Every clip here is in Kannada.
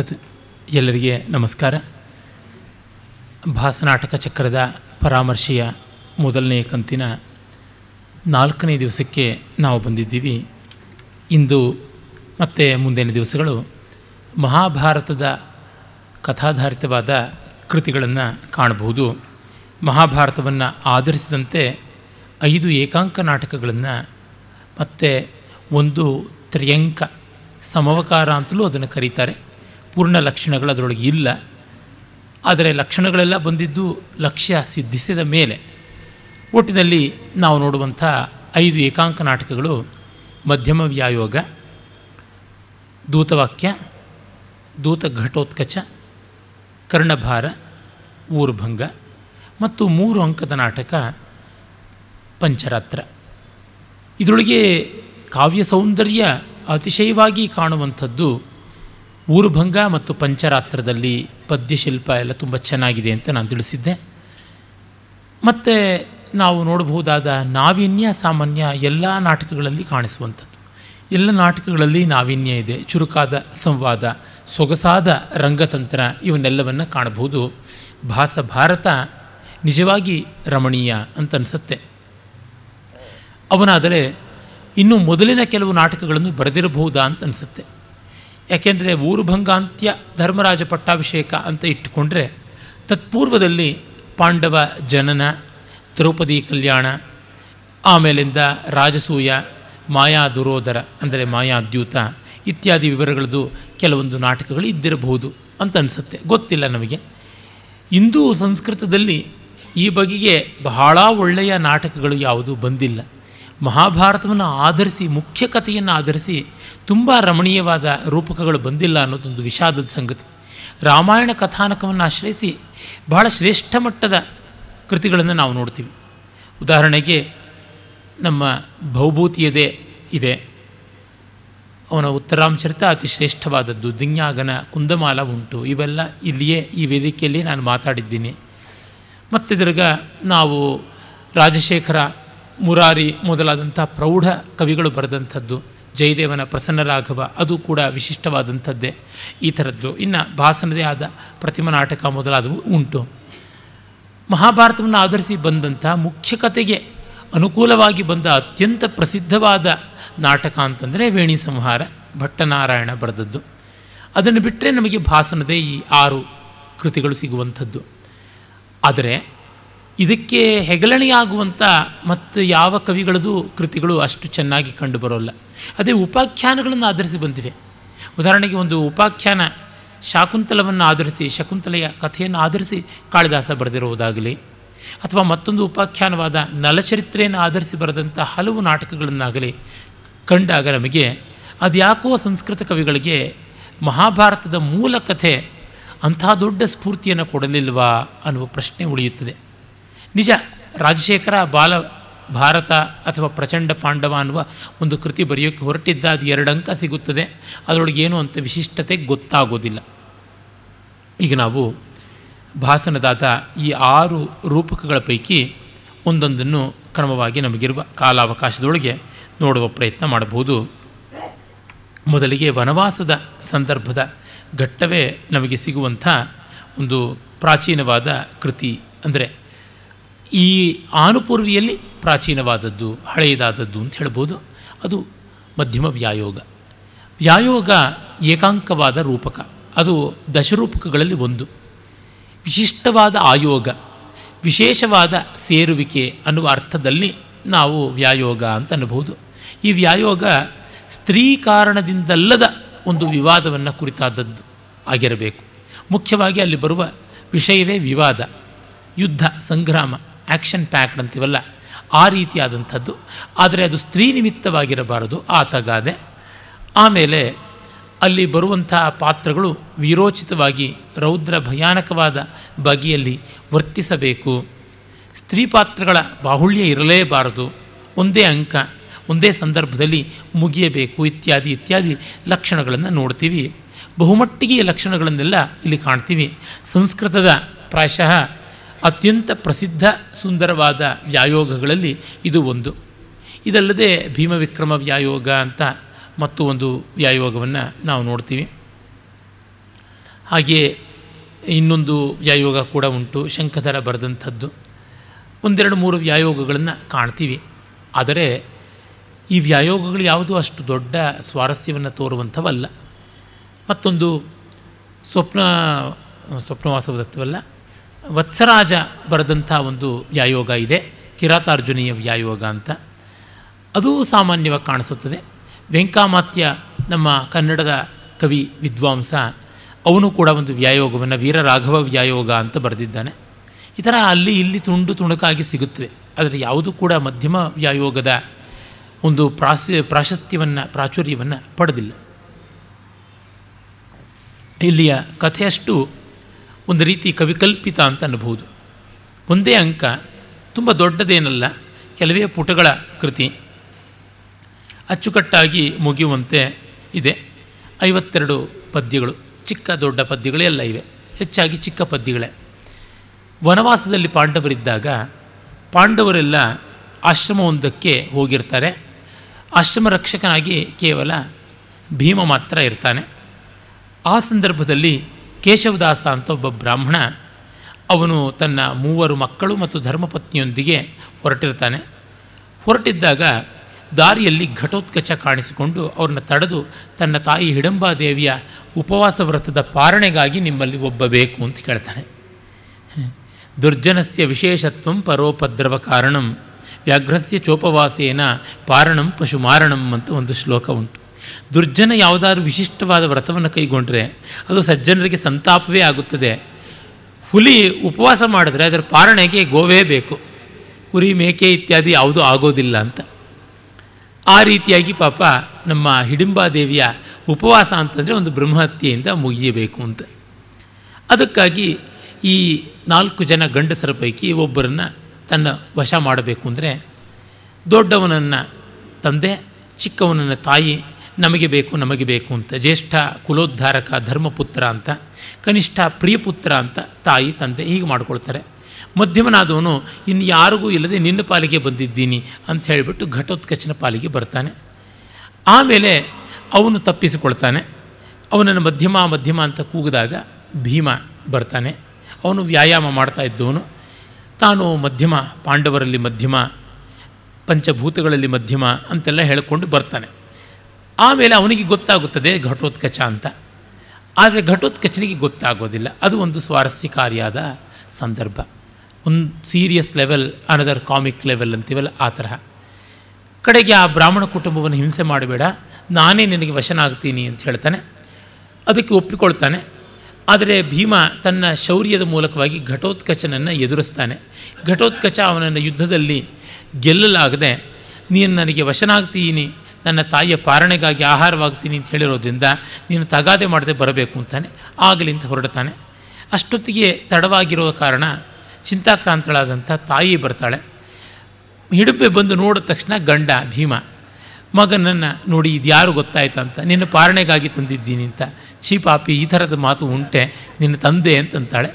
ಎಲ್ಲರಿಗೆ ನಮಸ್ಕಾರ. ಭಾಸನಾಟಕ ಚಕ್ರದ ಪರಾಮರ್ಶೆಯ ಮೊದಲನೆಯ ಕಂತಿನ ನಾಲ್ಕನೇ ದಿವಸಕ್ಕೆ ನಾವು ಬಂದಿದ್ದೀವಿ. ಇಂದು ಮತ್ತು ಮುಂದಿನ ದಿವಸಗಳು ಮಹಾಭಾರತದ ಕಥಾಧಾರಿತವಾದ ಕೃತಿಗಳನ್ನು ಕಾಣಬಹುದು. ಮಹಾಭಾರತವನ್ನು ಆಧರಿಸಿದಂತೆ ಐದು ಏಕಾಂಕ ನಾಟಕಗಳನ್ನು ಮತ್ತು ಒಂದು ತ್ರಿಯಂಕ ಸಮವಕಾರ ಅಂತಲೂ ಅದನ್ನು ಕರೀತಾರೆ. ಪೂರ್ಣ ಲಕ್ಷಣಗಳು ಅದರೊಳಗೆ ಇಲ್ಲ. ಆದರೆ ಲಕ್ಷಣಗಳೆಲ್ಲ ಬಂದಿದ್ದು ಲಕ್ಷ್ಯ ಸಿದ್ಧಿಸಿದ ಮೇಲೆ ಒಟ್ಟಿನಲ್ಲಿ ನಾವು ನೋಡುವಂಥ ಐದು ಏಕಾಂಕ ನಾಟಕಗಳು, ಮಧ್ಯಮ ವ್ಯಾಯೋಗ, ದೂತವಾಕ್ಯ, ದೂತ ಘಟೋತ್ಕಚ, ಕರ್ಣಭಾರ, ಊರ್ಭಂಗ ಮತ್ತು ಮೂರು ಅಂಕದ ನಾಟಕ ಪಂಚರಾತ್ರ. ಇದರೊಳಗೆ ಕಾವ್ಯ ಸೌಂದರ್ಯ ಅತಿಶಯವಾಗಿ ಕಾಣುವಂಥದ್ದು ಊರುಭಂಗ ಮತ್ತು ಪಂಚರಾತ್ರದಲ್ಲಿ ಪದ್ಯಶಿಲ್ಪ ಎಲ್ಲ ತುಂಬ ಚೆನ್ನಾಗಿದೆ ಅಂತ ನಾನು ತಿಳಿಸಿದ್ದೆ. ಮತ್ತು ನಾವು ನೋಡಬಹುದಾದ ನಾವೀನ್ಯ, ಸಾಮಾನ್ಯ ಎಲ್ಲ ನಾಟಕಗಳಲ್ಲಿ ಕಾಣಿಸುವಂಥದ್ದು. ಎಲ್ಲ ನಾಟಕಗಳಲ್ಲಿ ನಾವೀನ್ಯ ಇದೆ. ಚುರುಕಾದ ಸಂವಾದ, ಸೊಗಸಾದ ರಂಗತಂತ್ರ ಇವನ್ನೆಲ್ಲವನ್ನು ಕಾಣಬಹುದು. ಭಾಸ ಭಾರತ ನಿಜವಾಗಿ ರಮಣೀಯ ಅಂತ ಅನಿಸುತ್ತೆ. ಅವನಾದರೆ ಇನ್ನು ಮೊದಲಿನ ಕೆಲವು ನಾಟಕಗಳನ್ನು ಬರೆದಿರಬಹುದಾ ಅಂತ ಅನಿಸುತ್ತೆ. ಯಾಕೆಂದರೆ ಊರುಭಂಗಾಂತ್ಯ ಧರ್ಮರಾಜ ಪಟ್ಟಾಭಿಷೇಕ ಅಂತ ಇಟ್ಟುಕೊಂಡ್ರೆ ತತ್ಪೂರ್ವದಲ್ಲಿ ಪಾಂಡವ ಜನನ, ದ್ರೌಪದಿ ಕಲ್ಯಾಣ, ಆಮೇಲಿಂದ ರಾಜಸೂಯ, ಮಾಯಾ ದುರೋದರ ಅಂದರೆ ಮಾಯಾದ್ಯೂತ ಇತ್ಯಾದಿ ವಿವರಗಳದ್ದು ಕೆಲವೊಂದು ನಾಟಕಗಳು ಇದ್ದಿರಬಹುದು ಅಂತ ಅನಿಸುತ್ತೆ. ಗೊತ್ತಿಲ್ಲ ನಮಗೆ. ಇಂದು ಸಂಸ್ಕೃತದಲ್ಲಿ ಈ ಬಗೆಗೆ ಬಹಳ ಒಳ್ಳೆಯ ನಾಟಕಗಳು ಯಾವುದೂ ಬಂದಿಲ್ಲ. ಮಹಾಭಾರತವನ್ನು ಆಧರಿಸಿ, ಮುಖ್ಯ ಕಥೆಯನ್ನು ಆಧರಿಸಿ ತುಂಬ ರಮಣೀಯವಾದ ರೂಪಕಗಳು ಬಂದಿಲ್ಲ ಅನ್ನೋದೊಂದು ವಿಷಾದದ ಸಂಗತಿ. ರಾಮಾಯಣ ಕಥಾನಕವನ್ನು ಆಶ್ರಯಿಸಿ ಬಹಳ ಶ್ರೇಷ್ಠ ಮಟ್ಟದ ಕೃತಿಗಳನ್ನು ನಾವು ನೋಡ್ತೀವಿ. ಉದಾಹರಣೆಗೆ ನಮ್ಮ ಭೌಭೂತಿಯದೇ ಇದೆ. ಅವನ ಉತ್ತರಾಂಚರಿತ ಅತಿ ಶ್ರೇಷ್ಠವಾದದ್ದು ದಿನ್ಯಾಗನ ಕುಂದಮಾಲ ಉಂಟು. ಇವೆಲ್ಲ ಇಲ್ಲಿಯೇ ಈ ವೇದಿಕೆಯಲ್ಲಿ ನಾನು ಮಾತಾಡಿದ್ದೀನಿ. ಮತ್ತು ತಿರ್ಗ ನಾವು ರಾಜಶೇಖರ ಮುರಾರಿ ಮೊದಲಾದಂಥ ಪ್ರೌಢ ಕವಿಗಳು ಬರೆದಂಥದ್ದು. ಜಯದೇವನ ಪ್ರಸನ್ನರಾಘವ, ಅದು ಕೂಡ ವಿಶಿಷ್ಟವಾದಂಥದ್ದೇ ಈ ಥರದ್ದು. ಇನ್ನು ಭಾಸನದೇ ಆದ ಪ್ರತಿಮ ನಾಟಕ ಮೊದಲಾದವು ಉಂಟು. ಮಹಾಭಾರತವನ್ನು ಆಧರಿಸಿ ಬಂದಂಥ ಮುಖ್ಯ ಕಥೆಗೆ ಅನುಕೂಲವಾಗಿ ಬಂದ ಅತ್ಯಂತ ಪ್ರಸಿದ್ಧವಾದ ನಾಟಕ ಅಂತಂದರೆ ವೇಣಿ ಸಂಹಾರ, ಭಟ್ಟನಾರಾಯಣ ಬರೆದದ್ದು. ಅದನ್ನು ಬಿಟ್ಟರೆ ನಮಗೆ ಭಾಸನದೇ ಈ ಆರು ಕೃತಿಗಳು ಸಿಗುವಂಥದ್ದು. ಆದರೆ ಇದಕ್ಕೆ ಹೆಗಲಣಿಯಾಗುವಂಥ ಮತ್ತು ಯಾವ ಕವಿಗಳದು ಕೃತಿಗಳು ಅಷ್ಟು ಚೆನ್ನಾಗಿ ಕಂಡು ಬರೋಲ್ಲ. ಅದೇ ಉಪಾಖ್ಯಾನಗಳನ್ನು ಆಧರಿಸಿ ಬಂದಿವೆ. ಉದಾಹರಣೆಗೆ ಒಂದು ಉಪಾಖ್ಯಾನ ಶಾಕುಂತಲವನ್ನು ಆಧರಿಸಿ, ಶಕುಂತಲೆಯ ಕಥೆಯನ್ನು ಆಧರಿಸಿ ಕಾಳಿದಾಸ ಬರೆದಿರುವುದಾಗಲಿ, ಅಥವಾ ಮತ್ತೊಂದು ಉಪಾಖ್ಯಾನವಾದ ನಲಚರಿತ್ರೆಯನ್ನು ಆಧರಿಸಿ ಬರೆದಂಥ ಹಲವು ನಾಟಕಗಳನ್ನಾಗಲಿ ಕಂಡಾಗ ನಮಗೆ ಅದ್ಯಾಕೋ ಸಂಸ್ಕೃತ ಕವಿಗಳಿಗೆ ಮಹಾಭಾರತದ ಮೂಲ ಕಥೆ ಅಂಥ ದೊಡ್ಡ ಸ್ಫೂರ್ತಿಯನ್ನು ಕೊಡಲಿಲ್ವಾ ಅನ್ನುವ ಪ್ರಶ್ನೆ ಉಳಿಯುತ್ತದೆ. ನಿಜ, ರಾಜಶೇಖರ ಬಾಲ ಭಾರತ ಅಥವಾ ಪ್ರಚಂಡ ಪಾಂಡವ ಅನ್ನುವ ಒಂದು ಕೃತಿ ಬರೆಯೋಕ್ಕೆ ಹೊರಟಿದ್ದ ಅದು ಎರಡು ಅಂಕ ಸಿಗುತ್ತದೆ. ಅದರೊಳಗೆ ಏನು ಅಂತ ವಿಶಿಷ್ಟತೆ ಗೊತ್ತಾಗೋದಿಲ್ಲ. ಈಗ ನಾವು ಭಾಸನದಾದ ಈ ಆರು ರೂಪಕಗಳ ಪೈಕಿ ಒಂದೊಂದನ್ನು ಕ್ರಮವಾಗಿ ನಮಗಿರುವ ಕಾಲಾವಕಾಶದೊಳಗೆ ನೋಡುವ ಪ್ರಯತ್ನ ಮಾಡಬಹುದು. ಮೊದಲಿಗೆ ವನವಾಸದ ಸಂದರ್ಭದ ಘಟ್ಟವೇ ನಮಗೆ ಸಿಗುವಂಥ ಒಂದು ಪ್ರಾಚೀನವಾದ ಕೃತಿ, ಅಂದರೆ ಈ ಆನುಪೂರ್ವಿಯಲ್ಲಿ ಪ್ರಾಚೀನವಾದದ್ದು, ಹಳೆಯದಾದದ್ದು ಅಂತ ಹೇಳ್ಬೋದು. ಅದು ಮಧ್ಯಮ ವ್ಯಾಯೋಗ. ವ್ಯಾಯೋಗ ಏಕಾಂಕವಾದ ರೂಪಕ. ಅದು ದಶರೂಪಕಗಳಲ್ಲಿ ಒಂದು. ವಿಶಿಷ್ಟವಾದ ಆಯೋಗ. ವಿಶೇಷವಾದ ಸೇರುವಿಕೆ ಅನ್ನುವ ಅರ್ಥದಲ್ಲಿ ನಾವು ವ್ಯಾಯೋಗ ಅಂತ ಅನ್ನಬಹುದು. ಈ ವ್ಯಾಯೋಗ ಸ್ತ್ರೀ ಕಾರಣದಿಂದಲ್ಲದ ಒಂದು ವಿವಾದವನ್ನು ಕುರಿತಾದದ್ದು ಆಗಿರಬೇಕು. ಮುಖ್ಯವಾಗಿ ಅಲ್ಲಿ ಬರುವ ವಿಷಯವೇ ವಿವಾದ, ಯುದ್ಧ, ಸಂಗ್ರಾಮ. ಆ್ಯಕ್ಷನ್ ಪ್ಯಾಕ್ಡ್ ಅಂತೀವಲ್ಲ, ಆ ರೀತಿಯಾದಂಥದ್ದು. ಆದರೆ ಅದು ಸ್ತ್ರೀ ನಿಮಿತ್ತವಾಗಿರಬಾರದು ಆತಗಾದೆ ಆಮೇಲೆ ಅಲ್ಲಿ ಬರುವಂಥ ಪಾತ್ರಗಳು ವೀರೋಚಿತವಾಗಿ, ರೌದ್ರ ಭಯಾನಕವಾದ ಬಗೆಯಲ್ಲಿ ವರ್ತಿಸಬೇಕು. ಸ್ತ್ರೀ ಪಾತ್ರಗಳ ಬಾಹುಳ್ಯ ಇರಲೇಬಾರದು. ಒಂದೇ ಅಂಕ, ಒಂದೇ ಸಂದರ್ಭದಲ್ಲಿ ಮುಗಿಯಬೇಕು, ಇತ್ಯಾದಿ ಇತ್ಯಾದಿ ಲಕ್ಷಣಗಳನ್ನು ನೋಡ್ತೀವಿ. ಬಹುಮಟ್ಟಿಗೆ ಲಕ್ಷಣಗಳನ್ನೆಲ್ಲ ಇಲ್ಲಿ ಕಾಣ್ತೀವಿ. ಸಂಸ್ಕೃತದ ಪ್ರಾಯಶಃ ಅತ್ಯಂತ ಪ್ರಸಿದ್ಧ ಸುಂದರವಾದ ವ್ಯಾಯೋಗಗಳಲ್ಲಿ ಇದು ಒಂದು. ಇದಲ್ಲದೆ ಭೀಮವಿಕ್ರಮ ವ್ಯಾಯೋಗ ಅಂತ ಮತ್ತು ಒಂದು ವ್ಯಾಯೋಗವನ್ನು ನಾವು ನೋಡ್ತೀವಿ. ಹಾಗೆಯೇ ಇನ್ನೊಂದು ವ್ಯಾಯೋಗ ಕೂಡ ಉಂಟು, ಶಂಕಧರ ಬರೆದಂಥದ್ದು. ಒಂದೆರಡು ಮೂರು ವ್ಯಾಯೋಗಗಳನ್ನು ಕಾಣ್ತೀವಿ. ಆದರೆ ಈ ವ್ಯಾಯೋಗಗಳು ಯಾವುದು ಅಷ್ಟು ದೊಡ್ಡ ಸ್ವಾರಸ್ಯವನ್ನು ತೋರುವಂಥವಲ್ಲ. ಮತ್ತೊಂದು ಸ್ವಪ್ನ ಸ್ವಪ್ನವಾಸವದತ್ವಲ್ಲ ವತ್ಸರಾಜ ಬರೆದಂಥ ಒಂದು ವ್ಯಾಯೋಗ ಇದೆ, ಕಿರಾತಾರ್ಜುನೀಯ ವ್ಯಾಯೋಗ ಅಂತ. ಅದೂ ಸಾಮಾನ್ಯವಾಗಿ ಕಾಣಿಸುತ್ತದೆ. ವೆಂಕಾಮಾತ್ಯ ನಮ್ಮ ಕನ್ನಡದ ಕವಿ ವಿದ್ವಾಂಸ, ಅವನು ಕೂಡ ಒಂದು ವ್ಯಾಯೋಗವನ್ನು, ವೀರರಾಘವ ವ್ಯಾಯೋಗ ಅಂತ ಬರೆದಿದ್ದಾನೆ. ಈ ಥರ ಅಲ್ಲಿ ಇಲ್ಲಿ ತುಂಡು ತುಣುಕಾಗಿ ಸಿಗುತ್ತವೆ. ಆದರೆ ಯಾವುದೂ ಕೂಡ ಮಧ್ಯಮ ವ್ಯಾಯೋಗದ ಒಂದು ಪ್ರಾಸ, ಪ್ರಾಶಸ್ತ್ಯವನ್ನು, ಪ್ರಾಚುರ್ಯವನ್ನು ಪಡೆದಿಲ್ಲ. ಇಲ್ಲಿಯ ಕಥೆಯಷ್ಟು ಒಂದು ರೀತಿ ಕವಿಕಲ್ಪಿತ ಅಂತ ಅನ್ನಬಹುದು. ಒಂದೇ ಅಂಕ ತುಂಬ ದೊಡ್ಡದೇನಲ್ಲ, ಕೆಲವೇ ಪುಟಗಳ ಕೃತಿ. ಅಚ್ಚುಕಟ್ಟಾಗಿ ಮುಗಿಯುವಂತೆ ಇದೆ. ಐವತ್ತೆರಡು ಪದ್ಯಗಳು, ಚಿಕ್ಕ ದೊಡ್ಡ ಪದ್ಯಗಳೇ ಎಲ್ಲ ಇವೆ, ಹೆಚ್ಚಾಗಿ ಚಿಕ್ಕ ಪದ್ಯಗಳೇ. ವನವಾಸದಲ್ಲಿ ಪಾಂಡವರಿದ್ದಾಗ ಪಾಂಡವರೆಲ್ಲ ಆಶ್ರಮವೊಂದಕ್ಕೆ ಹೋಗಿರ್ತಾರೆ. ಆಶ್ರಮ ರಕ್ಷಕನಾಗಿ ಕೇವಲ ಭೀಮ ಮಾತ್ರ ಇರ್ತಾನೆ. ಆ ಸಂದರ್ಭದಲ್ಲಿ ಕೇಶವದಾಸ ಅಂತ ಒಬ್ಬ ಬ್ರಾಹ್ಮಣ, ಅವನು ತನ್ನ ಮೂವರು ಮಕ್ಕಳು ಮತ್ತು ಧರ್ಮಪತ್ನಿಯೊಂದಿಗೆ ಹೊರಟಿರ್ತಾನೆ. ಹೊರಟಿದ್ದಾಗ ದಾರಿಯಲ್ಲಿ ಘಟೋತ್ಕಚ ಕಾಣಿಸಿಕೊಂಡು ಅವ್ರನ್ನ ತಡೆದು ತನ್ನ ತಾಯಿ ಹಿಡಂಬಾದೇವಿಯ ಉಪವಾಸ ವ್ರತದ ಪಾರಣೆಗಾಗಿ ನಿಮ್ಮಲ್ಲಿ ಒಬ್ಬ ಬೇಕು ಅಂತ ಕೇಳ್ತಾನೆ. ದುರ್ಜನಸ್ಯ ವಿಶೇಷತ್ವ ಪರೋಪದ್ರವ ಕಾರಣಂ ವ್ಯಾಘ್ರಸ್ಯ ಚೋಪವಾಸೇನ ಪಾರಣಂ ಪಶು ಮಾರಣಂ ಅಂತ ಒಂದು ಶ್ಲೋಕ ಉಂಟು. ದುರ್ಜನ ಯಾವುದಾದ್ರೂ ವಿಶಿಷ್ಟವಾದ ವ್ರತವನ್ನು ಕೈಗೊಂಡ್ರೆ ಅದು ಸಜ್ಜನರಿಗೆ ಸಂತಾಪವೇ ಆಗುತ್ತದೆ. ಹುಲಿ ಉಪವಾಸ ಮಾಡಿದ್ರೆ ಅದರ ಪಾರಣೆಗೆ ಗೋವೇ ಬೇಕು. ಕುರಿ ಮೇಕೆ ಇತ್ಯಾದಿ ಯಾವುದೂ ಆಗೋದಿಲ್ಲ ಅಂತ. ಆ ರೀತಿಯಾಗಿ ಪಾಪ ನಮ್ಮ ಹಿಡಿಂಬಾದೇವಿಯ ಉಪವಾಸ ಅಂತಂದರೆ ಒಂದು ಬ್ರಹ್ಮಹತ್ಯೆಯಿಂದ ಮುಗಿಯಬೇಕು ಅಂತ. ಅದಕ್ಕಾಗಿ ಈ ನಾಲ್ಕು ಜನ ಗಂಡಸರ ಪೈಕಿ ಒಬ್ಬರನ್ನು ತನ್ನ ವಶ ಮಾಡಬೇಕು ಅಂದರೆ ದೊಡ್ಡವನನ್ನು ತಂದೆ, ಚಿಕ್ಕವನನ್ನು ತಾಯಿ ನಮಗೆ ಬೇಕು ನಮಗೆ ಬೇಕು ಅಂತ. ಜ್ಯೇಷ್ಠ ಕುಲೋದ್ಧಾರಕ ಧರ್ಮಪುತ್ರ ಅಂತ, ಕನಿಷ್ಠ ಪ್ರಿಯಪುತ್ರ ಅಂತ ತಾಯಿ, ತಂದೆ ಹೀಗೆ ಮಾಡ್ಕೊಳ್ತಾರೆ. ಮಧ್ಯಮನಾದವನು, ಇನ್ನು ಯಾರಿಗೂ ಇಲ್ಲದೆ ನಿನ್ನ ಪಾಲಿಗೆ ಬಂದಿದ್ದೀನಿ ಅಂತ ಹೇಳಿಬಿಟ್ಟು ಘಟೋತ್ಕಚನ ಪಾಲಿಗೆ ಬರ್ತಾನೆ. ಆಮೇಲೆ ಅವನು ತಪ್ಪಿಸಿಕೊಳ್ತಾನೆ. ಅವನನ್ನು ಮಧ್ಯಮ ಮಧ್ಯಮ ಅಂತ ಕೂಗಿದಾಗ ಭೀಮ ಬರ್ತಾನೆ. ಅವನು ವ್ಯಾಯಾಮ ಮಾಡ್ತಾ ಇದ್ದವನು. ತಾನು ಮಧ್ಯಮ, ಪಾಂಡವರಲ್ಲಿ ಮಧ್ಯಮ, ಪಂಚಭೂತಗಳಲ್ಲಿ ಮಧ್ಯಮ ಅಂತೆಲ್ಲ ಹೇಳಿಕೊಂಡು ಬರ್ತಾನೆ. ಆಮೇಲೆ ಅವನಿಗೆ ಗೊತ್ತಾಗುತ್ತದೆ ಘಟೋತ್ಕಚ ಅಂತ. ಆದರೆ ಘಟೋತ್ಕಚನಿಗೆ ಗೊತ್ತಾಗೋದಿಲ್ಲ. ಅದು ಒಂದು ಸ್ವಾರಸ್ಯಕಾರಿಯಾದ ಸಂದರ್ಭ. ಒಂದು serious level another comic level ಅಂತೀವಲ್ಲ, ಆ ತರಹ. ಕಡೆಗೆ ಆ ಬ್ರಾಹ್ಮಣ ಕುಟುಂಬವನ್ನು ಹಿಂಸೆ ಮಾಡಬೇಡ. ನಾನೇ ನಿನಗೆ ವಶನಾಗ್ತೀನಿ ಅಂತ ಹೇಳ್ತಾನೆ. ಅದಕ್ಕೆ ಒಪ್ಪಿಕೊಳ್ತಾನೆ. ಆದರೆ ಭೀಮ ತನ್ನ ಶೌರ್ಯದ ಮೂಲಕವಾಗಿ ಘಟೋತ್ಕಚನನ್ನು ಎದುರಿಸ್ತಾನೆ. ಘಟೋತ್ಕಚ ಅವನನ್ನು ಯುದ್ಧದಲ್ಲಿ ಗೆಲ್ಲಲಾಗದೆ, ನೀನು ನನಗೆ ವಶನಾಗ್ತೀನಿ ನನ್ನ ತಾಯಿಯ ಪಾರಣೆಗಾಗಿ ಆಹಾರವಾಗ್ತೀನಿ ಅಂತ ಹೇಳಿರೋದ್ರಿಂದ ನೀನು ತಗಾದೆ ಮಾಡದೆ ಬರಬೇಕು ಅಂತಾನೆ ಆಗಲಿಂತ ಹೊರಡ್ತಾನೆ. ಅಷ್ಟೊತ್ತಿಗೆ ತಡವಾಗಿರೋ ಕಾರಣ ಚಿಂತಾಕ್ರಾಂತಳಾದಂಥ ತಾಯಿ ಬರ್ತಾಳೆ. ಹಿಡುಪೆ ಬಂದು ನೋಡಿದ ತಕ್ಷಣ ಗಂಡ, ಭೀಮ, ಮಗನನ್ನು ನೋಡಿ ಇದು ಯಾರು ಗೊತ್ತಾಯ್ತಂತ ನಿನ್ನ ಪಾರಣೆಗಾಗಿ ತಂದಿದ್ದೀನಿ ಅಂತ, ಛೀ ಪಾಪಿ, ಈ ಥರದ ಮಾತು ಉಂಟೆ, ನಿನ್ನ ತಂದೆ ಅಂತಂತಾಳೆ.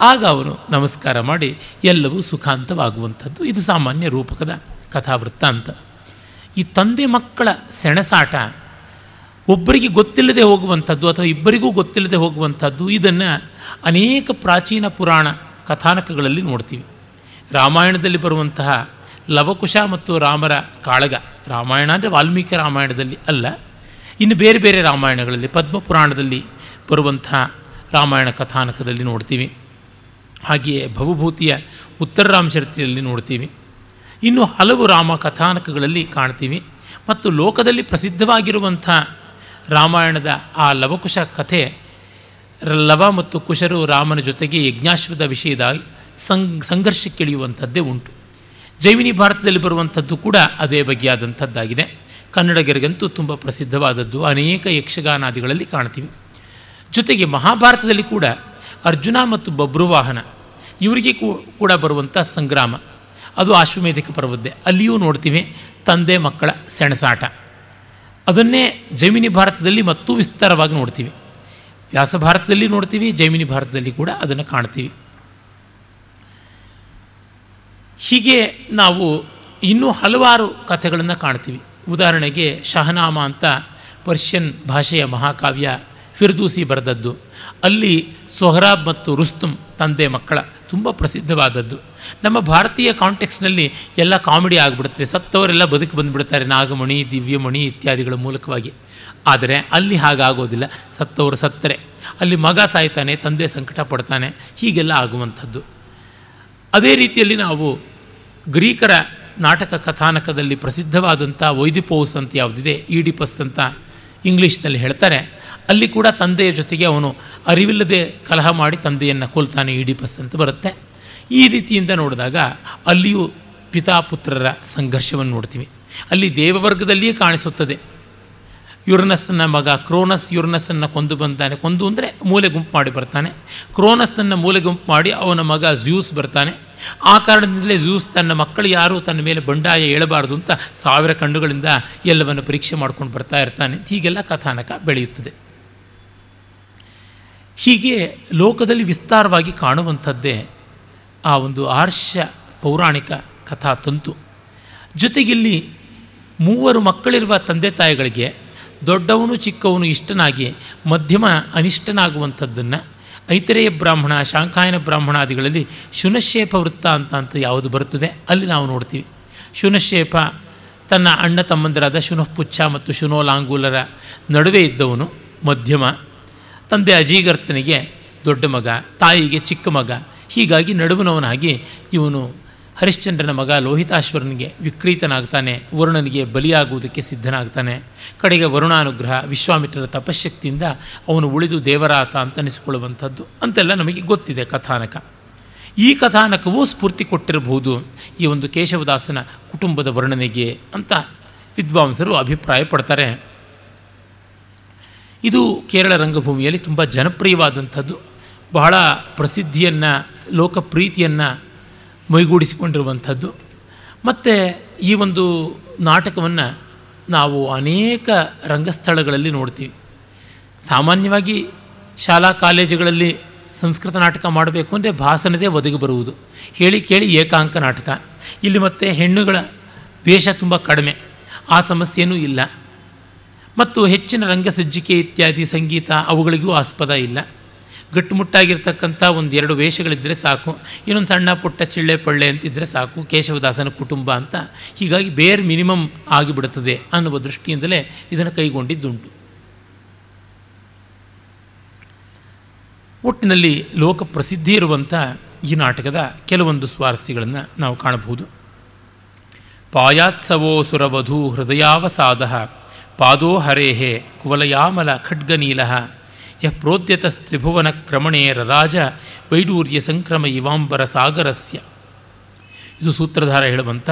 ಆಗ ಅವನು ನಮಸ್ಕಾರ ಮಾಡಿ ಎಲ್ಲವೂ ಸುಖಾಂತವಾಗುವಂಥದ್ದು, ಇದು ಸಾಮಾನ್ಯ ರೂಪಕದ ಕಥಾವೃತ್ತ ಅಂತ. ಈ ತಂದೆ ಮಕ್ಕಳ ಸೆಣಸಾಟ ಒಬ್ಬರಿಗೆ ಗೊತ್ತಿಲ್ಲದೆ ಹೋಗುವಂಥದ್ದು ಅಥವಾ ಇಬ್ಬರಿಗೂ ಗೊತ್ತಿಲ್ಲದೆ ಹೋಗುವಂಥದ್ದು, ಇದನ್ನು ಅನೇಕ ಪ್ರಾಚೀನ ಪುರಾಣ ಕಥಾನಕಗಳಲ್ಲಿ ನೋಡ್ತೀವಿ. ರಾಮಾಯಣದಲ್ಲಿ ಬರುವಂತಹ ಲವಕುಶ ಮತ್ತು ರಾಮರ ಕಾಳಗ, ರಾಮಾಯಣ ಅಂದರೆ ವಾಲ್ಮೀಕಿ ರಾಮಾಯಣದಲ್ಲಿ ಅಲ್ಲ, ಇನ್ನು ಬೇರೆ ಬೇರೆ ರಾಮಾಯಣಗಳಲ್ಲಿ, ಪದ್ಮಪುರಾಣದಲ್ಲಿ ಬರುವಂತಹ ರಾಮಾಯಣ ಕಥಾನಕದಲ್ಲಿ ನೋಡ್ತೀವಿ. ಹಾಗೆಯೇ ಭವಭೂತಿಯ ಉತ್ತರ ರಾಮಚರಿತ್ರೆಯಲ್ಲಿ ನೋಡ್ತೀವಿ. ಇನ್ನು ಹಲವು ರಾಮ ಕಥಾನಕಗಳಲ್ಲಿ ಕಾಣ್ತೀವಿ ಮತ್ತು ಲೋಕದಲ್ಲಿ ಪ್ರಸಿದ್ಧವಾಗಿರುವಂಥ ರಾಮಾಯಣದ ಆ ಲವಕುಶ ಕಥೆ, ಲವ ಮತ್ತು ಕುಶರು ರಾಮನ ಜೊತೆಗೆ ಯಜ್ಞಾಶ್ವದ ವಿಷಯದ ಸಂಘರ್ಷಕ್ಕಿಳಿಯುವಂಥದ್ದೇ ಉಂಟು. ಜೈವಿನಿ ಭಾರತದಲ್ಲಿ ಬರುವಂಥದ್ದು ಕೂಡ ಅದೇ ಬಗೆಯಾದಂಥದ್ದಾಗಿದೆ ಕನ್ನಡಗರಿಗಂತೂ ತುಂಬ ಪ್ರಸಿದ್ಧವಾದದ್ದು ಅನೇಕ ಯಕ್ಷಗಾನಾದಿಗಳಲ್ಲಿ ಕಾಣ್ತೀವಿ. ಜೊತೆಗೆ ಮಹಾಭಾರತದಲ್ಲಿ ಕೂಡ ಅರ್ಜುನ ಮತ್ತು ಬಬ್ರುವಾಹನ, ಇವರಿಗೆ ಕೂಡ ಬರುವಂಥ ಸಂಗ್ರಾಮ. ಅದು ಆಶ್ವಮೇಧಿಕ ಪರ್ವದ್ದೆ. ಅಲ್ಲಿಯೂ ನೋಡ್ತೀವಿ ತಂದೆ, ಮಕ್ಕಳ ಸೆಣಸಾಟ. ಅದನ್ನೇ ಜೈಮಿನಿ ಭಾರತದಲ್ಲಿ ಮತ್ತೂ ವಿಸ್ತಾರವಾಗಿ ನೋಡ್ತೀವಿ. ವ್ಯಾಸ ಭಾರತದಲ್ಲಿ ನೋಡ್ತೀವಿ, ಜೈಮಿನಿ ಭಾರತದಲ್ಲಿ ಕೂಡ ಅದನ್ನು ಕಾಣ್ತೀವಿ. ಹೀಗೆ ನಾವು ಇನ್ನೂ ಹಲವಾರು ಕಥೆಗಳನ್ನು ಕಾಣ್ತೀವಿ. ಉದಾಹರಣೆಗೆ ಶಹನಾಮ ಅಂತ ಪರ್ಷಿಯನ್ ಭಾಷೆಯ ಮಹಾಕಾವ್ಯ ಫಿರ್ದೂಸಿ ಬರೆದದ್ದು. ಅಲ್ಲಿ ಸೊಹರಾಬ್ ಮತ್ತು ರುಸ್ತುಮ್ ತಂದೆ, ಮಕ್ಕಳ ತುಂಬ ಪ್ರಸಿದ್ಧವಾದದ್ದು. ನಮ್ಮ ಭಾರತೀಯ ಕಾಂಟೆಕ್ಸ್ನಲ್ಲಿ ಎಲ್ಲ ಕಾಮಿಡಿ ಆಗಿಬಿಡುತ್ತೆ. ಸತ್ತವರೆಲ್ಲ ಬದುಕು ಬಂದುಬಿಡ್ತಾರೆ. ನಾಗಮಣಿ, ದಿವ್ಯಮಣಿ ಇತ್ಯಾದಿಗಳ ಮೂಲಕವಾಗಿ. ಆದರೆ ಅಲ್ಲಿ ಹಾಗಾಗೋದಿಲ್ಲ. ಸತ್ತವರು ಸತ್ತರೆ. ಅಲ್ಲಿ ಮಗ ಸಾಯ್ತಾನೆ, ತಂದೆ ಸಂಕಟ ಪಡ್ತಾನೆ. ಹೀಗೆಲ್ಲ ಆಗುವಂಥದ್ದು. ಅದೇ ರೀತಿಯಲ್ಲಿ ನಾವು ಗ್ರೀಕರ ನಾಟಕ ಕಥಾನಕದಲ್ಲಿ ಪ್ರಸಿದ್ಧವಾದಂಥ ವೈದಿಪೋಸ್ ಅಂತ ಯಾವುದಿದೆ, ಈಡಿಪಸ್ ಅಂತ ಇಂಗ್ಲೀಷ್ನಲ್ಲಿ ಹೇಳ್ತಾರೆ. ಅಲ್ಲಿ ಕೂಡ ತಂದೆಯ ಜೊತೆಗೆ ಅವನು ಅರಿವಿಲ್ಲದೆ ಕಲಹ ಮಾಡಿ ತಂದೆಯನ್ನು ಕೊಲ್ತಾನೆ, ಈಡಿಪಸ್ ಅಂತ ಬರುತ್ತೆ. ಈ ರೀತಿಯಿಂದ ನೋಡಿದಾಗ ಅಲ್ಲಿಯೂ ಪಿತಾಪುತ್ರರ ಸಂಘರ್ಷವನ್ನು ನೋಡ್ತೀವಿ. ಅಲ್ಲಿ ದೇವವರ್ಗದಲ್ಲಿಯೇ ಕಾಣಿಸುತ್ತದೆ. ಯುರ್ನಸ್ನ ಮಗ ಕ್ರೋನಸ್ ಯುರ್ನಸ್ಸನ್ನು ಕೊಂದು ಬಂದಾನೆ. ಕೊಂದು ಅಂದರೆ ಮೂಲೆ ಗುಂಪು ಮಾಡಿ ಬರ್ತಾನೆ. ಕ್ರೋನಸ್ನನ್ನು ಮೂಲೆ ಗುಂಪು ಮಾಡಿ ಅವನ ಮಗ ಜ್ಯೂಸ್ ಬರ್ತಾನೆ. ಆ ಕಾರಣದಿಂದಲೇ ಜ್ಯೂಸ್ ತನ್ನ ಮಕ್ಕಳು ಯಾರೂ ತನ್ನ ಮೇಲೆ ಬಂಡಾಯ ಹೇಳಬಾರ್ದು ಅಂತ ಸಾವಿರ ಕಣ್ಣುಗಳಿಂದ ಎಲ್ಲವನ್ನು ಪರೀಕ್ಷೆ ಮಾಡ್ಕೊಂಡು ಬರ್ತಾ ಇರ್ತಾನೆ. ಹೀಗೆಲ್ಲ ಕಥಾನಕ ಬೆಳೆಯುತ್ತದೆ. ಹೀಗೆ ಲೋಕದಲ್ಲಿ ವಿಸ್ತಾರವಾಗಿ ಕಾಣುವಂಥದ್ದೇ ಆ ಒಂದು ಆರ್ಷ ಪೌರಾಣಿಕ ಕಥಾ ತಂತು. ಜೊತೆಗಿಲ್ಲಿ ಮೂವರು ಮಕ್ಕಳಿರುವ ತಂದೆ ತಾಯಿಗಳಿಗೆ ದೊಡ್ಡವನು ಚಿಕ್ಕವನು ಇಷ್ಟನಾಗಿ ಮಧ್ಯಮ ಅನಿಷ್ಟನಾಗುವಂಥದ್ದನ್ನು ಐತರೇಯ ಬ್ರಾಹ್ಮಣ, ಶಾಂಖಾಯನ ಬ್ರಾಹ್ಮಣಾದಿಗಳಲ್ಲಿ ಶುನಶೇಪ ವೃತ್ತ ಅಂತ ಅಂತ ಯಾವುದು ಬರುತ್ತದೆ ಅಲ್ಲಿ ನಾವು ನೋಡ್ತೀವಿ. ಶುನಶೇಪ ತನ್ನ ಅಣ್ಣ ತಮ್ಮಂದರಾದ ಶುನಃಪುಚ್ಛ ಮತ್ತು ಶುನೋಲಾಂಗೂಲರ ನಡುವೆ ಇದ್ದವನು ಮಧ್ಯಮ. ತಂದೆ ಅಜೀಗರ್ತನಿಗೆ ದೊಡ್ಡ ಮಗ, ತಾಯಿಗೆ ಚಿಕ್ಕ ಮಗ ಹೀಗಾಗಿ ನಡುವನವನಾಗಿ ಇವನು ಹರಿಶ್ಚಂದ್ರನ ಮಗ ಲೋಹಿತಾಶ್ವರನಿಗೆ ವಿಕ್ರೀತನಾಗ್ತಾನೆ, ವರುಣನಿಗೆ ಬಲಿಯಾಗುವುದಕ್ಕೆ ಸಿದ್ಧನಾಗ್ತಾನೆ. ಕಡೆಗೆ ವರುಣಾನುಗ್ರಹ ವಿಶ್ವಾಮಿತ್ರರ ತಪಶಕ್ತಿಯಿಂದ ಅವನು ಉಳಿದು ದೇವರಾತ ಅಂತ ಅನಿಸಿಕೊಳ್ಳುವಂಥದ್ದು ಅಂತೆಲ್ಲ ನಮಗೆ ಗೊತ್ತಿದೆ ಕಥಾನಕ. ಈ ಕಥಾನಕವೂ ಸ್ಫೂರ್ತಿ ಕೊಟ್ಟಿರಬಹುದು. ಈ ಒಂದು ಕೇಶವದಾಸನ ಕುಟುಂಬದ ವರ್ಣನೆಗೆ ಅಂತ ವಿದ್ವಾಂಸರು ಅಭಿಪ್ರಾಯ ಪಡ್ತಾರೆ ಇದು ಕೇರಳ ರಂಗಭೂಮಿಯಲ್ಲಿ ತುಂಬ ಜನಪ್ರಿಯವಾದಂಥದ್ದು. ಬಹಳ ಪ್ರಸಿದ್ಧಿಯನ್ನು, ಲೋಕಪ್ರೀತಿಯನ್ನು ಮೈಗೂಡಿಸಿಕೊಂಡಿರುವಂಥದ್ದು. ಮತ್ತು ಈ ಒಂದು ನಾಟಕವನ್ನು ನಾವು ಅನೇಕ ರಂಗಸ್ಥಳಗಳಲ್ಲಿ ನೋಡ್ತೀವಿ. ಸಾಮಾನ್ಯವಾಗಿ ಶಾಲಾ ಕಾಲೇಜುಗಳಲ್ಲಿ ಸಂಸ್ಕೃತ ನಾಟಕ ಮಾಡಬೇಕು ಅಂದರೆ ಭಾಸನದೇ ಒದಗಿ ಬರುವುದು. ಹೇಳಿ ಕೇಳಿ ಏಕಾಂಕ ನಾಟಕ. ಇಲ್ಲಿ ಮತ್ತೆ ಹೆಣ್ಣುಗಳ ವೇಷ ತುಂಬ ಕಡಿಮೆ. ಆ ಸಮಸ್ಯೆಯೂ ಇಲ್ಲ. ಮತ್ತು ಹೆಚ್ಚಿನ ರಂಗಸಜ್ಜಿಕೆ ಇತ್ಯಾದಿ, ಸಂಗೀತ ಅವುಗಳಿಗೂ ಆಸ್ಪದ ಇಲ್ಲ. ಗಟ್ಟುಮುಟ್ಟಾಗಿರ್ತಕ್ಕಂಥ ಒಂದು ಎರಡು ವೇಷಗಳಿದ್ದರೆ ಸಾಕು, ಇನ್ನೊಂದು ಸಣ್ಣ ಪುಟ್ಟ ಚಿಳ್ಳೆ ಪಳ್ಳೆ ಅಂತಿದ್ದರೆ ಸಾಕು, ಕೇಶವದಾಸನ ಕುಟುಂಬ ಅಂತ. ಹೀಗಾಗಿ ಬೇರ್ ಮಿನಿಮಮ್ ಆಗಿಬಿಡುತ್ತದೆ ಅನ್ನುವ ದೃಷ್ಟಿಯಿಂದಲೇ ಇದನ್ನು ಕೈಗೊಂಡಿದ್ದುಂಟು. ಒಟ್ಟಿನಲ್ಲಿ ಲೋಕ ಪ್ರಸಿದ್ಧಿ ಇರುವಂಥ ಈ ನಾಟಕದ ಕೆಲವೊಂದು ಸ್ವಾರಸ್ಯಗಳನ್ನು ನಾವು ಕಾಣಬಹುದು. ಪಾಯಾತ್ಸವೋ ಸುರವಧೂ ಹೃದಯಾವಸಾದ, ಪಾದೋ ಹರೇಹೆ ಕುವಲಯಾಮಲ ಖಡ್ಗನೀಲ ಯ ಪ್ರೋದ್ಯತಸ್ತ್ರಿಭುವನ ಕ್ರಮಣೇ ರಾಜ ವೈಡೂರ್ಯ ಸಂಕ್ರಮ ಇವಾಂಬರ ಸಾಗರಸ್ಯ. ಇದು ಸೂತ್ರಧಾರ ಹೇಳುವಂಥ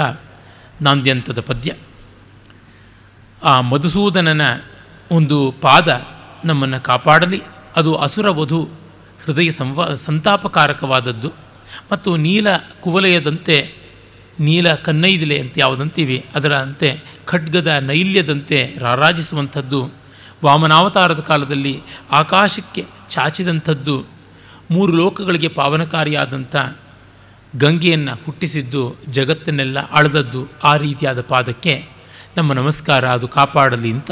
ನಾಂದ್ಯಂತದ ಪದ್ಯ. ಆ ಮಧುಸೂದನನ ಒಂದು ಪಾದ ನಮ್ಮನ್ನು ಕಾಪಾಡಲಿ. ಅದು ಅಸುರ ವಧು ಹೃದಯ ಸಂವಾ, ಸಂತಾಪಕಾರಕವಾದದ್ದು. ಮತ್ತು ನೀಲ ಕುವಲಯದಂತೆ, ನೀಲ ಕನ್ನೈದಿಲೆ ಅಂತ ಯಾವುದಂತೀವಿ ಅದರಂತೆ ಖಡ್ಗದ ನೈಲ್ಯದಂತೆ ರಾರಾಜಿಸುವಂಥದ್ದು ವಾಮನಾವತಾರದ ಕಾಲದಲ್ಲಿ ಆಕಾಶಕ್ಕೆ ಚಾಚಿದಂಥದ್ದು, ಮೂರು ಲೋಕಗಳಿಗೆ ಪಾವನಕಾರಿಯಾದಂಥ ಗಂಗೆಯನ್ನು ಹುಟ್ಟಿಸಿದ್ದು ಜಗತ್ತನ್ನೆಲ್ಲ ಅಳೆದದ್ದು ಆ ರೀತಿಯಾದ ಪಾದಕ್ಕೆ ನಮ್ಮ ನಮಸ್ಕಾರ, ಅದು ಕಾಪಾಡಲಿ ಅಂತ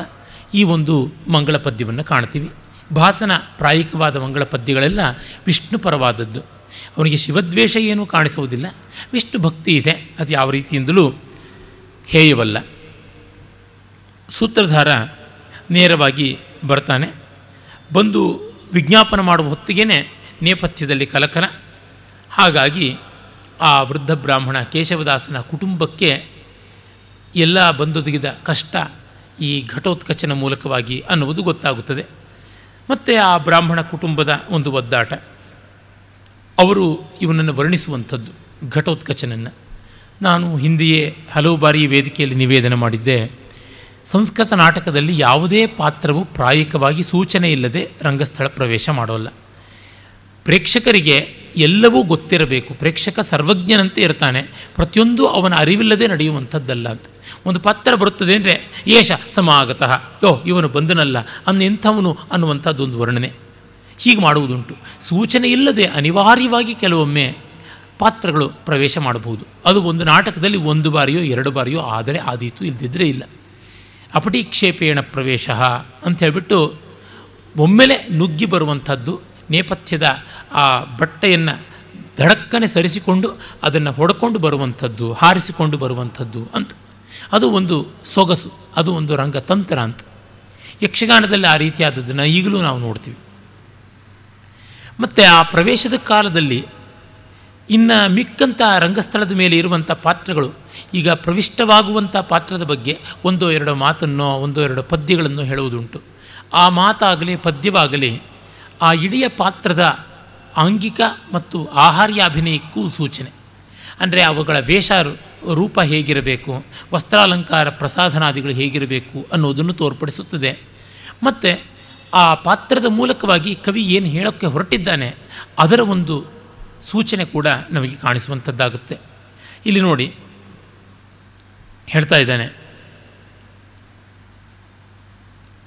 ಈ ಒಂದು ಮಂಗಳ ಪದ್ಯವನ್ನು ಕಾಣ್ತೀವಿ. ಭಾಸನ ಪ್ರಾಯಿಕವಾದ ಮಂಗಳ ಪದ್ಯಗಳೆಲ್ಲ ವಿಷ್ಣು ಪರವಾದದ್ದು. ಅವನಿಗೆ ಶಿವದ್ವೇಷ ಏನೂ ಕಾಣಿಸುವುದಿಲ್ಲ. ವಿಷ್ಣು ಭಕ್ತಿ ಇದೆ, ಅದು ಯಾವ ರೀತಿಯಿಂದಲೂ ಹೇಯವಲ್ಲ. ಸೂತ್ರಧಾರ ನೇರವಾಗಿ ಬರ್ತಾನೆ. ಬಂದು ವಿಜ್ಞಾಪನ ಮಾಡುವ ಹೊತ್ತಿಗೆ ನೇಪಥ್ಯದಲ್ಲಿ ಕಲಕನ. ಹಾಗಾಗಿ ಆ ವೃದ್ಧ ಬ್ರಾಹ್ಮಣ ಕೇಶವದಾಸನ ಕುಟುಂಬಕ್ಕೆ ಎಲ್ಲ ಬಂದೊದಗಿದ ಕಷ್ಟ ಈ ಘಟೋತ್ಕಚನ ಮೂಲಕವಾಗಿ ಅನ್ನುವುದು ಗೊತ್ತಾಗುತ್ತದೆ. ಮತ್ತು ಆ ಬ್ರಾಹ್ಮಣ ಕುಟುಂಬದ ಒಂದು ಒದ್ದಾಟ. ಅವರು ಇವನನ್ನು ವರ್ಣಿಸುವಂಥದ್ದು ಘಟೋತ್ಕಚನನ್ನು. ನಾನು ಹಿಂದೆಯೇ ಹಲವು ಬಾರಿ ವೇದಿಕೆಯಲ್ಲಿ ನಿವೇದನೆ ಮಾಡಿದ್ದೆ. ಸಂಸ್ಕೃತ ನಾಟಕದಲ್ಲಿ ಯಾವುದೇ ಪಾತ್ರವು ಪ್ರಾಯಿಕವಾಗಿ ಸೂಚನೆ ಇಲ್ಲದೆ ರಂಗಸ್ಥಳ ಪ್ರವೇಶ ಮಾಡೋಲ್ಲ. ಪ್ರೇಕ್ಷಕರಿಗೆ ಎಲ್ಲವೂ ಗೊತ್ತಿರಬೇಕು. ಪ್ರೇಕ್ಷಕ ಸರ್ವಜ್ಞನಂತೆ ಇರ್ತಾನೆ. ಪ್ರತಿಯೊಂದು ಅವನ ಅರಿವಿಲ್ಲದೆ ನಡೆಯುವಂಥದ್ದಲ್ಲ ಅಂತ. ಒಂದು ಪಾತ್ರ ಬರುತ್ತದೆ ಅಂದರೆ, ಏಷ ಸಮಾಗತಃ, ಯೋ, ಇವನು ಬಂದನಲ್ಲ, ಅನ್ನೆಂಥವನು ಅನ್ನುವಂಥದ್ದೊಂದು ವರ್ಣನೆ. ಹೀಗೆ ಮಾಡುವುದುಂಟು. ಸೂಚನೆ ಇಲ್ಲದೆ ಅನಿವಾರ್ಯವಾಗಿ ಕೆಲವೊಮ್ಮೆ ಪಾತ್ರಗಳು ಪ್ರವೇಶ ಮಾಡಬಹುದು. ಅದು ಒಂದು ನಾಟಕದಲ್ಲಿ ಒಂದು ಬಾರಿಯೋ, ಎರಡು ಬಾರಿಯೋ, ಆದರೆ ಆದೀತು ಇಲ್ಲದಿದ್ದರೆ ಇಲ್ಲ. ಅಪಟಿಕ್ಷೇಪೇಣ ಪ್ರವೇಶ ಅಂತ ಹೇಳಿಬಿಟ್ಟು ಒಮ್ಮೆಲೆ ನುಗ್ಗಿ ಬರುವಂಥದ್ದು ನೇಪಥ್ಯದ ಆ ಬಟ್ಟೆಯನ್ನು ಧಡಕ್ಕನೆ ಸರಿಸಿಕೊಂಡು ಅದನ್ನು ಹೊಡ್ಕೊಂಡು ಬರುವಂಥದ್ದು, ಹಾರಿಸಿಕೊಂಡು ಬರುವಂಥದ್ದು ಅಂತ. ಅದು ಒಂದು ಸೊಗಸು, ಅದು ಒಂದು ರಂಗತಂತ್ರ ಅಂತ. ಯಕ್ಷಗಾನದಲ್ಲಿ ಆ ರೀತಿಯಾದದ್ದನ್ನು ಈಗಲೂ ನಾವು ನೋಡ್ತೀವಿ. ಮತ್ತು ಆ ಪ್ರವೇಶದ ಕಾಲದಲ್ಲಿ ಇನ್ನು ಮಿಕ್ಕಂಥ ರಂಗಸ್ಥಳದ ಮೇಲೆ ಇರುವಂಥ ಪಾತ್ರಗಳು ಈಗ ಪ್ರವಿಷ್ಟವಾಗುವಂಥ ಪಾತ್ರದ ಬಗ್ಗೆ ಒಂದೋ ಎರಡು ಮಾತನ್ನೋ, ಒಂದೋ ಎರಡು ಪದ್ಯಗಳನ್ನು ಹೇಳುವುದುಂಟು. ಆ ಮಾತಾಗಲಿ, ಪದ್ಯವಾಗಲಿ, ಆ ಇಡೀ ಪಾತ್ರದ ಆಂಗಿಕ ಮತ್ತು ಆಹಾರ್ಯ ಅಭಿನಯಕ್ಕೂ ಸೂಚನೆ. ಅಂದರೆ ಅವುಗಳ ವೇಷ ರೂಪ ಹೇಗಿರಬೇಕು, ವಸ್ತ್ರಾಲಂಕಾರ ಪ್ರಸಾಧನಾದಿಗಳು ಹೇಗಿರಬೇಕು ಅನ್ನೋದನ್ನು ತೋರ್ಪಡಿಸುತ್ತದೆ. ಮತ್ತು ಆ ಪಾತ್ರದ ಮೂಲಕವಾಗಿ ಕವಿ ಏನು ಹೇಳೋಕ್ಕೆ ಹೊರಟಿದ್ದಾನೆ, ಅದರ ಒಂದು ಸೂಚನೆ ಕೂಡ ನಮಗೆ ಕಾಣಿಸುವಂಥದ್ದಾಗುತ್ತೆ. ಇಲ್ಲಿ ನೋಡಿ ಹೇಳ್ತಾ ಇದ್ದಾನೆ.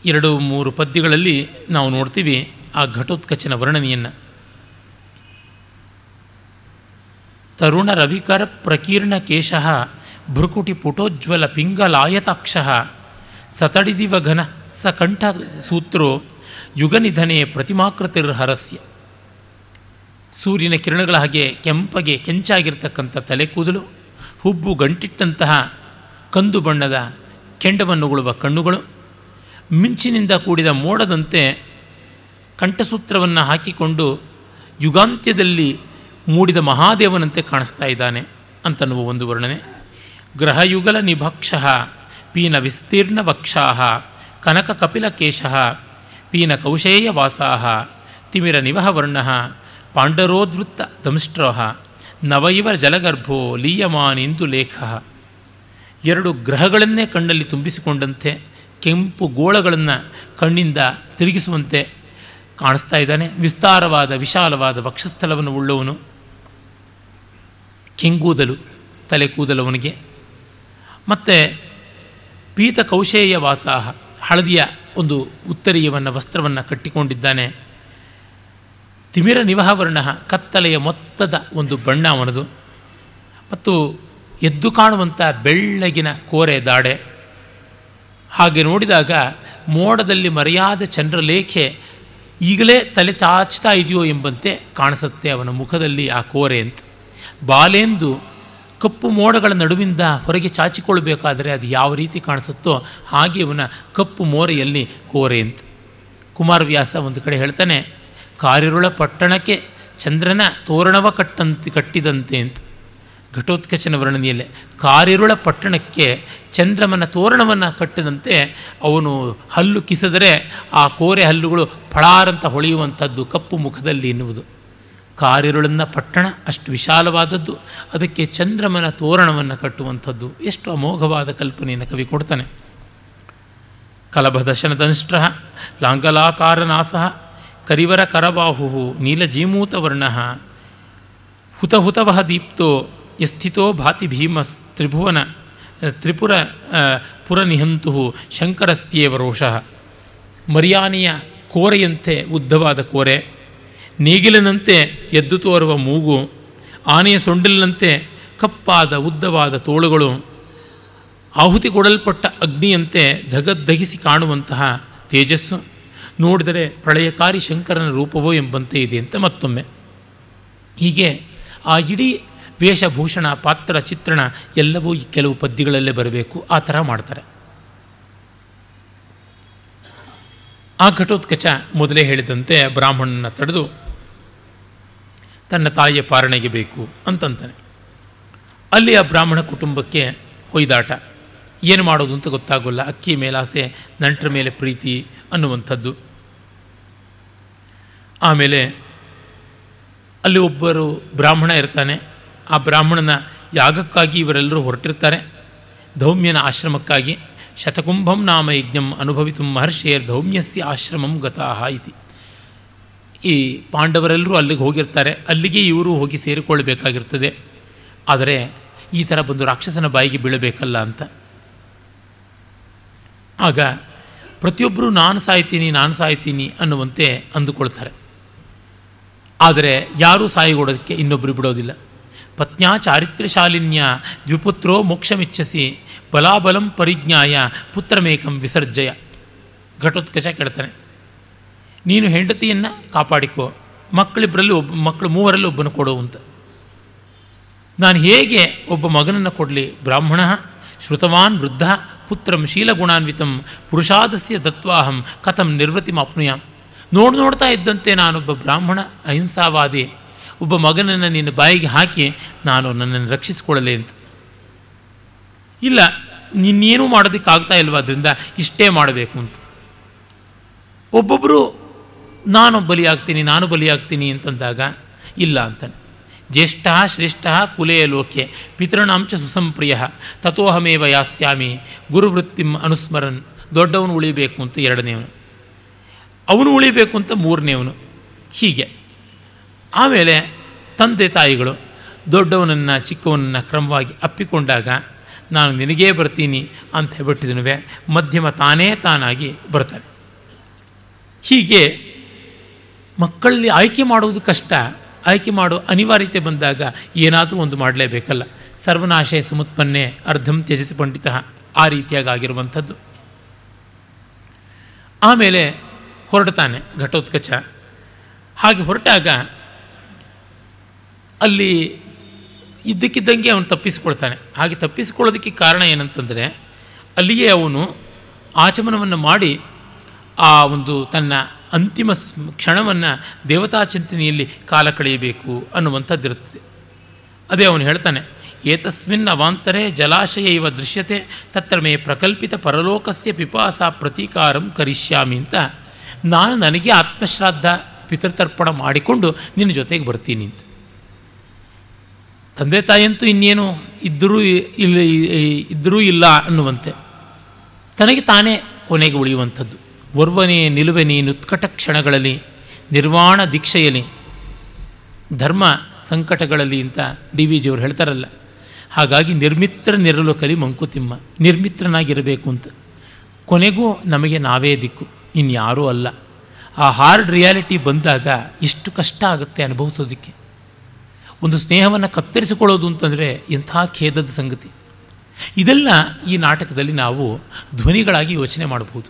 ಎರಡು ಮೂರು ಪದ್ಯಗಳಲ್ಲಿ ನಾವು ನೋಡ್ತೀವಿ ಆ ಘಟೋತ್ಕಚನ ವರ್ಣನೆಯನ್ನು. ತರುಣ ರವಿಕರ ಪ್ರಕೀರ್ಣ ಕೇಶ ಭ್ರುಕುಟಿ ಪುಟೋಜ್ವಲ ಪಿಂಗಲಾಯತಾಕ್ಷ ಸತಡಿದಿವ ಘನ ಸ ಕಂಠ ಸೂತ್ರೋ ಯುಗನಿಧನೆ ಪ್ರತಿಮಾಕೃತಿರ್ಹರಸ್ಯ ಸೂರ್ಯನ ಕಿರಣಗಳ ಹಾಗೆ ಕೆಂಪಗೆ ಕೆಂಚಾಗಿರ್ತಕ್ಕಂಥ ತಲೆ ಕೂದಲು, ಹುಬ್ಬು ಗಂಟಿಟ್ಟಂತಹ ಕಂದು ಬಣ್ಣದ ಕೆಂಡವನ್ನು ಉಳುವ ಕಣ್ಣುಗಳು, ಮಿಂಚಿನಿಂದ ಕೂಡಿದ ಮೋಡದಂತೆ ಕಂಠಸೂತ್ರವನ್ನು ಹಾಕಿಕೊಂಡು ಯುಗಾಂತ್ಯದಲ್ಲಿ ಮೂಡಿದ ಮಹಾದೇವನಂತೆ ಕಾಣಿಸ್ತಾ ಇದ್ದಾನೆ ಅಂತನ್ನುವ ಒಂದು ವರ್ಣನೆ. ಗ್ರಹಯುಗಲ ನಿಭಕ್ಷ, ಪೀನ ವಿಸ್ತೀರ್ಣ ವಕ್ಷಾಹ ಕನಕ ಕಪಿಲಕೇಶ ಪೀನ ಕೌಶೇಯ ವಾಸಾಹ ತಿಮಿರ ನಿವಹ ವರ್ಣ, ಪಾಂಡರೋದ್ವೃತ್ತ ದಂಷ್ಟ್ರೋಹ ನವೈವ ಜಲಗರ್ಭೋ ಲೀಯಮಾನಿಂದು ಲೇಖ. ಎರಡು ಗ್ರಹಗಳನ್ನೇ ಕಣ್ಣಲ್ಲಿ ತುಂಬಿಸಿಕೊಂಡಂತೆ ಕೆಂಪು ಗೋಳಗಳನ್ನು ಕಣ್ಣಿಂದ ತಿರುಗಿಸುವಂತೆ ಕಾಣಿಸ್ತಾ ಇದ್ದಾನೆ. ವಿಸ್ತಾರವಾದ, ವಿಶಾಲವಾದ ವಕ್ಷಸ್ಥಲವನ್ನು ಉಳ್ಳವನು. ಕೆಂಗೂದಲು, ತಲೆ ಕೂದಲವನಿಗೆ. ಮತ್ತು ಪೀತ ಕೌಶೇಯ ವಾಸಾಹ, ಹಳದಿಯ ಒಂದು ಉತ್ತರೀಯವನ್ನು, ವಸ್ತ್ರವನ್ನು ಕಟ್ಟಿಕೊಂಡಿದ್ದಾನೆ. ತಿಮಿರ ನಿವಹವರ್ಣ ಕತ್ತಲೆಯ ಮೊತ್ತದ ಒಂದು ಬಣ್ಣ ಅವನದು. ಮತ್ತು ಎದ್ದು ಕಾಣುವಂಥ ಬೆಳ್ಳಗಿನ ಕೋರೆ ದಾಡೆ. ಹಾಗೆ ನೋಡಿದಾಗ ಮೋಡದಲ್ಲಿ ಮರೆಯಾದ ಚಂದ್ರಲೇಖೆ ಈಗಲೇ ತಲೆ ಚಾಚ್ತಾ ಇದೆಯೋ ಎಂಬಂತೆ ಕಾಣಿಸುತ್ತೆ ಅವನ ಮುಖದಲ್ಲಿ ಆ ಕೋರೆ ಅಂತ. ಬಾಲೆಂದು ಕಪ್ಪು ಮೋಡಗಳ ನಡುವಿಂದ ಹೊರಗೆ ಚಾಚಿಕೊಳ್ಬೇಕಾದರೆ ಅದು ಯಾವ ರೀತಿ ಕಾಣಿಸುತ್ತೋ ಹಾಗೆ ಅವನ ಕಪ್ಪು ಮೋರೆಯಲ್ಲಿ ಕೋರೆ ಅಂತ. ಕುಮಾರವ್ಯಾಸ ಒಂದು ಕಡೆ ಹೇಳ್ತಾನೆ, ಕಾರಿರುಳ ಪಟ್ಟಣಕ್ಕೆ ಚಂದ್ರನ ತೋರಣವ ಕಟ್ಟಂತೆ ಕಟ್ಟಿದಂತೆ ಅಂತ. ಘಟೋತ್ಕಚನ ವರ್ಣನೆಯಲ್ಲೇ ಕಾರಿರುಳ ಪಟ್ಟಣಕ್ಕೆ ಚಂದ್ರಮನ ತೋರಣವನ್ನು ಕಟ್ಟಿದಂತೆ ಅವನು ಹಲ್ಲು ಕಿಸಿದರೆ ಆ ಕೋರೆ ಹಲ್ಲುಗಳು ಫಳಾರಂತ ಹೊಳೆಯುವಂಥದ್ದು ಕಪ್ಪು ಮುಖದಲ್ಲಿ ಎನ್ನುವುದು. ಕಾರಿರುಳನ್ನ ಪಟ್ಟಣ ಅಷ್ಟು ವಿಶಾಲವಾದದ್ದು, ಅದಕ್ಕೆ ಚಂದ್ರಮನ ತೋರಣವನ್ನು ಕಟ್ಟುವಂಥದ್ದು ಎಷ್ಟು ಅಮೋಘವಾದ ಕಲ್ಪನೆಯನ್ನು ಕವಿ ಕೊಡ್ತಾನೆ. ಕಲಭದಶನದಂಷ್ಟ ಲಾಂಗಲಾಕಾರನಾಸಃ ಕರಿವರ ಕರಬಾಹು ನೀಲಜೀಮೂತವರ್ಣ ಹುತಹುತವಹ ದೀಪ್ತೋ ಯಸ್ಥಿತೋ ಭಾತಿ ಭೀಮಸ್ ತ್ರಿಭುವನ ತ್ರಿಪುರ ಪುರನಿಹಂತು ಶಂಕರಸ್ಯೇವ ರೋಷಃ. ಮರಿಯಾನೆಯ ಕೋರೆಯಂತೆ ಉದ್ದವಾದ ಕೋರೆ, ನೇಗಿಲಿನಂತೆ ಎದ್ದು ತೋರುವ ಮೂಗು, ಆನೆಯ ಸೊಂಡಿಲಿನಂತೆ ಕಪ್ಪಾದ ಉದ್ದವಾದ ತೋಳುಗಳು, ಆಹುತಿ ಕೊಡಲ್ಪಟ್ಟ ಅಗ್ನಿಯಂತೆ ಧಗದ್ದಗಿಸಿ ಕಾಣುವಂತಹ ತೇಜಸ್ಸು, ನೋಡಿದರೆ ಪ್ರಳಯಕಾರಿ ಶಂಕರನ ರೂಪವೋ ಎಂಬಂತೆ ಇದೆ ಅಂತ ಮತ್ತೊಮ್ಮೆ. ಹೀಗೆ ಆ ಇಡೀ ವೇಷಭೂಷಣ, ಪಾತ್ರ, ಚಿತ್ರಣ ಎಲ್ಲವೂ ಈ ಕೆಲವು ಪದ್ಯಗಳಲ್ಲೇ ಬರಬೇಕು. ಆ ಥರ ಮಾಡ್ತಾರೆ. ಆ ಘಟೋತ್ಕಚ ಮೊದಲೇ ಹೇಳಿದಂತೆ ಬ್ರಾಹ್ಮಣನ ತಡೆದು ತನ್ನ ತಾಯಿಯ ಪಾರಣೆಗೆ ಬೇಕು ಅಂತಂತಾನೆ. ಅಲ್ಲಿ ಆ ಬ್ರಾಹ್ಮಣ ಕುಟುಂಬಕ್ಕೆ ಹೊಯ್ದಾಟ. ಏನು ಮಾಡೋದು ಅಂತ ಗೊತ್ತಾಗೋಲ್ಲ. ಅಕ್ಕಿ ಮೇಲಾಸೆ, ನಂಟರ ಮೇಲೆ ಪ್ರೀತಿ ಅನ್ನುವಂಥದ್ದು. ಆಮೇಲೆ ಅಲ್ಲಿ ಒಬ್ಬರು ಬ್ರಾಹ್ಮಣ ಇರ್ತಾನೆ. ಆ ಬ್ರಾಹ್ಮಣನ ಯಾಗಕ್ಕಾಗಿ ಇವರೆಲ್ಲರೂ ಹೊರಟಿರ್ತಾರೆ. ಧೌಮ್ಯನ ಆಶ್ರಮಕ್ಕಾಗಿ. ಶತಕುಂಭಂ ನಾಮ ಯಜ್ಞಂ ಅನುಭವಿತು ಮಹರ್ಷಿಯರ್ ಧೌಮ್ಯಸ್ಯ ಆಶ್ರಮಂ ಗತಾಹ ಇತಿ. ಈ ಪಾಂಡವರೆಲ್ಲರೂ ಅಲ್ಲಿಗೆ ಹೋಗಿರ್ತಾರೆ. ಅಲ್ಲಿಗೆ ಇವರು ಹೋಗಿ ಸೇರಿಕೊಳ್ಳಬೇಕಾಗಿರ್ತದೆ. ಆದರೆ ಈ ಥರ ಬಂದು ರಾಕ್ಷಸನ ಬಾಯಿಗೆ ಬೀಳಬೇಕಲ್ಲ ಅಂತ. ಆಗ ಪ್ರತಿಯೊಬ್ಬರೂ ನಾನು ಸಾಯ್ತೀನಿ ನಾನು ಸಾಯ್ತೀನಿ ಅನ್ನುವಂತೆ ಅಂದುಕೊಳ್ತಾರೆ. ಆದರೆ ಯಾರೂ ಸಾಯಿಗೊಡೋದಕ್ಕೆ ಇನ್ನೊಬ್ಬರು ಬಿಡೋದಿಲ್ಲ. ಪತ್ನ್ಯಾ ಚಾರಿತ್ರ್ಯಶಾಲಿನ್ಯ ದ್ವಿಪುತ್ರೋ ಮೋಕ್ಷಮಿಚ್ಛಸಿ ಬಲಾಬಲಂ ಪರಿಜ್ಞಾಯ ಪುತ್ರಮೇಕಂ ವಿಸರ್ಜಯ. ಘಟೋತ್ಕಚ ಕೇಳ್ತಾನೆ ನೀನು ಹೆಂಡತಿಯನ್ನು ಕಾಪಾಡಿಕೋ ಮಕ್ಕಳಿಬ್ಬರಲ್ಲಿ ಒಬ್ಬ, ಮಕ್ಕಳು ಮೂವರಲ್ಲಿ ಒಬ್ಬನು ಕೊಡು ಅಂತ. ನಾನು ಹೇಗೆ ಒಬ್ಬ ಮಗನನ್ನು ಕೊಡಲಿ? ಬ್ರಾಹ್ಮಣ, ಶ್ರುತವಾನ್, ವೃದ್ಧ, ಪುತ್ರಂ ಶೀಲಗುಣಾನ್ವಿತಂ, ಪುರುಷಾದಸ್ಯ ದತ್ವಾಹಂ ಕಥಂ ನಿರ್ವೃತಿ ಅಪ್ನುಯಾಂ ನೋಡು ನೋಡ್ತಾ ಇದ್ದಂತೆ ನಾನೊಬ್ಬ ಬ್ರಾಹ್ಮಣ, ಅಹಿಂಸಾವಾದಿ. ಒಬ್ಬ ಮಗನನ್ನು ನಿನ್ನ ಬಾಯಿಗೆ ಹಾಕಿ, ನಾನು ನನ್ನನ್ನು ರಕ್ಷಿಸಿಕೊಳ್ಳಲಿ ಅಂತ. ಇಲ್ಲ, ನಿನ್ನೇನೂ ಮಾಡೋದಕ್ಕಾಗ್ತಾ ಇಲ್ವ? ಅದರಿಂದ ಇಷ್ಟೇ ಮಾಡಬೇಕು ಅಂತ. ಒಬ್ಬೊಬ್ಬರು ನಾನು ಬಲಿಯಾಗ್ತೀನಿ ನಾನು ಬಲಿಯಾಗ್ತೀನಿ ಅಂತಂದಾಗ, ಇಲ್ಲ ಅಂತಾನೆ. ಜ್ಯೇಷ್ಠ ಶ್ರೇಷ್ಠ ಕುಲೆಯ ಲೋಕೆ, ಪಿತೃಣಾಂಶ ಸುಸಂಪ್ರಿಯ ತಥೋಹಮೇವ ಯಾಸ್ಯಾಮಿ, ಗುರುವೃತ್ತಿಂ ಅನುಸ್ಮರನ್, ದೊಡ್ಡವನು ಉಳಿಬೇಕು ಅಂತ ಎರಡನೇವನು. ಅವನು ಉಳಿಬೇಕು ಅಂತ ಮೂರನೇವನು. ಹೀಗೆ. ಆಮೇಲೆ ತಂದೆ ತಾಯಿಗಳು ದೊಡ್ಡವನನ್ನು ಚಿಕ್ಕವನನ್ನು ಕ್ರಮವಾಗಿ ಅಪ್ಪಿಕೊಂಡಾಗ ನಾನು ನಿನಗೇ ಬರ್ತೀನಿ ಅಂತ ಹೇಳ್ಬಿಟ್ಟಿದನುವೆ ಮಧ್ಯಮ ತಾನೇ ತಾನಾಗಿ ಬರ್ತಾನೆ. ಹೀಗೆ ಮಕ್ಕಳಲ್ಲಿ ಆಯ್ಕೆ ಮಾಡುವುದು ಕಷ್ಟ, ಆಯ್ಕೆ ಮಾಡೋ ಅನಿವಾರ್ಯತೆ ಬಂದಾಗ ಏನಾದರೂ ಒಂದು ಮಾಡಲೇಬೇಕಲ್ಲ. ಸರ್ವನಾಶಯ ಸಮತ್ಪನ್ನೆ ಅರ್ಧಂ ತ್ಯಜಿತ ಪಂಡಿತ, ಆ ರೀತಿಯಾಗಿ ಆಗಿರುವಂಥದ್ದು. ಆಮೇಲೆ ಹೊರಡ್ತಾನೆ ಘಟೋತ್ಕಚ. ಹಾಗೆ ಹೊರಟಾಗ ಅಲ್ಲಿ ಇದ್ದಕ್ಕಿದ್ದಂಗೆ ಅವನು ತಪ್ಪಿಸಿಕೊಳ್ತಾನೆ. ಹಾಗೆ ತಪ್ಪಿಸಿಕೊಳ್ಳೋದಕ್ಕೆ ಕಾರಣ ಏನಂತಂದರೆ, ಅಲ್ಲಿಯೇ ಅವನು ಆಚಮನವನ್ನು ಮಾಡಿ ಆ ಒಂದು ತನ್ನ ಅಂತಿಮ ಕ್ಷಣವನ್ನು ದೇವತಾ ಚಿಂತನೆಯಲ್ಲಿ ಕಾಲ ಕಳೆಯಬೇಕು ಅನ್ನುವಂಥದ್ದಿರುತ್ತದೆ ಅದೇ ಅವನು ಹೇಳ್ತಾನೆ, ಏತಸ್ಮಿನ್ ಅವಾಂತರೆ ಜಲಾಶಯ ಇವ ದೃಶ್ಯತೆ, ತತ್ರ ಮೇ ಪ್ರಕಲ್ಪಿತ ಪರಲೋಕಸ್ಯ ಪಿಪಾಸ ಪ್ರತೀಕಾರಂ ಕರಿಷ್ಯಾಮಿ ಅಂತ ನಾನು ನನಗೆ ಆತ್ಮಶ್ರಾದ್ದ, ಪಿತೃತರ್ಪಣ ಮಾಡಿಕೊಂಡು ನಿನ್ನ ಜೊತೆಗೆ ಬರ್ತೀನಿ ಅಂತ. ತಂದೆ ತಾಯಿಯಂತೂ ಇನ್ನೇನು ಇದ್ದರೂ ಇಲ್ಲ ಇದ್ದರೂ ಇಲ್ಲ ಅನ್ನುವಂತೆ. ತನಗೆ ತಾನೇ ಕೊನೆಗೆ ಉಳಿಯುವಂಥದ್ದು. ಒರ್ವನೇ, ನಿಲುವೆನಿ, ನುತ್ಕಟ ಕ್ಷಣಗಳಲ್ಲಿ, ನಿರ್ವಾಣ ದೀಕ್ಷೆಯಲ್ಲಿ, ಧರ್ಮ ಸಂಕಟಗಳಲ್ಲಿ ಅಂತ ಡಿ ವಿ ಜಿಯವರು ಹೇಳ್ತಾರಲ್ಲ. ಹಾಗಾಗಿ ನಿರ್ಮಿತ್ರ ನಿರಲು ಕಲಿ ಮಂಕುತಿಮ್ಮ. ನಿರ್ಮಿತ್ರನಾಗಿರಬೇಕು ಅಂತ. ಕೊನೆಗೂ ನಮಗೆ ನಾವೇ ದಿಕ್ಕು. ಇನ್ಯಾರೂ ಅಲ್ಲ. ಆ ಹಾರ್ಡ್ ರಿಯಾಲಿಟಿ ಬಂದಾಗ ಇಷ್ಟು ಕಷ್ಟ ಆಗುತ್ತೆ ಅನುಭವಿಸೋದಕ್ಕೆ. ಒಂದು ಸ್ನೇಹವನ್ನು ಕತ್ತರಿಸಿಕೊಳ್ಳೋದು ಅಂತಂದರೆ ಎಂಥ ಖೇದದ ಸಂಗತಿ. ಇದೆಲ್ಲ ಈ ನಾಟಕದಲ್ಲಿ ನಾವು ಧ್ವನಿಗಳಾಗಿ ಯೋಚನೆ ಮಾಡಬಹುದು.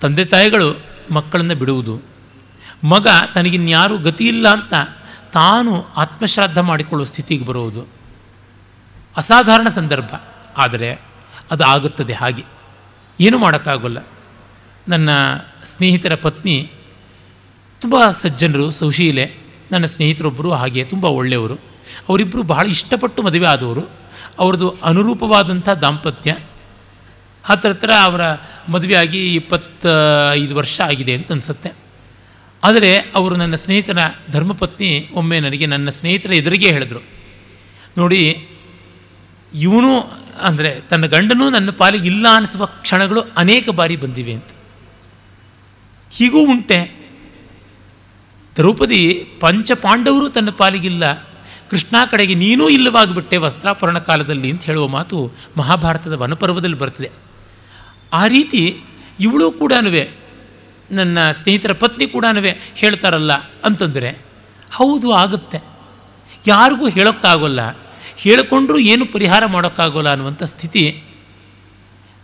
ತಂದೆ ತಾಯಿಗಳು ಮಕ್ಕಳನ್ನು ಬಿಡುವುದು, ಮಗ ತನಗಿನ್ಯಾರೂ ಗತಿ ಇಲ್ಲ ಅಂತ ತಾನು ಆತ್ಮಶ್ರಾದ್ದ ಮಾಡಿಕೊಳ್ಳುವ ಸ್ಥಿತಿಗೆ ಬರುವುದು ಅಸಾಧಾರಣ ಸಂದರ್ಭ. ಆದರೆ ಅದು ಆಗುತ್ತದೆ ಹಾಗೆ. ಏನು ಮಾಡೋಕ್ಕಾಗಲ್ಲ. ನನ್ನ ಸ್ನೇಹಿತರ ಪತ್ನಿ ತುಂಬ ಸಜ್ಜನರು, ಸೌಶೀಲೆ ನನ್ನ ಸ್ನೇಹಿತರೊಬ್ಬರು ಹಾಗೆ ತುಂಬ ಒಳ್ಳೆಯವರು. ಅವರಿಬ್ಬರು ಬಹಳ ಇಷ್ಟಪಟ್ಟು ಮದುವೆ ಆದವರು. ಅವ್ರದ್ದು ಅನುರೂಪವಾದಂಥ ದಾಂಪತ್ಯ. ಹತ್ರ ಹತ್ರ ಅವರ ಮದುವೆಯಾಗಿ ಇಪ್ಪತ್ತೈದು ವರ್ಷ ಆಗಿದೆ ಅಂತ ಅನಿಸುತ್ತೆ. ಆದರೆ ಅವರು ನನ್ನ ಸ್ನೇಹಿತನ ಧರ್ಮಪತ್ನಿ ಒಮ್ಮೆ ನನಗೆ ನನ್ನ ಸ್ನೇಹಿತರ ಎದುರಿಗೆ ಹೇಳಿದ್ರು. ನೋಡಿ, ಇವನು ಅಂದರೆ ತನ್ನ ಗಂಡನೂ ನನ್ನ ಪಾಲಿಗೆ ಇಲ್ಲ ಅನಿಸುವ ಕ್ಷಣಗಳು ಅನೇಕ ಬಾರಿ ಬಂದಿವೆ ಅಂತ. ಹೀಗೂ ಉಂಟೆ. ದ್ರೌಪದಿ ಪಂಚ ಪಾಂಡವರು ತನ್ನ ಪಾಲಿಗಿಲ್ಲ. ಕೃಷ್ಣ ಕಡೆಗೆ ನೀನೂ ಇಲ್ಲವಾಗಿಬಿಟ್ಟೆ ವಸ್ತ್ರಾಪರಣ ಕಾಲದಲ್ಲಿ ಅಂತ ಹೇಳುವ ಮಾತು ಮಹಾಭಾರತದ ವನಪರ್ವದಲ್ಲಿ ಬರ್ತದೆ ಆ ರೀತಿ ಇವಳು ಕೂಡ ನನ್ನ ಸ್ನೇಹಿತರ ಪತ್ನಿ ಕೂಡ ಹೇಳ್ತಾರಲ್ಲ ಅಂತಂದರೆ, ಹೌದು ಆಗುತ್ತೆ. ಯಾರಿಗೂ ಹೇಳೋಕ್ಕಾಗೋಲ್ಲ. ಹೇಳಿಕೊಂಡ್ರೂ ಏನು ಪರಿಹಾರ ಮಾಡೋಕ್ಕಾಗೋಲ್ಲ ಅನ್ನುವಂಥ ಸ್ಥಿತಿ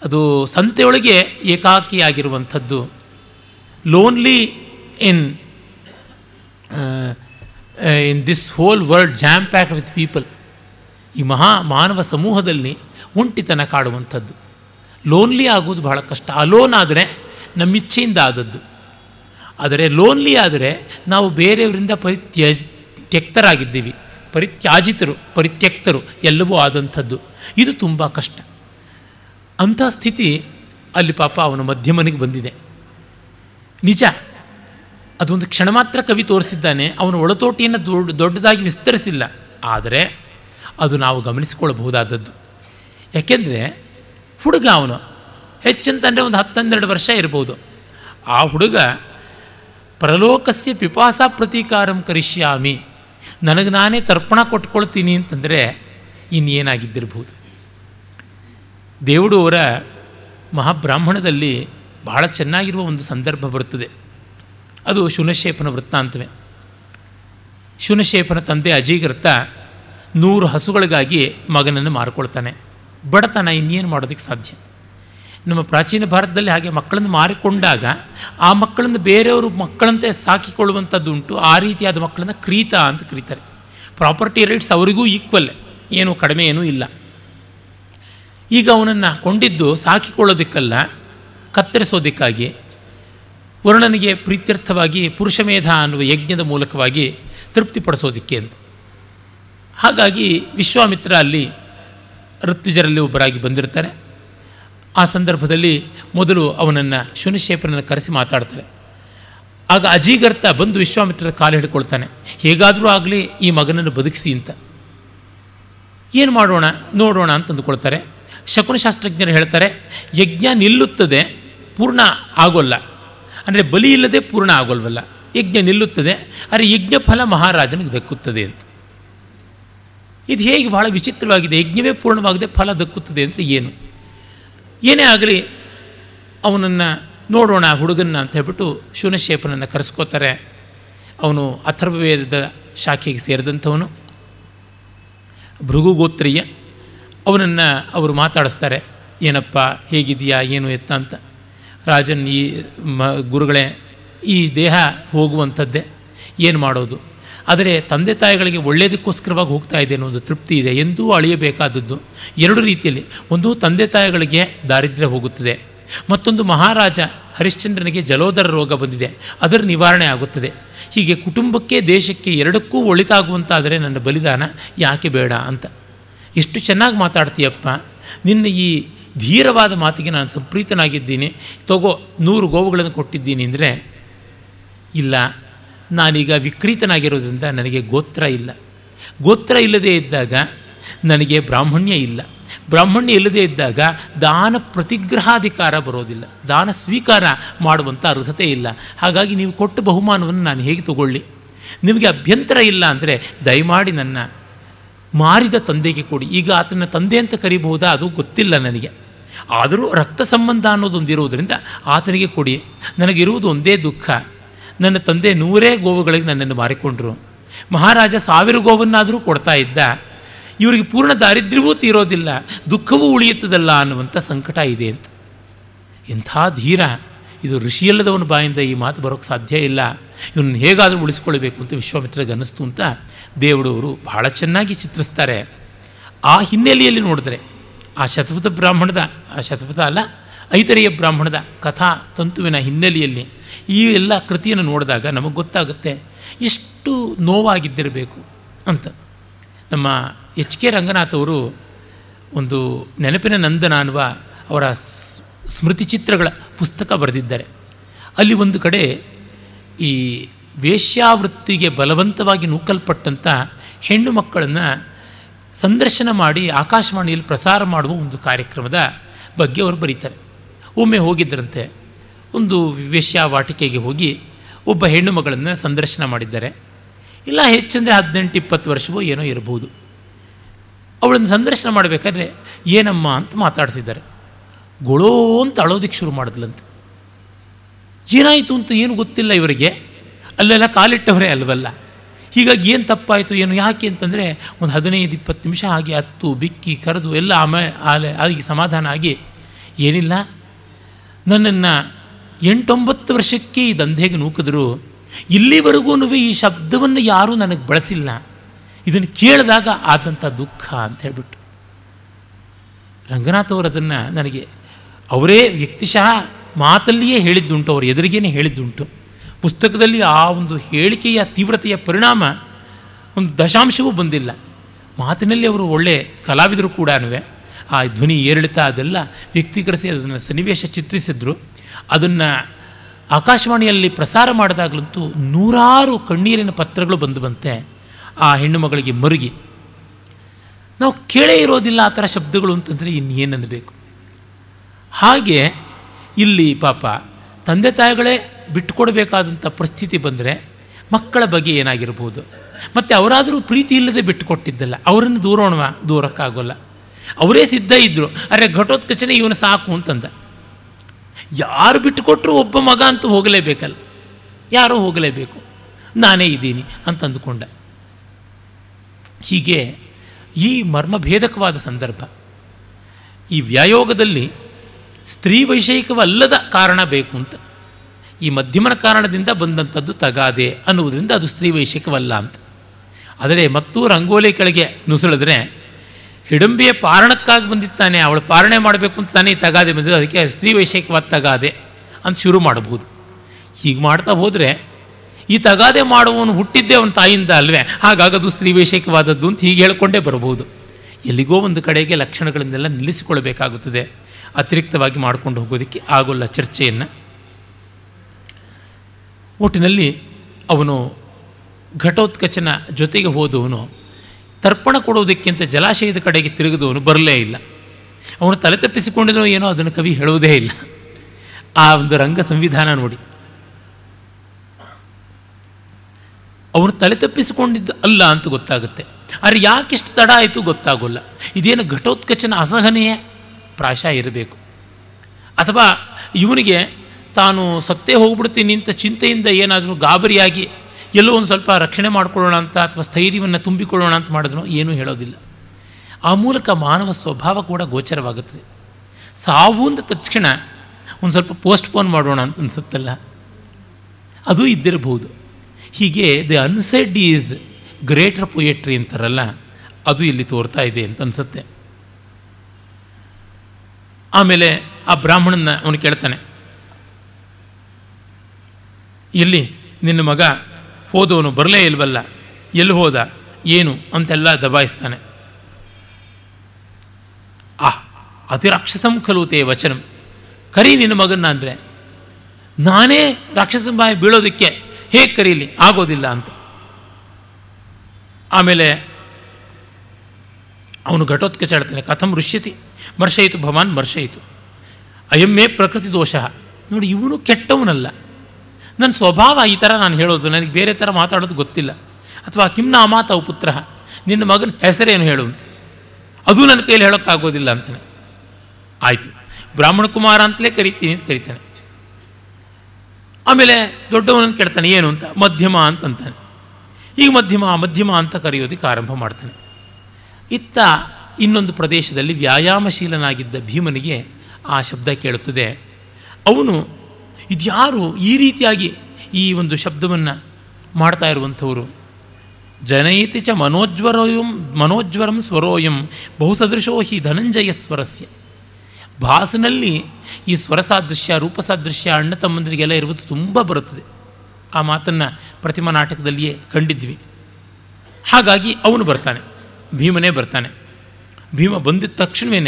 ಅದು ಸಂತೆಯೊಳಗೆ ಏಕಾಕಿಯಾಗಿರುವಂಥದ್ದು. Lonely in in this whole world jam pack with people ಈ ಮಹಾ ಮಾನವ ಸಮೂಹದಲ್ಲಿ ಒಂಟಿತನ ಕಾಡುವಂಥದ್ದು. ಲೋನ್ಲಿ ಆಗೋದು ಬಹಳ ಕಷ್ಟ. ಅಲೋನ್ ಆದರೆ ನಮ್ಮ ಇಚ್ಛೆಯಿಂದ ಆದದ್ದು. ಆದರೆ ಲೋನ್ಲಿ ಆದರೆ ನಾವು ಬೇರೆಯವರಿಂದ ಪರಿತ್ಯ ತ್ಯಕ್ತರಾಗಿದ್ದೀವಿ ಪರಿತ್ಯಾಜಿತರು, ಪರಿತ್ಯಕ್ತರು ಎಲ್ಲವೂ ಆದಂಥದ್ದು. ಇದು ತುಂಬ ಕಷ್ಟ. ಅಂಥ ಸ್ಥಿತಿ ಅಲ್ಲಿ ಪಾಪ ಅವನ ಮಧ್ಯಮನಿಗೆ ಬಂದಿದೆ. ನಿಜ? ಅದೊಂದು ಕ್ಷಣ ಮಾತ್ರ ಕವಿ ತೋರಿಸಿದ್ದಾನೆ, ಅವನ ಒಳತೋಟಿಯನ್ನು ದೊಡ್ಡ, ದೊಡ್ಡದಾಗಿ ವಿಸ್ತರಿಸಿಲ್ಲ. ಆದರೆ ಅದು ನಾವು ಗಮನಿಸಿಕೊಳ್ಳಬಹುದಾದದ್ದು. ಯಾಕೆಂದರೆ ಹುಡುಗ ಅವನು ಹೆಚ್ಚಂತಂದರೆ ಒಂದು ಹತ್ತನ್ನೆರಡು ವರ್ಷ ಇರ್ಬೋದು. ಆ ಹುಡುಗ ಪ್ರಲೋಕಸ್ಯ ಪಿಪಾಸಾ ಪ್ರತೀಕಾರಂ ಕರಿಷ್ಯಾಮಿ, ನನಗೆ ನಾನೇ ತರ್ಪಣ ಕೊಟ್ಕೊಳ್ತೀನಿ ಅಂತಂದರೆ ಇನ್ನೇನಾಗಿದ್ದಿರಬಹುದು ದೇವುಡವರ ಮಹಾಬ್ರಾಹ್ಮಣದಲ್ಲಿ ಬಹಳ ಚೆನ್ನಾಗಿರುವ ಒಂದು ಸಂದರ್ಭ ಬರುತ್ತದೆ. ಅದು ಶುನಶೇಪನ ವೃತ್ತಾಂತವೇ ಶುನಶೇಪನ ತಂದೆ ಅಜೀಗೃತ ನೂರು ಹಸುಗಳಿಗಾಗಿ ಮಗನನ್ನು ಮಾರಿಕೊಳ್ತಾನೆ. ಬಡತನ ಇನ್ನೇನು ಮಾಡೋದಕ್ಕೆ ಸಾಧ್ಯ? ನಮ್ಮ ಪ್ರಾಚೀನ ಭಾರತದಲ್ಲಿ ಹಾಗೆ ಮಕ್ಕಳನ್ನು ಮಾರಿಕೊಂಡಾಗ ಆ ಮಕ್ಕಳನ್ನು ಬೇರೆಯವರು ಮಕ್ಕಳಂತೆ ಸಾಕಿಕೊಳ್ಳುವಂಥದ್ದು ಉಂಟು. ಆ ರೀತಿಯಾದ ಮಕ್ಕಳನ್ನು ಕ್ರೀತ ಅಂತ ಕರೀತಾರೆ. ಪ್ರಾಪರ್ಟಿ ರೈಟ್ಸ್ ಅವರಿಗೂ ಈಕ್ವಲ್, ಏನು ಕಡಿಮೆ ಏನೂ ಇಲ್ಲ. ಈಗ ಅವನನ್ನು ಕೊಂಡಿದ್ದು ಸಾಕಿಕೊಳ್ಳೋದಕ್ಕಲ್ಲ, ಕತ್ತರಿಸೋದಕ್ಕಾಗಿ ವರ್ಣನಿಗೆ ಪ್ರೀತ್ಯರ್ಥವಾಗಿ ಪುರುಷಮೇಧ ಅನ್ನುವ ಯಜ್ಞದ ಮೂಲಕವಾಗಿ ತೃಪ್ತಿಪಡಿಸೋದಿಕ್ಕೆ ಅಂತ. ಹಾಗಾಗಿ ವಿಶ್ವಾಮಿತ್ರ ಅಲ್ಲಿ ಋತ್ವಿಜರಲ್ಲಿ ಒಬ್ಬರಾಗಿ ಬಂದಿರ್ತಾರೆ. ಆ ಸಂದರ್ಭದಲ್ಲಿ ಮೊದಲು ಅವನನ್ನು ಶುನಿಶೇಪನನ್ನು ಕರೆಸಿ ಮಾತಾಡ್ತಾರೆ. ಆಗ ಅಜೀಗರ್ತ ಬಂದು ವಿಶ್ವಾಮಿತ್ರರ ಕಾಲು ಹಿಡ್ಕೊಳ್ತಾನೆ. ಹೇಗಾದರೂ ಆಗಲಿ ಈ ಮಗನನ್ನು ಬದುಕಿಸಿ ಅಂತ. ಏನು ಮಾಡೋಣ, ನೋಡೋಣ ಅಂತ ಅಂದುಕೊಳ್ತಾರೆ. ಶಕುನಶಾಸ್ತ್ರಜ್ಞರು ಹೇಳ್ತಾರೆ, ಯಜ್ಞ ನಿಲ್ಲುತ್ತದೆ, ಪೂರ್ಣ ಆಗೋಲ್ಲ. ಅಂದರೆ ಬಲಿ ಇಲ್ಲದೆ ಪೂರ್ಣ ಆಗೋಲ್ವಲ್ಲ? ಯಜ್ಞ ನಿಲ್ಲುತ್ತದೆ. ಆದರೆ ಯಜ್ಞ ಫಲ ಮಹಾರಾಜನಿಗೆ ದಕ್ಕುತ್ತದೆ ಅಂತ. ಇದು ಹೇಗೆ ಬಹಳ ವಿಚಿತ್ರವಾಗಿದೆ. ಯಜ್ಞವೇ ಪೂರ್ಣವಾಗದೆ ಫಲ ದಕ್ಕುತ್ತದೆ ಅಂದರೆ ಏನು? ಏನೇ ಆಗಲಿ, ಅವನನ್ನು ನೋಡೋಣ, ಹುಡುಗನ್ನ ಅಂತ ಹೇಳ್ಬಿಟ್ಟು ಶೂನಶೇಪನನ್ನು ಕರೆಸ್ಕೋತಾರೆ. ಅವನು ಅಥರ್ವವೇದದ ಶಾಖೆಗೆ ಸೇರಿದಂಥವನು. ಭೃಗುಗೋತ್ರೀಯ. ಅವನನ್ನು ಅವರು ಮಾತಾಡಿಸ್ತಾರೆ, ಏನಪ್ಪ ಹೇಗಿದೆಯಾ ಏನು ಎತ್ತ ಅಂತ. ರಾಜನ್ ಈ ಮ ಗುರುಗಳೇ ಈ ದೇಹ ಹೋಗುವಂಥದ್ದೇ, ಏನು ಮಾಡೋದು? ಆದರೆ ತಂದೆ ತಾಯಿಗಳಿಗೆ ಒಳ್ಳೆಯದಕ್ಕೋಸ್ಕರವಾಗಿ ಹೋಗ್ತಾ ಇದೆ ಅನ್ನೋ ಒಂದು ತೃಪ್ತಿ ಇದೆ, ಎಂದೂ ಅಳಿಯಬೇಕಾದದ್ದು. ಎರಡು ರೀತಿಯಲ್ಲಿ, ಒಂದು ತಂದೆ ತಾಯಿಗಳಿಗೆ ದಾರಿದ್ರ್ಯ ಹೋಗುತ್ತದೆ, ಮತ್ತೊಂದು ಮಹಾರಾಜ ಹರಿಶ್ಚಂದ್ರನಿಗೆ ಜಲೋದರ ರೋಗ ಬಂದಿದೆ, ಅದರ ನಿವಾರಣೆ ಆಗುತ್ತದೆ. ಹೀಗೆ ಕುಟುಂಬಕ್ಕೆ, ದೇಶಕ್ಕೆ ಎರಡಕ್ಕೂ ಒಳಿತಾಗುವಂತಾದರೆ ನನ್ನ ಬಲಿದಾನ ಯಾಕೆ ಬೇಡ ಅಂತ. ಇಷ್ಟು ಚೆನ್ನಾಗಿ ಮಾತಾಡ್ತೀಯಪ್ಪ, ನಿನ್ನ ಈ ಧೀರವಾದ ಮಾತಿಗೆ ನಾನು ಸಂಪ್ರೀತನಾಗಿದ್ದೀನಿ. ತಗೋ, ನೂರು ಗೋವುಗಳನ್ನು ಕೊಟ್ಟಿದ್ದೀನಿ ಅಂದರೆ, ಇಲ್ಲ, ನಾನೀಗ ವಿಕ್ರೀತನಾಗಿರೋದ್ರಿಂದ ನನಗೆ ಗೋತ್ರ ಇಲ್ಲ. ಗೋತ್ರ ಇಲ್ಲದೇ ಇದ್ದಾಗ ನನಗೆ ಬ್ರಾಹ್ಮಣ್ಯ ಇಲ್ಲ. ಬ್ರಾಹ್ಮಣ್ಯ ಇಲ್ಲದೇ ಇದ್ದಾಗ ದಾನ ಪ್ರತಿಗ್ರಹಾಧಿಕಾರ ಬರೋದಿಲ್ಲ. ದಾನ ಸ್ವೀಕಾರ ಮಾಡುವಂಥ ಅರ್ಹತೆ ಇಲ್ಲ. ಹಾಗಾಗಿ ನೀವು ಕೊಟ್ಟ ಬಹುಮಾನವನ್ನು ನಾನು ಹೇಗೆ ತಗೊಳ್ಳಿ? ನಿಮಗೆ ಅಭ್ಯಂತರ ಇಲ್ಲ ಅಂದರೆ ದಯಮಾಡಿ ನನ್ನ ಮಾರಿದ ತಂದೆಗೆ ಕೊಡಿ. ಈಗ ಆತನ ತಂದೆ ಅಂತ ಕರಿಬಹುದಾ? ಅದು ಗೊತ್ತಿಲ್ಲ ನನಗೆ. ಆದರೂ ರಕ್ತ ಸಂಬಂಧ ಅನ್ನೋದೊಂದಿರುವುದರಿಂದ ಆತನಿಗೆ ಕೊಡಿ. ನನಗಿರುವುದು ಒಂದೇ ದುಃಖ. ನನ್ನ ತಂದೆ ನೂರೇ ಗೋವುಗಳಿಗೆ ನನ್ನನ್ನು ಮಾರಿಕೊಂಡ್ರು. ಮಹಾರಾಜ ಸಾವಿರ ಗೋವನ್ನಾದರೂ ಕೊಡ್ತಾ ಇದ್ದ. ಇವರಿಗೆ ಪೂರ್ಣ ದಾರಿದ್ರ್ಯವೂ ತೀರೋದಿಲ್ಲ. ದುಃಖವೂ ಉಳಿಯುತ್ತದಲ್ಲ ಅನ್ನುವಂಥ ಸಂಕಟ ಇದೆ ಅಂತ. ಎಂಥ ಧೀರ. ಇದು ಋಷಿಯಲ್ಲದವನ ಬಾಯಿಂದ ಈ ಮಾತು ಬರೋಕ್ಕೆ ಸಾಧ್ಯ ಇಲ್ಲ. ಇವನ್ನ ಹೇಗಾದರೂ ಉಳಿಸ್ಕೊಳ್ಬೇಕು ಅಂತ ವಿಶ್ವಾಮಿತ್ರಗೆ ಅನ್ನಿಸ್ತು ಅಂತ ದೇವಡವರು ಬಹಳ ಚೆನ್ನಾಗಿ ಚಿತ್ರಿಸ್ತಾರೆ. ಆ ಹಿನ್ನೆಲೆಯಲ್ಲಿ ನೋಡಿದ್ರೆ ಆ ಶತಪಥ ಬ್ರಾಹ್ಮಣದ, ಆ ಶತಪಥ ಅಲ್ಲ, ಐತರೆಯ ಬ್ರಾಹ್ಮಣದ ಕಥಾ ತಂತುವಿನ ಹಿನ್ನೆಲೆಯಲ್ಲಿ ಈ ಎಲ್ಲ ಕೃತಿಯನ್ನು ನೋಡಿದಾಗ ನಮಗೆ ಗೊತ್ತಾಗುತ್ತೆ ಎಷ್ಟು ನೋವಾಗಿದ್ದಿರಬೇಕು ಅಂತ. ನಮ್ಮ ಎಚ್ ಕೆ ರಂಗನಾಥ್ ಅವರು ಒಂದು ನೆನಪಿನ ನಂದನ ಅನ್ನುವ ಅವರ ಸ್ಮೃತಿ ಚಿತ್ರಗಳ ಪುಸ್ತಕ ಬರೆದಿದ್ದಾರೆ. ಅಲ್ಲಿ ಒಂದು ಕಡೆ ಈ ವೇಶ್ಯಾವೃತ್ತಿಗೆ ಬಲವಂತವಾಗಿ ನೂಕಲ್ಪಟ್ಟಂಥ ಹೆಣ್ಣು ಮಕ್ಕಳನ್ನು ಸಂದರ್ಶನ ಮಾಡಿ ಆಕಾಶವಾಣಿಯಲ್ಲಿ ಪ್ರಸಾರ ಮಾಡುವ ಒಂದು ಕಾರ್ಯಕ್ರಮದ ಬಗ್ಗೆ ಅವರು ಬರೀತಾರೆ. ಒಮ್ಮೆ ಹೋಗಿದ್ದರಂತೆ. ಒಂದು ವಾಟಿಕೆಗೆ ಹೋಗಿ ಒಬ್ಬ ಹೆಣ್ಣು ಮಗಳನ್ನು ಸಂದರ್ಶನ ಮಾಡಿದ್ದಾರೆ. ಇಲ್ಲ ಹೆಚ್ಚಂದರೆ ಹದಿನೆಂಟು ಇಪ್ಪತ್ತು ವರ್ಷವೋ ಏನೋ ಇರಬಹುದು. ಅವಳನ್ನು ಸಂದರ್ಶನ ಮಾಡಬೇಕಾದ್ರೆ ಏನಮ್ಮ ಅಂತ ಮಾತಾಡಿಸಿದ್ದಾರೆ. ಗೊಳೋ ಅಂತ ಅಳೋದಕ್ಕೆ ಶುರು ಮಾಡಿದ್ಲಂತೆ. ಏನಾಯಿತು ಅಂತ ಏನು ಗೊತ್ತಿಲ್ಲ ಇವರಿಗೆ. ಅಲ್ಲೆಲ್ಲ ಕಾಲಿಟ್ಟವರೇ ಅಲ್ವಲ್ಲ. ಹೀಗಾಗಿ ಏನು ತಪ್ಪಾಯಿತು, ಏನು, ಯಾಕೆ ಅಂತಂದರೆ ಒಂದು ಹದಿನೈದು, ಇಪ್ಪತ್ತು ನಿಮಿಷ ಆಗಿ ಹತ್ತು, ಬಿಕ್ಕಿ, ಕರೆದು ಎಲ್ಲ ಆಮೇಲೆ ಆಲೆ ಆಗಿ ಸಮಾಧಾನ ಆಗಿ, ಏನಿಲ್ಲ. ನನ್ನನ್ನು ಎಂಟೊಂಬತ್ತು ವರ್ಷಕ್ಕೆ ಈ ದಂಧೆಗೆ ನೂಕಿದ್ರು. ಇಲ್ಲಿವರೆಗೂ ಈ ಶಬ್ದವನ್ನು ಯಾರೂ ನನಗೆ ಬಳಸಿಲ್ಲ. ಇದನ್ನು ಕೇಳಿದಾಗ ಆದಂಥ ದುಃಖ ಅಂತ ಹೇಳ್ಬಿಟ್ಟು. ರಂಗನಾಥ್ ಅವರು ಅದನ್ನು ನನಗೆ, ಅವರೇ ವ್ಯಕ್ತಿಶಃ ಮಾತಲ್ಲಿಯೇ ಹೇಳಿದ್ದುಂಟು, ಅವ್ರ ಎದುರಿಗೇನೆ ಹೇಳಿದ್ದುಂಟು. ಪುಸ್ತಕದಲ್ಲಿ ಆ ಒಂದು ಹೇಳಿಕೆಯ ತೀವ್ರತೆಯ ಪರಿಣಾಮ ಒಂದು ದಶಾಂಶವೂ ಬಂದಿಲ್ಲ. ಮಾತಿನಲ್ಲಿ ಅವರು ಒಳ್ಳೆ ಕಲಾವಿದರು ಕೂಡ ಆ ಧ್ವನಿ ಏರಿಳಿತ ಅದೆಲ್ಲ ವ್ಯಕ್ತೀಕರಿಸಿ ಅದನ್ನು ಸನ್ನಿವೇಶ ಚಿತ್ರಿಸಿದ್ರು. ಅದನ್ನು ಆಕಾಶವಾಣಿಯಲ್ಲಿ ಪ್ರಸಾರ ಮಾಡಿದಾಗಲಂತೂ ನೂರಾರು ಕಣ್ಣೀರಿನ ಪತ್ರಗಳು ಬಂದು ಬಂತೆ ಆ ಹೆಣ್ಣು ಮಗಳಿಗೆ ಮರುಗಿ. ನಾವು ಕೇಳೇ ಇರೋದಿಲ್ಲ ಆ ಥರ ಶಬ್ದಗಳು ಅಂತಂದರೆ ಇನ್ನೇನನ್ನಬೇಕು ಹಾಗೆ ಇಲ್ಲಿ ಪಾಪ ತಂದೆ ತಾಯಿಗಳೇ ಬಿಟ್ಟುಕೊಡ್ಬೇಕಾದಂಥ ಪರಿಸ್ಥಿತಿ ಬಂದರೆ ಮಕ್ಕಳ ಬಗ್ಗೆ ಏನಾಗಿರ್ಬೋದು? ಮತ್ತು ಅವರಾದರೂ ಪ್ರೀತಿ ಇಲ್ಲದೆ ಬಿಟ್ಟುಕೊಟ್ಟಿದ್ದಲ್ಲ ಅವರನ್ನು ದೂರೋಣವ, ದೂರಕ್ಕಾಗೋಲ್ಲ. ಅವರೇ ಸಿದ್ಧ ಇದ್ದರು ಅರೆ ಘಟೋತ್ಕಚನೆ ಇವನು ಸಾಕು ಅಂತಂದ. ಯಾರು ಬಿಟ್ಟುಕೊಟ್ರು ಒಬ್ಬ ಮಗ ಅಂತೂ ಹೋಗಲೇಬೇಕಲ್ಲ. ಯಾರೋ ಹೋಗಲೇಬೇಕು. ನಾನೇ ಇದ್ದೀನಿ ಅಂತ ಅಂದುಕೊಂಡ. ಹೀಗೆ ಈ ಮರ್ಮಭೇದಕವಾದ ಸಂದರ್ಭ, ಈ ವ್ಯಾಯೋಗದಲ್ಲಿ ಸ್ತ್ರೀ ವೈಷಯಿಕವಲ್ಲದ ಕಾರಣ ಬೇಕು ಅಂತ. ಈ ಮಧ್ಯಮನ ಕಾರಣದಿಂದ ಬಂದಂಥದ್ದು ತಗಾದೆ ಅನ್ನುವುದರಿಂದ ಅದು ಸ್ತ್ರೀ ವೈಶಿಕವಲ್ಲ ಅಂತ. ಆದರೆ ಮತ್ತೂ ರಂಗೋಲಿ ಕೆಳಗೆ ನುಸುಳಿದ್ರೆ ಹಿಡಂಬಿಯ ಪಾರಣಕ್ಕಾಗಿ ಬಂದಿತ್ತಾನೆ ಅವಳು ಪಾರಣೆ ಮಾಡಬೇಕು ಅಂತ ತಾನೇ ತಗಾದೆ ಬಂದಿದ್ದು ಅದಕ್ಕೆ ಸ್ತ್ರೀ ವೈಶೇಕವಾದ ತಗಾದೆ ಅಂತ ಶುರು ಮಾಡಬಹುದು. ಹೀಗೆ ಮಾಡ್ತಾ ಹೋದರೆ ಈ ತಗಾದೆ ಮಾಡುವವನು ಹುಟ್ಟಿದ್ದೇ ಅವನ ತಾಯಿಯಿಂದ ಅಲ್ವೇ, ಹಾಗಾಗದು ಸ್ತ್ರೀ ವೈಶೇಕವಾದದ್ದು ಅಂತ ಹೀಗೆ ಹೇಳ್ಕೊಂಡೇ ಬರಬಹುದು. ಎಲ್ಲಿಗೋ ಒಂದು ಕಡೆಗೆ ಲಕ್ಷಣಗಳನ್ನೆಲ್ಲ ನಿಲ್ಲಿಸಿಕೊಳ್ಬೇಕಾಗುತ್ತದೆ ಅತಿರಿಕ್ತವಾಗಿ ಮಾಡ್ಕೊಂಡು ಹೋಗೋದಕ್ಕೆ ಆಗೋಲ್ಲ ಚರ್ಚೆಯನ್ನು. ಒಟ್ಟಿನಲ್ಲಿ ಅವನು ಘಟೋತ್ಕಚನ ಜೊತೆಗೆ ಹೋದವನು. ತರ್ಪಣ ಕೊಡೋದಕ್ಕಿಂತ ಜಲಾಶಯದ ಕಡೆಗೆ ತಿರುಗಿದವನು ಬರಲೇ ಇಲ್ಲ. ಅವನು ತಲೆ ತಪ್ಪಿಸಿಕೊಂಡಿನೋ ಏನೋ ಅದನ್ನು ಕವಿ ಹೇಳುವುದೇ ಇಲ್ಲ. ಆ ಒಂದು ರಂಗ ಸಂವಿಧಾನ ನೋಡಿ. ಅವನು ತಲೆ ತಪ್ಪಿಸಿಕೊಂಡಿದ್ದು ಅಲ್ಲ ಅಂತ ಗೊತ್ತಾಗುತ್ತೆ. ಆದರೆ ಯಾಕಿಷ್ಟು ತಡ ಆಯಿತು ಗೊತ್ತಾಗೋಲ್ಲ. ಇದೇನು ಘಟೋತ್ಕಚನ ಅಸಹನೆಯೇ ಪ್ರಾಶ ಇರಬೇಕು. ಅಥವಾ ಇವನಿಗೆ ತಾನು ಸತ್ತೇ ಹೋಗ್ಬಿಡ್ತೀನಿ ಅಂತ ಚಿಂತೆಯಿಂದ ಏನಾದರೂ ಗಾಬರಿಯಾಗಿ ಎಲ್ಲೋ ಒಂದು ಸ್ವಲ್ಪ ರಕ್ಷಣೆ ಮಾಡಿಕೊಳ್ಳೋಣ ಅಂತ ಅಥವಾ ಸ್ಥೈರ್ಯವನ್ನು ತುಂಬಿಕೊಳ್ಳೋಣ ಅಂತ ಮಾಡಿದ್ರು ಏನೂ ಹೇಳೋದಿಲ್ಲ. ಆ ಮೂಲಕ ಮಾನವ ಸ್ವಭಾವ ಕೂಡ ಗೋಚರವಾಗುತ್ತದೆ. ಸಾವು ಅಂದ ತಕ್ಷಣ ಒಂದು ಸ್ವಲ್ಪ ಪೋಸ್ಟ್ಪೋನ್ ಮಾಡೋಣ ಅಂತ ಅನಿಸುತ್ತಲ್ಲ? ಅದು ಇದ್ದಿರಬಹುದು. ಹೀಗೆ the unsaid is greater poetry ಅಂತಾರಲ್ಲ, ಅದು ಇಲ್ಲಿ ತೋರ್ತಾ ಇದೆ ಅಂತ ಅನಿಸುತ್ತೆ. ಆಮೇಲೆ ಆ ಬ್ರಾಹ್ಮಣನ ಅವನು ಕೇಳ್ತಾನೆ ಎಲ್ಲಿ ನಿನ್ನ ಮಗ ಹೋದವನು ಬರಲೇ ಇಲ್ವಲ್ಲ? ಎಲ್ಲಿ ಹೋದ? ಏನು? ಅಂತೆಲ್ಲ ದಬಾಯಿಸ್ತಾನೆ. ಆ, ಅತಿರಾಕ್ಷಸಂ ಕಲುತೆ ವಚನ. ಕರಿ ನಿನ್ನ ಮಗನ್ನ ಅಂದರೆ, ನಾನೇ ರಾಕ್ಷಸ ಬಾಯಿ ಬೀಳೋದಕ್ಕೆ ಹೇಗೆ ಕರೀಲಿ ಆಗೋದಿಲ್ಲ ಅಂತ. ಆಮೇಲೆ ಅವನು ಘಟೋತ್ಕಚಾಡ್ತಾನೆ ಕಥಂ ಋಷ್ಯತಿ, ಮರ್ಷಯಿತು ಭವಾನ್ ಮರ್ಷಯಿತು. ಅಯಮ್ಮೇ ಪ್ರಕೃತಿ ದೋಷ. ನೋಡಿ, ಇವನು ಕೆಟ್ಟವನಲ್ಲ. ನನ್ನ ಸ್ವಭಾವ ಈ ಥರ ನಾನು ಹೇಳೋದು, ನನಗೆ ಬೇರೆ ಥರ ಮಾತಾಡೋದು ಗೊತ್ತಿಲ್ಲ. ಅಥವಾ ಕಿಮ್ನಾಮ ತಾವು ಪುತ್ರ, ನಿನ್ನ ಮಗನ ಹೆಸರೇನು ಹೇಳು ಅಂತ. ಅದು ನನ್ನ ಕೈಯಲ್ಲಿ ಹೇಳೋಕ್ಕಾಗೋದಿಲ್ಲ ಅಂತಾನೆ. ಆಯಿತು. ಬ್ರಾಹ್ಮಣ ಕುಮಾರ ಅಂತಲೇ ಕರಿತೀನಿ ಅಂತ ಕರಿತಾನೆ. ಆಮೇಲೆ ದೊಡ್ಡವನನ್ನು ಕೇಳ್ತಾನೆ, ಏನು ಅಂತ? ಮಧ್ಯಮ ಅಂತಂತಾನೆ. ಈಗ ಮಧ್ಯಮ ಮಧ್ಯಮ ಅಂತ ಕರೆಯೋದಕ್ಕೆ ಆರಂಭ ಮಾಡ್ತಾನೆ. ಇತ್ತ ಇನ್ನೊಂದು ಪ್ರದೇಶದಲ್ಲಿ ವ್ಯಾಯಾಮಶೀಲನಾಗಿದ್ದ ಭೀಮನಿಗೆ ಆ ಶಬ್ದ ಕೇಳುತ್ತದೆ. ಅವನು ಇದ್ಯಾರು ಈ ರೀತಿಯಾಗಿ ಈ ಒಂದು ಶಬ್ದವನ್ನು ಮಾಡ್ತಾ ಇರುವಂಥವರು? ಜನಯಿತಿ ಚ ಮನೋಜ್ವರೋಯಂ, ಮನೋಜ್ವರಂ ಸ್ವರೋಯಂ, ಬಹುಸದೃಶೋ ಹಿ ಧನಂಜಯ ಸ್ವರಸ್ಯ. ಭಾಸನಲ್ಲಿ ಈ ಸ್ವರಸಾದೃಶ್ಯ, ರೂಪಸಾದೃಶ್ಯ ರೂಪ ಸಾದೃಶ್ಯ ಅಣ್ಣ ತಮ್ಮಂದರಿಗೆಲ್ಲ ಇರುವುದು ತುಂಬ ಬರುತ್ತದೆ. ಆ ಮಾತನ್ನು ಪ್ರತಿಮಾ ನಾಟಕದಲ್ಲಿಯೇ ಕಂಡಿದ್ವಿ. ಹಾಗಾಗಿ ಅವನು ಬರ್ತಾನೆ, ಭೀಮನೇ ಬರ್ತಾನೆ. ಭೀಮ ಬಂದಿದ್ದ ತಕ್ಷಣವೇ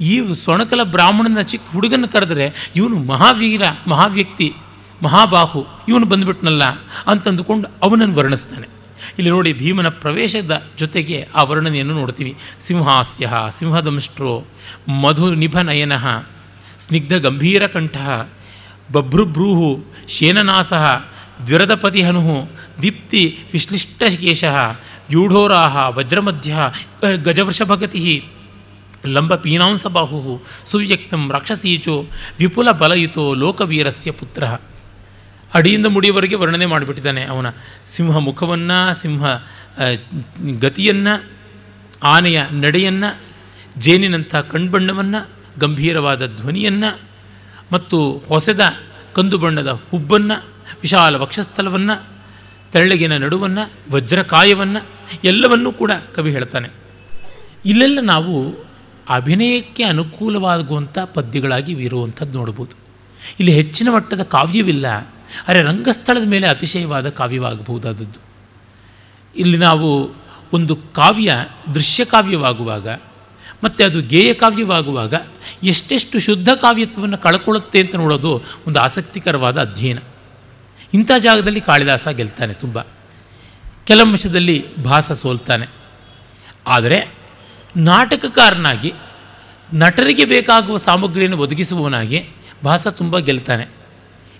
ಈ ಸೊಣಕಲ ಬ್ರಾಹ್ಮಣನ ಚಿಕ್ಕ ಹುಡುಗನ ಕರೆದ್ರೆ, ಇವನು ಮಹಾವೀರ, ಮಹಾವ್ಯಕ್ತಿ, ಮಹಾಬಾಹು, ಇವನು ಬಂದುಬಿಟ್ನಲ್ಲ ಅಂತಂದುಕೊಂಡು ಅವನನ್ನು ವರ್ಣಿಸ್ತಾನೆ. ಇಲ್ಲಿ ನೋಡಿ ಭೀಮನ ಪ್ರವೇಶದ ಜೊತೆಗೆ ಆ ವರ್ಣನೆಯನ್ನು ನೋಡ್ತೀವಿ. ಸಿಂಹಾಸ್ಯ ಸಿಂಹದಂಷ್ಟ್ರೋ ಮಧು ನಿಭನಯನ ಸ್ನಿಗ್ಧ ಗಂಭೀರ ಕಂಠ ಬಭ್ರುಭ್ರೂಹು ಶೇನನಾಸ ದ್ವಿರದಪತಿ ಹನು ದೀಪ್ತಿ ವಿಶ್ಲಿಷ್ಟಕೇಶ, ಯೂಢೋರಾಹ, ವಜ್ರಮಧ್ಯ ಗಜವೃಷಭಗತಿ ಲಂಬ ಪೀನಾಂಸ ಬಾಹು ಸುವ್ಯಕ್ತಂ ರಾಕ್ಷಸೀಚೋ ವಿಪುಲ ಬಲಯುತೋ ಲೋಕವೀರಸ್ಯ ಪುತ್ರ. ಅಡಿಯಿಂದ ಮುಡಿಯವರೆಗೆ ವರ್ಣನೆ ಮಾಡಿಬಿಟ್ಟಿದ್ದಾನೆ ಅವನ ಸಿಂಹ ಮುಖವನ್ನು, ಸಿಂಹ ಗತಿಯನ್ನು, ಆನೆಯ ನಡೆಯನ್ನು, ಜೇನಿನಂಥ ಕಣ್ಬಣ್ಣವನ್ನು, ಗಂಭೀರವಾದ ಧ್ವನಿಯನ್ನು ಮತ್ತು ಹೊಸದ ಕಂದು ಬಣ್ಣದ ಹುಬ್ಬನ್ನು, ವಿಶಾಲ ವಕ್ಷಸ್ಥಲವನ್ನು ತೆಳ್ಳಗಿನ ನಡುವನ್ನು, ವಜ್ರಕಾಯವನ್ನು ಎಲ್ಲವನ್ನೂ ಕೂಡ ಕವಿ ಹೇಳ್ತಾನೆ. ಇಲ್ಲೆಲ್ಲ ನಾವು ಅಭಿನಯಕ್ಕೆ ಅನುಕೂಲವಾಗುವಂಥ ಪದ್ಯಗಳಾಗಿ ಇರುವಂಥದ್ದು ನೋಡ್ಬೋದು. ಇಲ್ಲಿ ಹೆಚ್ಚಿನ ಮಟ್ಟದ ಕಾವ್ಯವಿಲ್ಲ. ಆದರೆ ರಂಗಸ್ಥಳದ ಮೇಲೆ ಅತಿಶಯವಾದ ಕಾವ್ಯವಾಗಬಹುದಾದದ್ದು. ಇಲ್ಲಿ ನಾವು ಒಂದು ಕಾವ್ಯ ದೃಶ್ಯ ಕಾವ್ಯವಾಗುವಾಗ ಮತ್ತು ಅದು ಗೇಯ ಕಾವ್ಯವಾಗುವಾಗ ಎಷ್ಟೆಷ್ಟು ಶುದ್ಧ ಕಾವ್ಯತ್ವವನ್ನು ಕಳ್ಕೊಳ್ಳುತ್ತೆ ಅಂತ ನೋಡೋದು ಒಂದು ಆಸಕ್ತಿಕರವಾದ ಅಧ್ಯಯನ. ಇಂಥ ಜಾಗದಲ್ಲಿ ಕಾಳಿದಾಸ ಗೆಲ್ತಾನೆ ತುಂಬ. ಕೆಲವಂಶದಲ್ಲಿ ಭಾಸ ಸೋಲ್ತಾನೆ. ಆದರೆ ನಾಟಕಕಾರನಾಗಿ ನಟರಿಗೆ ಬೇಕಾಗುವ ಸಾಮಗ್ರಿಯನ್ನು ಒದಗಿಸುವವನಾಗಿ ಭಾಸ ತುಂಬ ಗೆಲ್ತಾನೆ.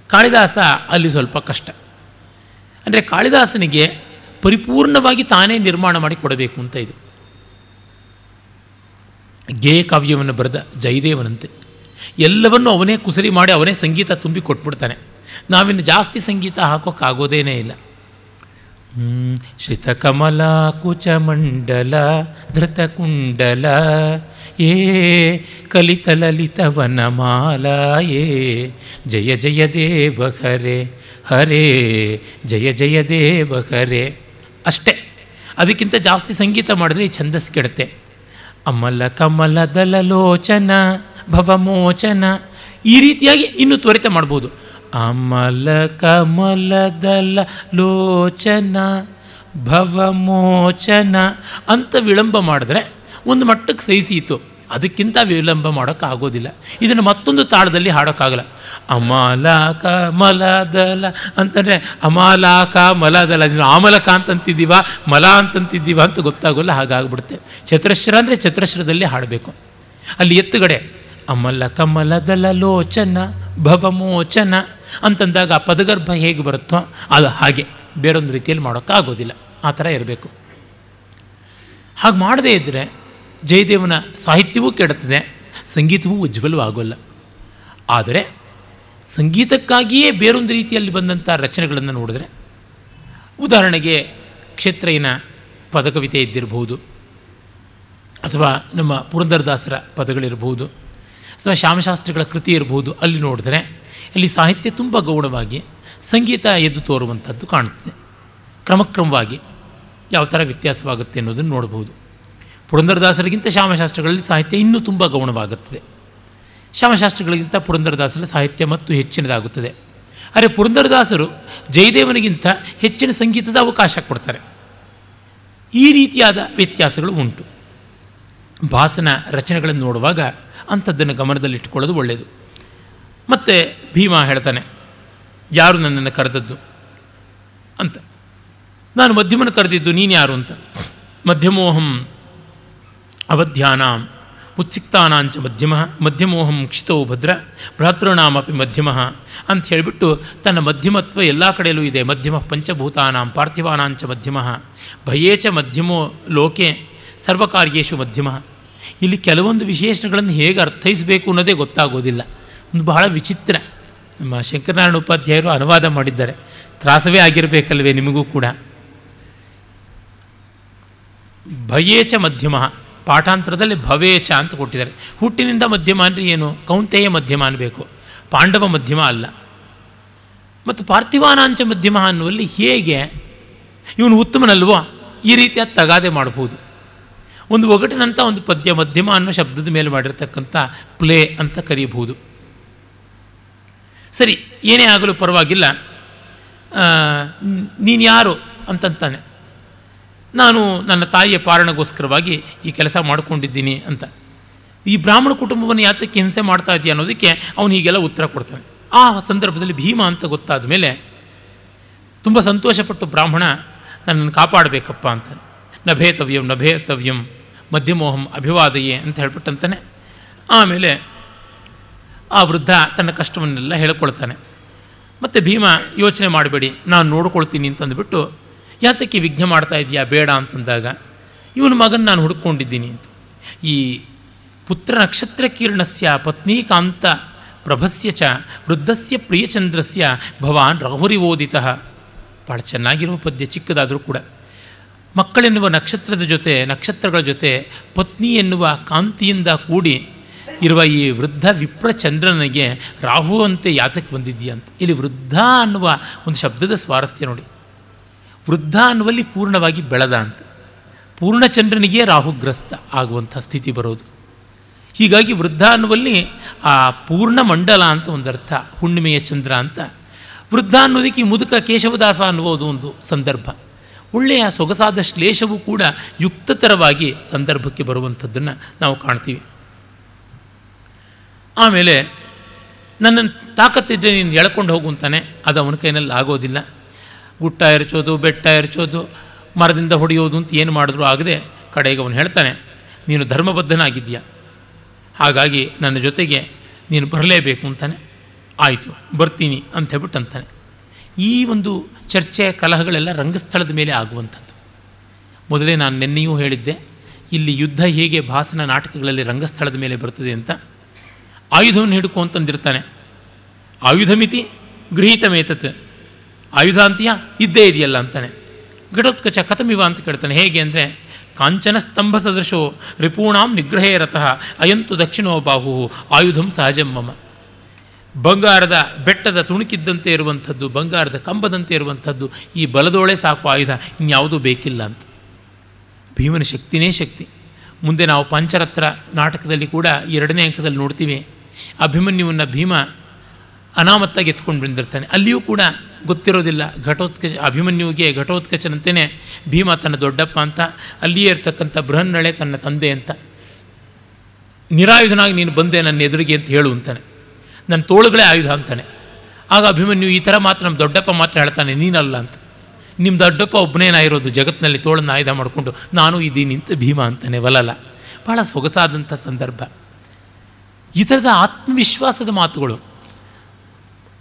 ಕಾಳಿದಾಸ ಅಲ್ಲಿ ಸ್ವಲ್ಪ ಕಷ್ಟ. ಅಂದರೆ ಕಾಳಿದಾಸನಿಗೆ ಪರಿಪೂರ್ಣವಾಗಿ ತಾನೇ ನಿರ್ಮಾಣ ಮಾಡಿ ಕೊಡಬೇಕು ಅಂತ ಇದೆ. ಗೇಯ ಕಾವ್ಯವನ್ನು ಬರೆದ ಜಯದೇವನಂತೆ. ಎಲ್ಲವನ್ನೂ ಅವನೇ ಕುಸರಿ ಮಾಡಿ ಅವನೇ ಸಂಗೀತ ತುಂಬಿ ಕೊಟ್ಬಿಡ್ತಾನೆ. ನಾವಿನ್ನು ಜಾಸ್ತಿ ಸಂಗೀತ ಹಾಕೋಕ್ಕಾಗೋದೇನೇ ಇಲ್ಲ. ಶ್ರಿತಕಮಲ, ಕುಚಮಂಡಲ, ಧೃತಕುಂಡಲ ಏ ಕಲಿತ ಲಲಿತವನ ಮಾಲಾಯೇ ಜಯ ಜಯ ದೇವ ಹರೆ ಹರೇ ಜಯ ಜಯ ದೇವ ಹರೆ ಅಷ್ಟೇ, ಅದಕ್ಕಿಂತ ಜಾಸ್ತಿ ಸಂಗೀತ ಮಾಡಿದ್ರೆ ಈ ಛಂದಸ್ ಕೆಡುತ್ತೆ. ಅಮಲ ಕಮಲ ಲೋಚನ, ಭವಮೋಚನ, ಈ ರೀತಿಯಾಗಿ ಇನ್ನು ತ್ವರಿತ ಮಾಡ್ಬೋದು. ಅಮಲ ಕಮಲದಲ ಲೋಚನ, ಭವಮೋಚನ ಅಂತ ವಿಳಂಬ ಮಾಡಿದ್ರೆ ಒಂದು ಮಟ್ಟಕ್ಕೆ ಸಹಿಸೀತು ಅದಕ್ಕಿಂತ ವಿಳಂಬ ಮಾಡೋಕ್ಕಾಗೋದಿಲ್ಲ ಇದನ್ನು ಮತ್ತೊಂದು ತಾಳದಲ್ಲಿ ಹಾಡೋಕ್ಕಾಗಲ್ಲ. ಅಮಾಲಾಕ ಮಲದಲ ಅಂತಂದರೆ ಅಮಾಲಾಕ ಮಲದಲ ಇದನ್ನು ಆಮಲಕ ಅಂತಂತಿದ್ದೀವ, ಮಲ ಅಂತಂತಿದ್ದೀವ ಅಂತ ಗೊತ್ತಾಗೋಲ್ಲ, ಹಾಗಾಗ್ಬಿಡುತ್ತೆ. ಚತುರಶ್ರ ಅಂದರೆ ಚತುರಶ್ರದಲ್ಲಿ ಹಾಡಬೇಕು. ಅಲ್ಲಿ ಎತ್ತುಗಡೆ ಅಮಲ ಕಮಲದಲ ಲೋಚನ, ಭವಮೋಚನ ಅಂತಂದಾಗ ಆ ಪದಗರ್ಭ ಹೇಗೆ ಬರುತ್ತೋ ಅದು ಹಾಗೆ. ಬೇರೊಂದು ರೀತಿಯಲ್ಲಿ ಮಾಡೋಕ್ಕಾಗೋದಿಲ್ಲ. ಆ ಥರ ಇರಬೇಕು. ಹಾಗೆ ಮಾಡದೇ ಇದ್ದರೆ ಜಯದೇವನ ಸಾಹಿತ್ಯವೂ ಕೆಡುತ್ತದೆ, ಸಂಗೀತವೂ ಉಜ್ವಲವಾಗೋಲ್ಲ. ಆದರೆ ಸಂಗೀತಕ್ಕಾಗಿಯೇ ಬೇರೊಂದು ರೀತಿಯಲ್ಲಿ ಬಂದಂಥ ರಚನೆಗಳನ್ನು ನೋಡಿದ್ರೆ, ಉದಾಹರಣೆಗೆ ಕ್ಷೇತ್ರಯ್ಯನ ಪದಕವಿತೆ ಇದ್ದಿರಬಹುದು, ಅಥವಾ ನಮ್ಮ ಪುರಂದರದಾಸರ ಪದಗಳಿರ್ಬೋದು ಅಥವಾ ಶ್ಯಾಮಶಾಸ್ತ್ರಿಗಳ ಕೃತಿ ಇರಬಹುದು, ಅಲ್ಲಿ ನೋಡಿದ್ರೆ ಅಲ್ಲಿ ಸಾಹಿತ್ಯ ತುಂಬ ಗೌಣವಾಗಿ ಸಂಗೀತ ಎದ್ದು ತೋರುವಂಥದ್ದು ಕಾಣುತ್ತದೆ. ಕ್ರಮಕ್ರಮವಾಗಿ ಯಾವ ಥರ ವ್ಯತ್ಯಾಸವಾಗುತ್ತೆ ಅನ್ನೋದನ್ನು ನೋಡ್ಬೋದು ಪುರಂದರದಾಸರಿಗಿಂತ ಶ್ಯಾಮಶಾಸ್ತ್ರಗಳಲ್ಲಿ ಸಾಹಿತ್ಯ ಇನ್ನೂ ತುಂಬ ಗೌಣವಾಗುತ್ತದೆ ಶ್ಯಾಮಶಾಸ್ತ್ರಗಳಿಗಿಂತ ಪುರಂದರದಾಸರ ಸಾಹಿತ್ಯ ಮತ್ತು ಹೆಚ್ಚಿನದಾಗುತ್ತದೆ. ಆದರೆ ಪುರಂದರದಾಸರು ಜಯದೇವನಿಗಿಂತ ಹೆಚ್ಚಿನ ಸಂಗೀತದ ಅವಕಾಶ ಕೊಡ್ತಾರೆ. ಈ ರೀತಿಯಾದ ವ್ಯತ್ಯಾಸಗಳು ಉಂಟು. ಭಾಸನ ರಚನೆಗಳನ್ನು ನೋಡುವಾಗ ಅಂಥದ್ದನ್ನು ಗಮನದಲ್ಲಿಟ್ಟುಕೊಳ್ಳೋದು ಒಳ್ಳೆಯದು. ಮತ್ತು ಭೀಮ ಹೇಳ್ತಾನೆ, ಯಾರು ನನ್ನನ್ನು ಕರೆದದ್ದು? ಅಂತ. ನಾನು ಮಧ್ಯಮನ ಕರೆದಿದ್ದು ನೀನು ಯಾರು? ಅಂತ. ಮಧ್ಯಮೋಹಂ ಅವಧ್ಯಾನಾಂ ಉತ್ಸಿಕ್ತಾನಾಂಚ ಮಧ್ಯಮ ಮಧ್ಯಮೋಹಂ ಕ್ಷಿತೋ ಭದ್ರ ಭ್ರಾತೃಣಾಮಪಿ ಮಧ್ಯಮ ಅಂತ ಹೇಳಿಬಿಟ್ಟು ತನ್ನ ಮಧ್ಯಮತ್ವ ಎಲ್ಲ ಕಡೆಯಲ್ಲೂ ಇದೆ. ಮಧ್ಯಮ ಪಂಚಭೂತಾನಾಂ ಪಾರ್ಥಿವಾನಾಂಚ ಮಧ್ಯಮ ಭಯೇಚ ಮಧ್ಯಮೋ ಲೋಕೆ ಸರ್ವಕಾರ್ಯೇಶು ಮಧ್ಯಮ. ಇಲ್ಲಿ ಕೆಲವೊಂದು ವಿಶೇಷಣಗಳನ್ನು ಹೇಗೆ ಅರ್ಥೈಸಬೇಕು ಅನ್ನೋದೇ ಗೊತ್ತಾಗೋದಿಲ್ಲ. ಒಂದು ಬಹಳ ವಿಚಿತ್ರ. ನಮ್ಮ ಶಂಕರನಾರಾಯಣ ಉಪಾಧ್ಯಾಯರು ಅನುವಾದ ಮಾಡಿದ್ದಾರೆ. ತ್ರಾಸವೇ ಆಗಿರಬೇಕಲ್ವೇ ನಿಮಗೂ ಕೂಡ. ಭಯೇಚ ಮಧ್ಯಮ. ಪಾಠಾಂತರದಲ್ಲಿ ಭವೇಚ ಅಂತ ಕೊಟ್ಟಿದ್ದಾರೆ. ಹುಟ್ಟಿನಿಂದ ಮಧ್ಯಮ ಅಂದರೆ ಏನು? ಕೌಂತೆಯ ಮಧ್ಯಮ ಅನ್ನಬೇಕು ಪಾಂಡವ ಮಧ್ಯಮ ಅಲ್ಲ. ಮತ್ತು ಪಾರ್ಥಿವಾನಾಂಚ ಮಧ್ಯಮ ಅನ್ನುವಲ್ಲಿ ಹೇಗೆ? ಇವನು ಉತ್ತಮನಲ್ವೋ? ಈ ರೀತಿಯಾದ ತಗಾದೆ ಮಾಡಬಹುದು. ಒಂದು ಒಗಟಿನಂಥ ಒಂದು ಪದ್ಯ ಮಧ್ಯಮ ಅನ್ನೋ ಶಬ್ದದ ಮೇಲೆ ಮಾಡಿರ್ತಕ್ಕಂಥ ಪ್ಲೇ ಅಂತ ಕರೀಬಹುದು. ಸರಿ, ಏನೇ ಆಗಲು ಪರವಾಗಿಲ್ಲ. ನೀನು ಯಾರು ಅಂತಂತಾನೆ. ನಾನು ನನ್ನ ತಾಯಿಯ ಪಾರಣಗೋಸ್ಕರವಾಗಿ ಈ ಕೆಲಸ ಮಾಡಿಕೊಂಡಿದ್ದೀನಿ ಅಂತ. ಈ ಬ್ರಾಹ್ಮಣ ಕುಟುಂಬವನ್ನು ಯಾತಕ್ಕೆ ಹಿಂಸೆ ಮಾಡ್ತಾ ಇದೆಯಾ ಅನ್ನೋದಕ್ಕೆ ಅವನು ಹೀಗೆಲ್ಲ ಉತ್ತರ ಕೊಡ್ತಾನೆ. ಆ ಸಂದರ್ಭದಲ್ಲಿ ಭೀಮ ಅಂತ ಗೊತ್ತಾದ ಮೇಲೆ ತುಂಬ ಸಂತೋಷಪಟ್ಟು ಬ್ರಾಹ್ಮಣ, ನನ್ನನ್ನು ಕಾಪಾಡಬೇಕಪ್ಪ ಅಂತ ನಭೇತವ್ಯಂ ನಭೇತವ್ಯಂ ಮಧ್ಯಮೋಹಂ ಅಭಿವಾದಯೇ ಅಂತ ಹೇಳ್ಬಿಟ್ಟಂತಾನೆ. ಆಮೇಲೆ ಆ ವೃದ್ಧ ತನ್ನ ಕಷ್ಟವನ್ನೆಲ್ಲ ಹೇಳ್ಕೊಳ್ತಾನೆ. ಮತ್ತು ಭೀಮ ಯೋಚನೆ ಮಾಡಬೇಡಿ, ನಾನು ನೋಡ್ಕೊಳ್ತೀನಿ ಅಂತಂದುಬಿಟ್ಟು ಯಾತಕ್ಕೆ ವಿಘ್ನ ಮಾಡ್ತಾ ಇದೆಯಾ ಬೇಡ ಅಂತಂದಾಗ, ಇವನ ಮಗನ ನಾನು ಹುಡುಕೊಂಡಿದ್ದೀನಿ ಅಂತ. ಈ ಪುತ್ರ ನಕ್ಷತ್ರ ಕಿರಣಸ್ಯ ಪತ್ನೀಕಾಂತ ಪ್ರಭಸ್ಯ ಚ ವೃದ್ಧಸ್ಯ ಪ್ರಿಯಚಂದ್ರಸ್ಯ ಭವಾನ್ ರಾಹುರಿವೋದಿತ ಭಾಳ ಚೆನ್ನಾಗಿರುವ ಪದ್ಯ, ಚಿಕ್ಕದಾದರೂ ಕೂಡ. ಮಕ್ಕಳೆನ್ನುವ ನಕ್ಷತ್ರದ ಜೊತೆ, ನಕ್ಷತ್ರಗಳ ಜೊತೆ ಪತ್ನಿ ಎನ್ನುವ ಕಾಂತಿಯಿಂದ ಕೂಡಿ ಇರುವ ಈ ವೃದ್ಧ ವಿಪ್ರಚಂದ್ರನಿಗೆ ರಾಹು ಅಂತೆ ಯಾತಕ್ಕೆ ಬಂದಿದ್ದೀಯ ಅಂತ. ಇಲ್ಲಿ ವೃದ್ಧ ಅನ್ನುವ ಒಂದು ಶಬ್ದದ ಸ್ವಾರಸ್ಯ ನೋಡಿ. ವೃದ್ಧ ಅನ್ನುವಲ್ಲಿ ಪೂರ್ಣವಾಗಿ ಬೆಳೆದ ಅಂತ. ಪೂರ್ಣಚಂದ್ರನಿಗೆ ರಾಹುಗ್ರಸ್ತ ಆಗುವಂಥ ಸ್ಥಿತಿ ಬರೋದು. ಹೀಗಾಗಿ ವೃದ್ಧ ಅನ್ನುವಲ್ಲಿ ಆ ಪೂರ್ಣ ಮಂಡಲ ಅಂತ ಒಂದರ್ಥ, ಹುಣ್ಣಿಮೆಯ ಚಂದ್ರ ಅಂತ. ವೃದ್ಧ ಅನ್ನೋದಕ್ಕೆ ಮುದುಕ ಕೇಶವದಾಸ ಅನ್ನುವುದು ಒಂದು ಸಂದರ್ಭ. ಒಳ್ಳೆಯ ಸೊಗಸಾದ ಶ್ಲೇಷವು ಕೂಡ ಯುಕ್ತತರವಾಗಿ ಸಂದರ್ಭಕ್ಕೆ ಬರುವಂಥದ್ದನ್ನು ನಾವು ಕಾಣ್ತೀವಿ. ಆಮೇಲೆ ನನ್ನನ್ನು ತಾಕತ್ತಿದ್ದರೆ ನೀನು ಎಳ್ಕೊಂಡು ಹೋಗು ಅಂತಾನೆ, ಅದು ಅವನ ಕೈನಲ್ಲಿ ಆಗೋದಿಲ್ಲ. ಗುಟ್ಟ ಎರಚೋದು, ಬೆಟ್ಟ ಎರಚೋದು, ಮರದಿಂದ ಹೊಡೆಯೋದು ಅಂತ ಏನು ಮಾಡಿದ್ರು ಆಗದೆ ಕಡೆಗೆ ಅವನು ಹೇಳ್ತಾನೆ, ನೀನು ಧರ್ಮಬದ್ಧನಾಗಿದ್ದೀಯ? ಹಾಗಾಗಿ ನನ್ನ ಜೊತೆಗೆ ನೀನು ಬರಲೇಬೇಕು ಅಂತಾನೆ. ಆಯಿತು, ಬರ್ತೀನಿ ಅಂತ ಹೇಳ್ಬಿಟ್ಟು ಅಂತಾನೆ ಈ ಒಂದು ಚರ್ಚೆ, ಕಲಹಗಳೆಲ್ಲ ರಂಗಸ್ಥಳದ ಮೇಲೆ ಆಗುವಂಥದ್ದು. ಮೊದಲೇ ನಾನು ನಿನ್ನೆಯೂ ಹೇಳಿದ್ದೆ, ಇಲ್ಲಿ ಯುದ್ಧ ಹೇಗೆ ಭಾಸನ ನಾಟಕಗಳಲ್ಲಿ ರಂಗಸ್ಥಳದ ಮೇಲೆ ಬರ್ತದೆ ಅಂತ. ಆಯುಧವನ್ನು ಹಿಡ್ಕೊ ಅಂತಂದಿರ್ತಾನೆ ಆಯುಧ ಮಿತಿ ಗೃಹೀತಮೇತತ್. ಆಯುಧ ಅಂತೀಯ ಇದ್ದೇ ಇದೆಯಲ್ಲ ಅಂತಾನೆ. ಘಟೋತ್ಕಚ ಕಥಮಿವ ಅಂತ ಕೇಳ್ತಾನೆ ಹೇಗೆ ಅಂದರೆ, ಕಾಂಚನ ಸ್ತಂಭ ಸದೃಶೋ ರಿಪೂಣಾಂ ನಿಗ್ರಹೇ ರಥಃ ಅಯಂತು ದಕ್ಷಿಣೋ ಬಾಹು ಆಯುಧಂ ಸಹಜಂ ಮಮ. ಬಂಗಾರದ ಬೆಟ್ಟದ ತುಣುಕಿದ್ದಂತೆ ಇರುವಂಥದ್ದು, ಬಂಗಾರದ ಕಂಬದಂತೆ ಇರುವಂಥದ್ದು, ಈ ಬಲದೋಳೆ ಸಾಕು ಆಯುಧ ಇನ್ಯಾವುದೂ ಬೇಕಿಲ್ಲ ಅಂತ. ಭೀಮನ ಶಕ್ತಿನೇ ಶಕ್ತಿ. ಮುಂದೆ ನಾವು ಪಂಚರತ್ರ ನಾಟಕದಲ್ಲಿ ಕೂಡ ಎರಡನೇ ಅಂಕದಲ್ಲಿ ನೋಡ್ತೀವಿ. ಅಭಿಮನ್ಯುವನ್ನು ಭೀಮ ಅನಾಮತ್ತಾಗಿ ಎತ್ಕೊಂಡು ಬಂದಿರ್ತಾನೆ ಅಲ್ಲಿಯೂ ಕೂಡ ಗೊತ್ತಿರೋದಿಲ್ಲ. ಘಟೋತ್ಕಚ, ಅಭಿಮನ್ಯುವಿಗೆ ಘಟೋತ್ಕಚನಂತೆಯೇ ಭೀಮ ತನ್ನ ದೊಡ್ಡಪ್ಪ ಅಂತ, ಅಲ್ಲಿಯೇ ಇರ್ತಕ್ಕಂಥ ಬೃಹನ್ನಳೆ ತನ್ನ ತಂದೆ ಅಂತ. ನಿರಾಯುಧನಾಗಿ ನೀನು ಬಂದೆ ನನ್ನ ಎದುರಿಗೆ ಅಂತ ಹೇಳು ಅಂತಾನೆ. ನನ್ನ ತೋಳುಗಳೇ ಆಯುಧ ಅಂತಾನೆ. ಆಗ ಅಭಿಮನ್ಯು, ಈ ಥರ ಮಾತ್ರ ನಮ್ಮ ದೊಡ್ಡಪ್ಪ ಮಾತ್ರ ಹೇಳ್ತಾನೆ, ನೀನಲ್ಲ ಅಂತ. ನಿಮ್ಮ ದೊಡ್ಡಪ್ಪ ಒಬ್ಬನೇನಾಗಿರೋದು ಜಗತ್ತಿನಲ್ಲಿ ತೋಳನ್ನು ಆಯುಧ ಮಾಡಿಕೊಂಡು, ನಾನು ಇದ್ದೀನಿ ಅಂತ ಭೀಮ ಅಂತಾನೆ ವಲಲ. ಭಾಳ ಸೊಗಸಾದಂಥ ಸಂದರ್ಭ. ಈ ಥರದ ಆತ್ಮವಿಶ್ವಾಸದ ಮಾತುಗಳು.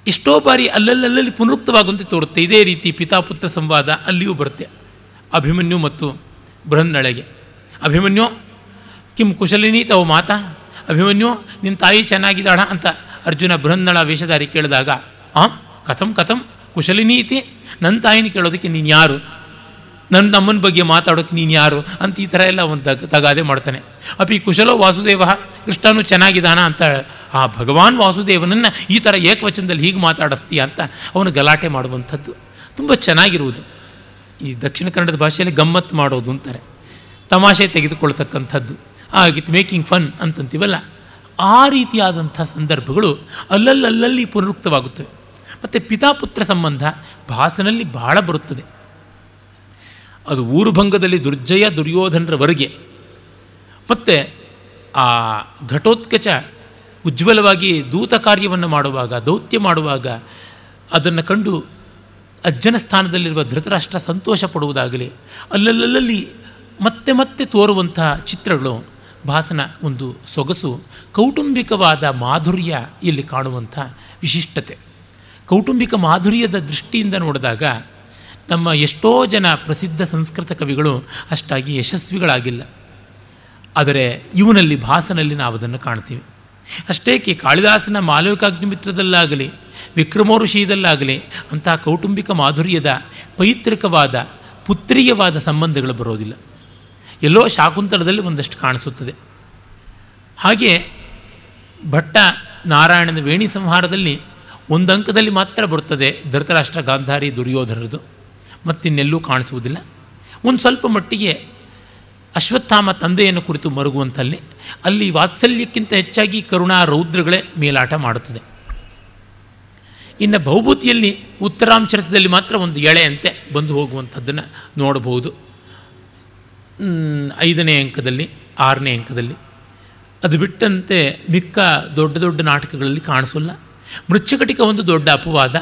ಎಷ್ಟೋ ಬಾರಿ ಅಲ್ಲಲ್ಲಲ್ಲಿ ಪುನರುಕ್ತವಾಗುವಂತೆ ತೋರುತ್ತೆ. ಇದೇ ರೀತಿ ಪಿತಾಪುತ್ರ ಸಂವಾದ ಅಲ್ಲಿಯೂ ಬರುತ್ತೆ. ಅಭಿಮನ್ಯು ಮತ್ತು ಬೃಹನ್ನಳೆಗೆ. ಅಭಿಮನ್ಯು ಕಿಂ ಕುಶಲಿನಿ ತವ ಮಾತಾ? ಅಭಿಮನ್ಯು ನಿನ್ನ ತಾಯಿ ಚೆನ್ನಾಗಿದ್ದಾಳ? ಅಂತ ಅರ್ಜುನ ಬೃಹನ್ನಳ ವೇಷಧಾರಿ ಕೇಳಿದಾಗ, ಆ, ಕಥಂ ಕಥಂ, ಕುಶಲಿನಿ ಇತಿ? ನನ್ನ ತಾಯಿನ ಕೇಳೋದಕ್ಕೆ ನೀನು ಯಾರು? ನನ್ನ ನಮ್ಮನ ಬಗ್ಗೆ ಮಾತಾಡೋಕೆ ನೀನು ಯಾರು? ಅಂತ ಈ ಥರ ಎಲ್ಲ ಒಂದು ತಗ, ತಗಾದೆ ಮಾಡ್ತಾನೆ. ಅಪಿ ಕುಶಲೋ ವಾಸುದೇವ, ಕೃಷ್ಣನು ಚೆನ್ನಾಗಿದ್ದಾನ ಅಂತ ಆ ಭಗವಾನ್ ವಾಸುದೇವನನ್ನು ಈ ಥರ ಏಕವಚನದಲ್ಲಿ ಹೀಗೆ ಮಾತಾಡಿಸ್ತೀಯ ಅಂತ ಅವನು ಗಲಾಟೆ ಮಾಡುವಂಥದ್ದು. ತುಂಬ ಚೆನ್ನಾಗಿರುವುದು. ಈ ದಕ್ಷಿಣ ಕನ್ನಡದ ಭಾಷೆಯಲ್ಲಿ ಗಮ್ಮತ್ತು ಮಾಡೋದು ಅಂತಾರೆ. ತಮಾಷೆ ತೆಗೆದುಕೊಳ್ತಕ್ಕಂಥದ್ದು. ಆಗಿತ್ತು ಮೇಕಿಂಗ್ ಫನ್ ಅಂತಂತೀವಲ್ಲ? ಆ ರೀತಿಯಾದಂಥ ಸಂದರ್ಭಗಳು ಅಲ್ಲಲ್ಲಲ್ಲಿ ಪುನರುಕ್ತವಾಗುತ್ತವೆ. ಮತ್ತು ಪಿತಾಪುತ್ರ ಸಂಬಂಧ ಭಾಸನಲ್ಲಿ ಬಹಳ ಬರುತ್ತದೆ. ಅದು ಊರುಭಂಗದಲ್ಲಿ ದುರ್ಜಯ ದುರ್ಯೋಧನರವರೆಗೆ. ಮತ್ತು ಆ ಘಟೋತ್ಕಚ ಉಜ್ವಲವಾಗಿ ದೂತ ಕಾರ್ಯವನ್ನು ಮಾಡುವಾಗ, ದೌತ್ಯ ಮಾಡುವಾಗ ಅದನ್ನು ಕಂಡು ಅಜ್ಜನ ಸ್ಥಾನದಲ್ಲಿರುವ ಧೃತರಾಷ್ಟ್ರ ಸಂತೋಷ ಪಡುವುದಾಗಲಿ ಅಲ್ಲಲ್ಲಲ್ಲಿ ಮತ್ತೆ ಮತ್ತೆ ತೋರುವಂತಹ ಚಿತ್ರಗಳು, ಭಾಸನ ಒಂದು ಸೊಗಸು, ಕೌಟುಂಬಿಕವಾದ ಮಾಧುರ್ಯ ಇಲ್ಲಿ ಕಾಣುವಂಥ ವಿಶಿಷ್ಟತೆ. ಕೌಟುಂಬಿಕ ಮಾಧುರ್ಯದ ದೃಷ್ಟಿಯಿಂದ ನೋಡಿದಾಗ ನಮ್ಮ ಎಷ್ಟೋ ಜನ ಪ್ರಸಿದ್ಧ ಸಂಸ್ಕೃತ ಕವಿಗಳು ಅಷ್ಟಾಗಿ ಯಶಸ್ವಿಗಳಾಗಿಲ್ಲ. ಆದರೆ ಇವನಲ್ಲಿ ಭಾಸನಲ್ಲಿ ನಾವು ಅದನ್ನು ಕಾಣ್ತೀವಿ. ಅಷ್ಟೇಕೆ ಕಾಳಿದಾಸನ ಮಾಲವಿಕಾಗ್ನಿಮಿತ್ರದಲ್ಲಾಗಲಿ ವಿಕ್ರಮೋಋಷಿಯದಲ್ಲಾಗಲಿ ಅಂತಹ ಕೌಟುಂಬಿಕ ಮಾಧುರ್ಯದ ಪೈತೃಕವಾದ, ಪುತ್ರಿಯವಾದ ಸಂಬಂಧಗಳು ಬರೋದಿಲ್ಲ. ಎಲ್ಲೋ ಶಾಕುಂತಲದಲ್ಲಿ ಒಂದಷ್ಟು ಕಾಣಿಸುತ್ತದೆ. ಹಾಗೆ ಭಟ್ಟ ನಾರಾಯಣನ ವೇಣಿ ಸಂಹಾರದಲ್ಲಿ ಒಂದು ಅಂಕದಲ್ಲಿ ಮಾತ್ರ ಬರುತ್ತದೆ ಧೃತರಾಷ್ಟ್ರ ಗಾಂಧಾರಿ ದುರ್ಯೋಧನರದು. ಮತ್ತಿನ್ನೆಲ್ಲೂ ಕಾಣಿಸುವುದಿಲ್ಲ. ಒಂದು ಸ್ವಲ್ಪ ಮಟ್ಟಿಗೆ ಅಶ್ವತ್ಥಾಮ ತಂದೆಯನ್ನು ಕುರಿತು ಮರುಗುವಂಥಲ್ಲಿ ಅಲ್ಲಿ ವಾತ್ಸಲ್ಯಕ್ಕಿಂತ ಹೆಚ್ಚಾಗಿ ಕರುಣಾ ರೌದ್ರಗಳೇ ಮೇಲಾಟ ಮಾಡುತ್ತದೆ. ಇನ್ನು ಬಹುಭೂತಿಯಲ್ಲಿ ಉತ್ತರಾಂಶದಲ್ಲಿ ಮಾತ್ರ ಒಂದು ಎಳೆಯಂತೆ ಬಂದು ಹೋಗುವಂಥದ್ದನ್ನು ನೋಡಬಹುದು. ಐದನೇ ಅಂಕದಲ್ಲಿ, ಆರನೇ ಅಂಕದಲ್ಲಿ. ಅದು ಬಿಟ್ಟಂತೆ ಮಿಕ್ಕ ದೊಡ್ಡ ದೊಡ್ಡ ನಾಟಕಗಳಲ್ಲಿ ಕಾಣಿಸೋಲ್ಲ. ಮೃಚ್ಛಕಟಿಕ ಒಂದು ದೊಡ್ಡ ಅಪವಾದ.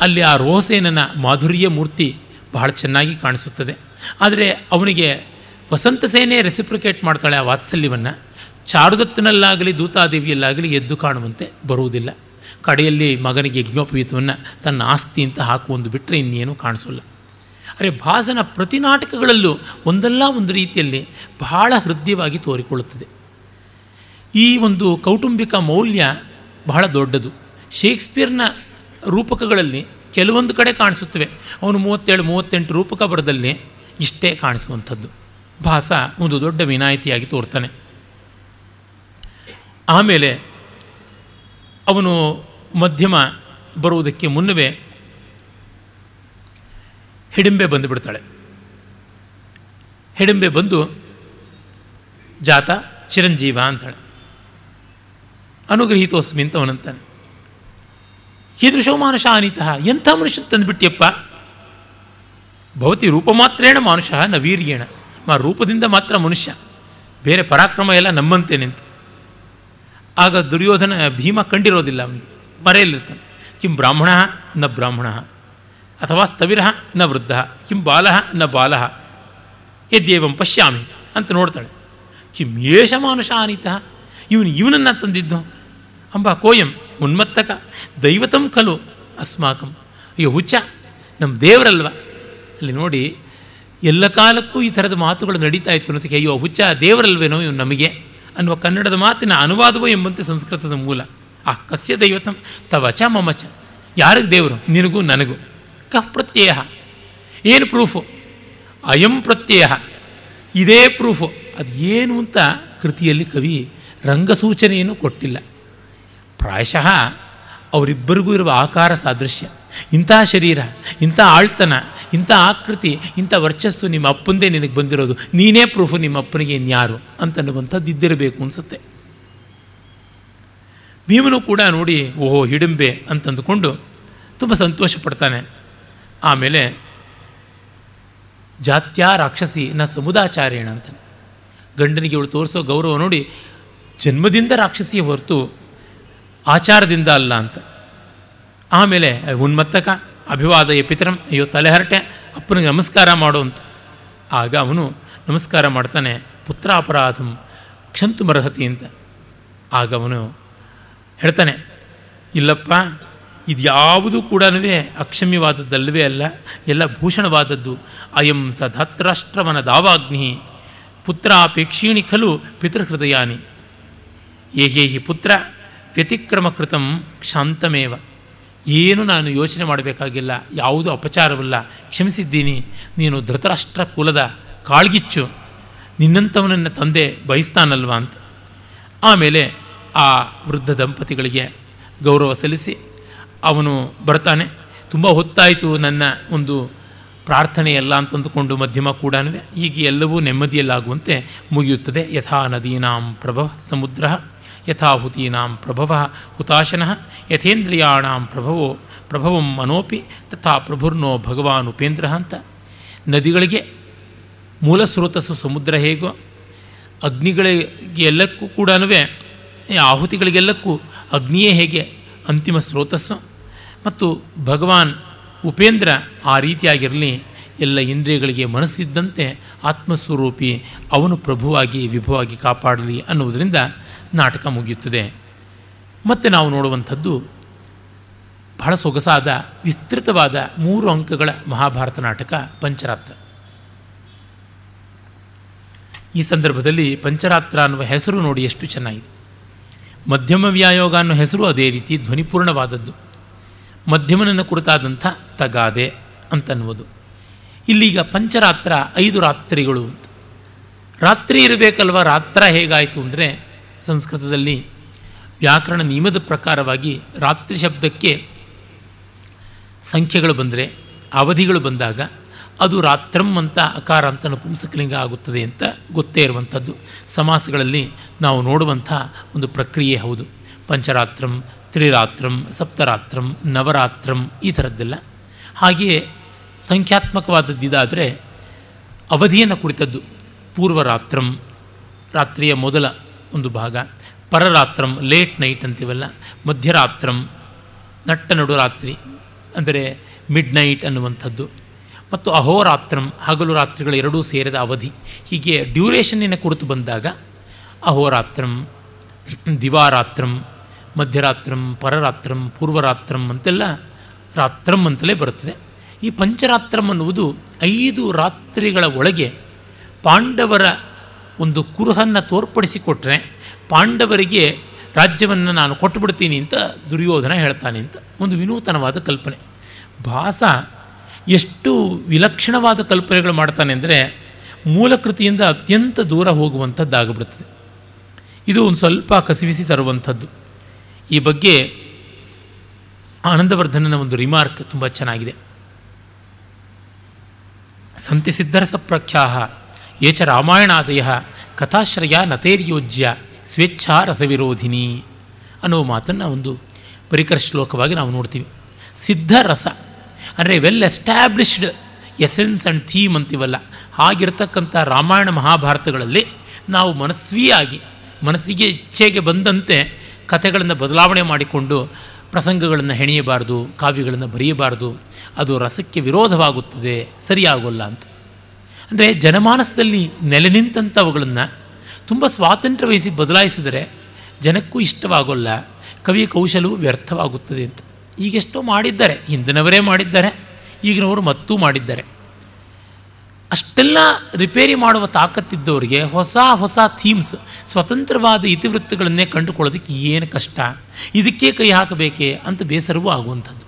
ಅಲ್ಲಿ ಆ ರೋಹಸೇನನ ಮಾಧುರ್ಯ ಮೂರ್ತಿ ಬಹಳ ಚೆನ್ನಾಗಿ ಕಾಣಿಸುತ್ತದೆ. ಆದರೆ ಅವನಿಗೆ ವಸಂತ ಸೇನೆ ರೆಸಿಪ್ರಿಕೇಟ್ ಮಾಡ್ತಾಳೆ ಆ ವಾತ್ಸಲ್ಯವನ್ನು. ಚಾರುದತ್ತನಲ್ಲಾಗಲಿ, ದೂತಾದೇವಿಯಲ್ಲಾಗಲಿ ಎದ್ದು ಕಾಣುವಂತೆ ಬರುವುದಿಲ್ಲ. ಕಡೆಯಲ್ಲಿ ಮಗನಿಗೆ ಯಜ್ಞೋಪವೀತವನ್ನು ತನ್ನ ಆಸ್ತಿ ಅಂತ ಹಾಕುವಂದು ಬಿಟ್ಟರೆ ಇನ್ನೇನು ಕಾಣಿಸೋಲ್ಲ. ಅರೆ ಭಾಸನ ಪ್ರತಿ ನಾಟಕಗಳಲ್ಲೂ ಒಂದಲ್ಲ ಒಂದು ರೀತಿಯಲ್ಲಿ ಬಹಳ ಹೃದಯವಾಗಿ ತೋರಿಕೊಳ್ಳುತ್ತದೆ. ಈ ಒಂದು ಕೌಟುಂಬಿಕ ಮೌಲ್ಯ ಬಹಳ ದೊಡ್ಡದು. ಶೇಕ್ಸ್ಪಿಯರ್ನ ರೂಪಕಗಳಲ್ಲಿ ಕೆಲವೊಂದು ಕಡೆ ಕಾಣಿಸುತ್ತವೆ. ಅವನು ಮೂವತ್ತೇಳು, ಮೂವತ್ತೆಂಟು ರೂಪಕ ಬರದಲ್ಲಿ ಇಷ್ಟೇ ಕಾಣಿಸುವಂಥದ್ದು. ಭಾಸ ಒಂದು ದೊಡ್ಡ ವಿನಾಯಿತಿಯಾಗಿ ತೋರ್ತಾನೆ. ಆಮೇಲೆ ಅವನು ಮಧ್ಯಮ ಬರುವುದಕ್ಕೆ ಮುನ್ನವೇ ಹಿಡಿಂಬೆ ಬಂದುಬಿಡ್ತಾಳೆ. ಹಿಡಿಂಬೆ ಬಂದು ಜಾತ ಚಿರಂಜೀವ ಅಂತಾಳೆ. ಅನುಗ್ರಹೀತೋಸ್ಮಿ ಅಂತ ಅವನಂತಾನೆ. ಕೀದೃಶೋ ಮಾನುಷ ಅನಿತಃ. ಎಂಥ ಮನುಷ್ಯ ತಂದುಬಿಟ್ಟಿಯಪ್ಪ ಭವತಿ ರೂಪ ಮಾತ್ರೇಣ ಮಾನುಷ ನ ವೀರ್ಯೇಣ ಮಾ ರೂಪದಿಂದ ಮಾತ್ರ ಮನುಷ್ಯ. ಬೇರೆ ಪರಾಕ್ರಮ ಎಲ್ಲ ನಮ್ಮಂತೆ ನಿಂತು. ಆಗ ದುರ್ಯೋಧನ ಭೀಮ ಕಂಡಿರೋದಿಲ್ಲ ಅವನಿಗೆ. ಮರೆಯಲ್ಲಿರ್ತಾನೆ. ಕಿಂ ಬ್ರಾಹ್ಮಣ ನ ಬ್ರಾಹ್ಮಣ. ಅಥವಾ ಸ್ಥವಿರ ನ ವೃದ್ಧ. ಕಿಂ ಬಾಲ ನ ಬಾಲ. ಎದ್ದೇವಂ ಪಶ್ಯಾಮಿ ಅಂತ ನೋಡ್ತಾಳೆ. ಕಿಂ ಏಷ ಮಾನುಷ ಅನಿತಃ. ಇವನು ಇವನನ್ನು ತಂದಿದ್ದು. ಅಂಬ ಕೋಯಂ. ಉನ್ಮತ್ತಕ, ದೈವತಂ ಖಲು ಅಸ್ಮಾಕಂ. ಅಯ್ಯೋ, ಹುಚ್ಚ. ನಮ್ಮ ದೇವರಲ್ವ? ಅಲ್ಲಿ ನೋಡಿ, ಎಲ್ಲ ಕಾಲಕ್ಕೂ ಈ ಥರದ ಮಾತುಗಳು ನಡೀತಾ ಇತ್ತು ಅನ್ನೋದಕ್ಕೆ, ಅಯ್ಯೋ, ಹುಚ್ಚ, ದೇವರಲ್ವೇನೋ ಇವನು ನಮಗೆ ಅನ್ನುವ ಕನ್ನಡದ ಮಾತಿನ ಅನುವಾದವೋ ಎಂಬಂತೆ ಸಂಸ್ಕೃತದ ಮೂಲ. ಆ ಕಸ್ಯ ದೈವತಂ ತವಚ ಮಮಚ ಯಾರಿಗೆ ದೇವರು? ನಿನಗೂ ನನಗೂ. ಕಫ್ ಪ್ರತ್ಯಯ. ಏನು ಪ್ರೂಫು? ಅಯಂ ಪ್ರತ್ಯಯ. ಇದೇ ಪ್ರೂಫು. ಅದು ಏನು ಅಂತ ಕೃತಿಯಲ್ಲಿ ಕವಿ ರಂಗಸೂಚನೆಯನ್ನು ಕೊಟ್ಟಿಲ್ಲ. ಪ್ರಾಯಶಃ ಅವರಿಬ್ಬರಿಗೂ ಇರುವ ಆಕಾರ ಸಾದೃಶ್ಯ. ಇಂಥ ಶರೀರ, ಇಂಥ ಆಳ್ತನ, ಇಂಥ ಆಕೃತಿ, ಇಂಥ ವರ್ಚಸ್ಸು ನಿಮ್ಮ ಅಪ್ಪಂದೇ ನಿನಗೆ ಬಂದಿರೋದು. ನೀನೇ ಪ್ರೂಫು ನಿಮ್ಮ ಅಪ್ಪನಿಗೆ ಇನ್ಯಾರು ಅಂತನ್ನುವಂಥದ್ದು ಇದ್ದಿರಬೇಕು ಅನಿಸುತ್ತೆ. ಭೀಮನು ಕೂಡ ನೋಡಿ, ಓಹೋ ಹಿಡಂಬೆ ಅಂತಂದುಕೊಂಡು ತುಂಬ ಸಂತೋಷ ಪಡ್ತಾನೆ ಆಮೇಲೆ ಜಾತ್ಯ ರಾಕ್ಷಸಿ ನ ಸಮುದಾಚಾರ್ಯಣ ಅಂತಾನೆ. ಗಂಡನಿಗೆ ಇವಳು ತೋರಿಸೋ ಗೌರವ ನೋಡಿ, ಜನ್ಮದಿಂದ ರಾಕ್ಷಸಿಯ ಹೊರತು ಆಚಾರದಿಂದ ಅಲ್ಲ ಅಂತ. ಆಮೇಲೆ ಉನ್ಮತ್ತಕ ಅಭಿವಾದಯ ಪಿತರಂ, ಅಯ್ಯೋ ತಲೆಹರಟೆ ಅಪ್ಪನಿಗೆ ನಮಸ್ಕಾರ ಮಾಡು ಅಂತ. ಆಗ ಅವನು ನಮಸ್ಕಾರ ಮಾಡ್ತಾನೆ, ಪುತ್ರಾಪರಾಧಂ ಕ್ಷಂತು ಮರಹತಿ ಅಂತ. ಆಗ ಅವನು ಹೇಳ್ತಾನೆ, ಇಲ್ಲಪ್ಪ ಇದ್ಯಾವುದೂ ಕೂಡ ಅಕ್ಷಮ್ಯವಾದದ್ದಲ್ಲವೇ ಅಲ್ಲ, ಎಲ್ಲ ಭೂಷಣವಾದದ್ದು. ಅಯಂ ಸ ಧಾತ್ರಾಷ್ಟ್ರವನ ದಾವಾಗ್ನಿ ಪುತ್ರಾಪೇಕ್ಷೀಣಿ ಖಲು ಪಿತೃಹೃದಯಾನಿ. ಏಹೇಹಿ ಪುತ್ರ ವ್ಯತಿಕ್ರಮಕೃತಂ ಕ್ಷಾಂತಮೇವ ಏನು ನಾನು ಯೋಚನೆ ಮಾಡಬೇಕಾಗಿಲ್ಲ, ಯಾವುದೂ ಅಪಚಾರವಿಲ್ಲ, ಕ್ಷಮಿಸಿದ್ದೀನಿ, ನೀನು ಧೃತರಾಷ್ಟ್ರ ಕುಲದ ಕಾಳ್ಗಿಚ್ಚು ನಿನ್ನಂಥವನನ್ನ ತಂದೆ ಬಯಸ್ತಾನಲ್ವ ಅಂತ. ಆಮೇಲೆ ಆ ವೃದ್ಧ ದಂಪತಿಗಳಿಗೆ ಗೌರವ ಸಲ್ಲಿಸಿ, ಅವನು ಬರ್ತಾನೆ. ತುಂಬ ಹೊತ್ತಾಯಿತು ನನ್ನ ಒಂದು ಪ್ರಾರ್ಥನೆ ಎಲ್ಲ ಅಂತಂದುಕೊಂಡು ಮಧ್ಯಮ ಕೂಡ ಹೀಗೆ ಎಲ್ಲವೂ ನೆಮ್ಮದಿಯಲ್ಲಾಗುವಂತೆ ಮುಗಿಯುತ್ತದೆ. ಯಥಾ ನದೀನಾಂ ಪ್ರಭ ಸಮುದ್ರ. ಯಥಾ ಹುತೀನಾಂ ಪ್ರಭವ ಹುತಾಶನಃ ಯಥೇಂದ್ರಿಯಾಣಾಂ ಪ್ರಭವೋ ಪ್ರಭವಂ ಮನೋಪಿ ತಥಾ ಪ್ರಭುರ್ನೋ ಭಗವಾನ್ ಉಪೇಂದ್ರ ಅಂತ. ನದಿಗಳಿಗೆ ಮೂಲ ಸ್ರೋತಸ್ಸು ಸಮುದ್ರ ಹೇಗೋ, ಅಗ್ನಿಗಳಿಗೆ ಎಲ್ಲಕ್ಕೂ ಕೂಡ ಆಹುತಿಗಳಿಗೆಲ್ಲಕ್ಕೂ ಅಗ್ನಿಯೇ ಹೇಗೆ ಅಂತಿಮ ಸ್ರೋತಸ್ಸು. ಮತ್ತು ಭಗವಾನ್ ಉಪೇಂದ್ರ ಆ ರೀತಿಯಾಗಿರಲಿ, ಎಲ್ಲ ಇಂದ್ರಿಯಗಳಿಗೆ ಮನಸ್ಸಿದ್ದಂತೆ ಆತ್ಮಸ್ವರೂಪಿ ಅವನು ಪ್ರಭುವಾಗಿ, ವಿಭುವಾಗಿ ಕಾಪಾಡಲಿ ಅನ್ನುವುದರಿಂದ ನಾಟಕ ಮುಗಿಯುತ್ತದೆ. ಮತ್ತು ನಾವು ನೋಡುವಂಥದ್ದು ಬಹಳ ಸೊಗಸಾದ, ವಿಸ್ತೃತವಾದ ಮೂರು ಅಂಕಗಳ ಮಹಾಭಾರತ ನಾಟಕ ಪಂಚರಾತ್ರ. ಈ ಸಂದರ್ಭದಲ್ಲಿ ಪಂಚರಾತ್ರ ಅನ್ನುವ ಹೆಸರು ನೋಡಿ ಎಷ್ಟು ಚೆನ್ನಾಗಿದೆ. ಮಧ್ಯಮ ವ್ಯಾಯೋಗ ಅನ್ನೋ ಹೆಸರು ಅದೇ ರೀತಿ ಧ್ವನಿಪೂರ್ಣವಾದದ್ದು. ಮಧ್ಯಮನನ್ನು ಕುರಿತಾದಂಥ ತಗಾದೆ ಅಂತನ್ನುವುದು. ಇಲ್ಲಿಗ ಪಂಚರಾತ್ರ ಐದು ರಾತ್ರಿಗಳು ರಾತ್ರಿ ಇರಬೇಕಲ್ವ? ರಾತ್ರ ಹೇಗಾಯಿತು ಅಂದರೆ ಸಂಸ್ಕೃತದಲ್ಲಿ ವ್ಯಾಕರಣ ನಿಯಮದ ಪ್ರಕಾರವಾಗಿ ರಾತ್ರಿ ಶಬ್ದಕ್ಕೆ ಸಂಖ್ಯೆಗಳು ಬಂದರೆ ಅವಧಿಗಳು ಬಂದಾಗ ಅದು ರಾತ್ರಂ ಅಂತ ಅಕಾರ ಅಂತ ನಪುಂಸಕಲಿಂಗ ಆಗುತ್ತದೆ ಅಂತ ಗೊತ್ತೇ ಇರುವಂಥದ್ದು. ಸಮಾಸಗಳಲ್ಲಿ ನಾವು ನೋಡುವಂಥ ಒಂದು ಪ್ರಕ್ರಿಯೆ ಹೌದು. ಪಂಚರಾತ್ರಂ, ತ್ರಿರಾತ್ರಂ, ಸಪ್ತರಾತ್ರಂ, ನವರಾತ್ರಂ ಈ ಥರದ್ದೆಲ್ಲ. ಹಾಗೆಯೇ ಸಂಖ್ಯಾತ್ಮಕವಾದದ್ದಿದಾದರೆ ಅವಧಿಯನ್ನು ಕುರಿತದ್ದು ಪೂರ್ವರಾತ್ರಂ, ರಾತ್ರಿಯ ಮೊದಲ ಒಂದು ಭಾಗ. ಪರರಾತ್ರಂ ಲೇಟ್ ನೈಟ್ ಅಂತೀವಲ್ಲ, ಮಧ್ಯರಾತ್ರಂ, ನಟ್ಟ ನಡು ರಾತ್ರಿ, ಅಂದರೆ ಮಿಡ್ ನೈಟ್ ಅನ್ನುವಂಥದ್ದು. ಮತ್ತು ಅಹೋರಾತ್ರಂ, ಹಗಲು ರಾತ್ರಿಗಳು ಎರಡೂ ಸೇರಿದ ಅವಧಿ. ಹೀಗೆ ಡ್ಯೂರೇಷನ್ನಿನ ಕುರಿತು ಬಂದಾಗ, ಅಹೋರಾತ್ರಂ, ದಿವಾರಾತ್ರಂ, ಮಧ್ಯರಾತ್ರಂ, ಪರರಾತ್ರಂ, ಪೂರ್ವರಾತ್ರಂ ಅಂತೆಲ್ಲ ರಾತ್ರಂ ಅಂತಲೇ ಬರುತ್ತದೆ. ಈ ಪಂಚರಾತ್ರಂ ಅನ್ನುವುದು ಐದು ರಾತ್ರಿಗಳ ಒಳಗೆ ಪಾಂಡವರ ಒಂದು ಕುರುಹನ್ನು ತೋರ್ಪಡಿಸಿಕೊಟ್ರೆ ಪಾಂಡವರಿಗೆ ರಾಜ್ಯವನ್ನು ನಾನು ಕೊಟ್ಟುಬಿಡ್ತೀನಿ ಅಂತ ದುರ್ಯೋಧನ ಹೇಳ್ತಾನೆ ಅಂತ ಒಂದು ವಿನೂತನವಾದ ಕಲ್ಪನೆ. ಭಾಸ ಎಷ್ಟು ವಿಲಕ್ಷಣವಾದ ಕಲ್ಪನೆಗಳು ಮಾಡ್ತಾನೆ ಅಂದರೆ ಮೂಲ ಕೃತಿಯಿಂದ ಅತ್ಯಂತ ದೂರ ಹೋಗುವಂಥದ್ದಾಗಿಬಿಡ್ತದೆ ಇದು ಒಂದು ಸ್ವಲ್ಪ ಕಸಿವಿಸಿ ತರುವಂಥದ್ದು. ಈ ಬಗ್ಗೆ ಆನಂದವರ್ಧನನ ಒಂದು ರಿಮಾರ್ಕ್ ತುಂಬ ಚೆನ್ನಾಗಿದೆ. ಸಂತಿ ಸಿದ್ಧರಸ ಪ್ರಖ್ಯಾ ಏಚ ರಾಮಾಯಣಾದಯ ಕಥಾಶ್ರಯ ನತೇರ್ಯೋಜ್ಯ ಸ್ವೇಚ್ಛಾ ರಸವಿರೋಧಿನಿ ಅನ್ನೋ ಮಾತನ್ನು ಒಂದು ಪರಿಕರ ಶ್ಲೋಕವಾಗಿ ನಾವು ನೋಡ್ತೀವಿ. ಸಿದ್ಧರಸ ಅಂದರೆ well established essence and theme ಅಂತೀವಲ್ಲ. ಹಾಗಿರ್ತಕ್ಕಂಥ ರಾಮಾಯಣ ಮಹಾಭಾರತಗಳಲ್ಲಿ ನಾವು ಮನಸ್ವಿಯಾಗಿ, ಮನಸ್ಸಿಗೆ ಇಚ್ಛೆಗೆ ಬಂದಂತೆ ಕಥೆಗಳನ್ನು ಬದಲಾವಣೆ ಮಾಡಿಕೊಂಡು ಪ್ರಸಂಗಗಳನ್ನು ಹೆಣೆಯಬಾರ್ದು, ಕಾವ್ಯಗಳನ್ನು ಬರೆಯಬಾರ್ದು, ಅದು ರಸಕ್ಕೆ ವಿರೋಧವಾಗುತ್ತದೆ, ಸರಿಯಾಗೋಲ್ಲ ಅಂತ. ಅಂದರೆ ಜನಮಾನಸದಲ್ಲಿ ನೆಲೆ ನಿಂತಂಥವುಗಳನ್ನು ತುಂಬ ಸ್ವಾತಂತ್ರ್ಯ ವಹಿಸಿ ಬದಲಾಯಿಸಿದರೆ ಜನಕ್ಕೂ ಇಷ್ಟವಾಗೋಲ್ಲ, ಕವಿಯ ಕೌಶಲವು ವ್ಯರ್ಥವಾಗುತ್ತದೆ ಅಂತ. ಈಗೆಷ್ಟೋ ಮಾಡಿದ್ದಾರೆ, ಹಿಂದಿನವರೇ ಮಾಡಿದ್ದಾರೆ, ಈಗಿನವರು ಮತ್ತೂ ಮಾಡಿದ್ದಾರೆ. ಅಷ್ಟೆಲ್ಲ ರಿಪೇರಿ ಮಾಡುವ ತಾಕತ್ತಿದ್ದವರಿಗೆ ಹೊಸ ಹೊಸ ಥೀಮ್ಸ್, ಸ್ವತಂತ್ರವಾದ ಇತಿವೃತ್ತಗಳನ್ನೇ ಕಂಡುಕೊಳ್ಳೋದಕ್ಕೆ ಏನು ಕಷ್ಟ? ಇದಕ್ಕೆ ಕೈ ಹಾಕಬೇಕೆ ಅಂತ ಬೇಸರವೂ ಆಗುವಂಥದ್ದು.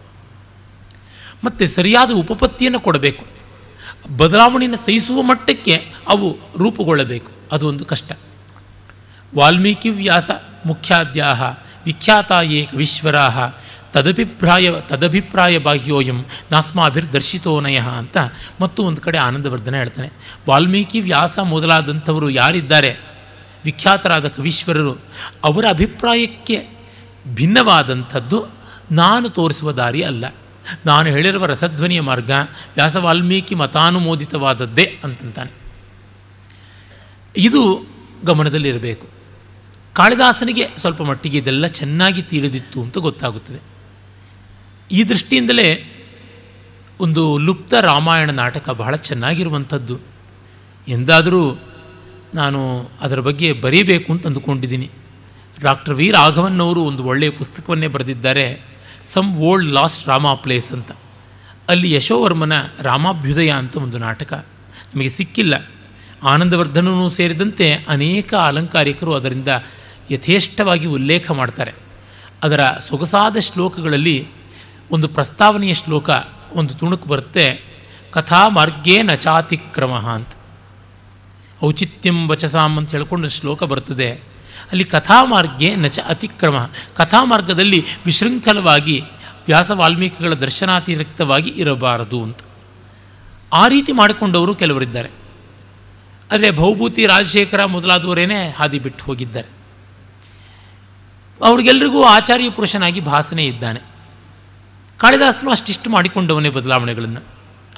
ಮತ್ತು ಸರಿಯಾದ ಉಪಪತ್ತಿಯನ್ನು ಕೊಡಬೇಕು. ಬದಲಾವಣೆಯನ್ನು ಸಹಿಸುವ ಮಟ್ಟಕ್ಕೆ ಅವು ರೂಪುಗೊಳ್ಳಬೇಕು. ಅದು ಒಂದು ಕಷ್ಟ. ವಾಲ್ಮೀಕಿ ವ್ಯಾಸ ಮುಖ್ಯಾದ್ಯಾಹ ವಿಖ್ಯಾತ ಏಕ ವಿಶ್ವರಾಹ, ತದಭಿಪ್ರಾಯ ತದಭಿಪ್ರಾಯ ಬಾಹ್ಯೋಯಂ ನಾಸ್ಮಾಭಿರ್ದರ್ಶಿತೋನಯ ಅಂತ ಮತ್ತು ಒಂದು ಕಡೆ ಆನಂದವರ್ಧನ ಹೇಳ್ತಾನೆ. ವಾಲ್ಮೀಕಿ ವ್ಯಾಸ ಮೊದಲಾದಂಥವರು ಯಾರಿದ್ದಾರೆ? ವಿಖ್ಯಾತರಾದ ಕವೀಶ್ವರರು. ಅವರ ಅಭಿಪ್ರಾಯಕ್ಕೆ ಭಿನ್ನವಾದಂಥದ್ದು ನಾನು ತೋರಿಸುವ ದಾರಿ ಅಲ್ಲ. ನಾನು ಹೇಳಿರುವ ರಸಧ್ವನಿಯ ಮಾರ್ಗ ವ್ಯಾಸ ವಾಲ್ಮೀಕಿ ಮತಾನುಮೋದಿತವಾದದ್ದೇ ಅಂತಂತಾನೆ. ಇದು ಗಮನದಲ್ಲಿರಬೇಕು. ಕಾಳಿದಾಸನಿಗೆ ಸ್ವಲ್ಪ ಮಟ್ಟಿಗೆ ಇದೆಲ್ಲ ಚೆನ್ನಾಗಿ ತಿಳಿದಿತ್ತು ಅಂತ ಗೊತ್ತಾಗುತ್ತದೆ. ಈ ದೃಷ್ಟಿಯಿಂದಲೇ ಒಂದು ಲುಪ್ತ ರಾಮಾಯಣ ನಾಟಕ ಬಹಳ ಚೆನ್ನಾಗಿರುವಂಥದ್ದು. ಎಂದಾದರೂ ನಾನು ಅದರ ಬಗ್ಗೆ ಬರೀಬೇಕು ಅಂತ ಅಂದುಕೊಂಡಿದ್ದೀನಿ. ಡಾಕ್ಟರ್ ವಿ ರಾಘವನ್ನವರು ಒಂದು ಒಳ್ಳೆಯ ಪುಸ್ತಕವನ್ನೇ ಬರೆದಿದ್ದಾರೆ. Some old lost Rama plays ಅಂತ. ಅಲ್ಲಿ ಯಶೋವರ್ಮನ ರಾಮಾಭ್ಯುದಯ ಅಂತ ಒಂದು ನಾಟಕ. ನಮಗೆ ಸಿಕ್ಕಿಲ್ಲ. ಆನಂದವರ್ಧನೂ ಸೇರಿದಂತೆ ಅನೇಕ ಅಲಂಕಾರಿಕರು ಅದರಿಂದ ಯಥೇಷ್ಟವಾಗಿ ಉಲ್ಲೇಖ ಮಾಡ್ತಾರೆ. ಅದರ ಸೊಗಸಾದ ಶ್ಲೋಕಗಳಲ್ಲಿ ಒಂದು ಪ್ರಸ್ತಾವನೆಯ ಶ್ಲೋಕ ಒಂದು ತುಣುಕು ಬರುತ್ತೆ. ಕಥಾ ಮಾರ್ಗೇ ನಚಾತಿಕ್ರಮ ಅಂತ. ಔಚಿತ್ಯಂ ವಚಸಾಂ ಅಂತ ಹೇಳ್ಕೊಂಡು ಶ್ಲೋಕ ಬರ್ತದೆ. ಅಲ್ಲಿ ಕಥಾಮಾರ್ಗೆ ನಚ ಅತಿಕ್ರಮ. ಕಥಾಮಾರ್ಗದಲ್ಲಿ ವಿಶೃಂಖಲವಾಗಿ ವ್ಯಾಸ ವಾಲ್ಮೀಕಿಗಳ ದರ್ಶನಾತಿರಿಕ್ತವಾಗಿ ಇರಬಾರದು ಅಂತ. ಆ ರೀತಿ ಮಾಡಿಕೊಂಡವರು ಕೆಲವರಿದ್ದಾರೆ. ಆದರೆ ಭೌಭೂತಿ ರಾಜಶೇಖರ ಮೊದಲಾದವರೇನೇ ಹಾದಿ ಬಿಟ್ಟು ಹೋಗಿದ್ದಾರೆ. ಅವ್ರಿಗೆಲ್ರಿಗೂ ಆಚಾರ್ಯ ಪುರುಷನಾಗಿ ಭಾಸನೆ ಇದ್ದಾನೆ. ಕಾಳಿದಾಸನು ಅಷ್ಟಿಷ್ಟು ಮಾಡಿಕೊಂಡವನೇ ಬದಲಾವಣೆಗಳನ್ನು.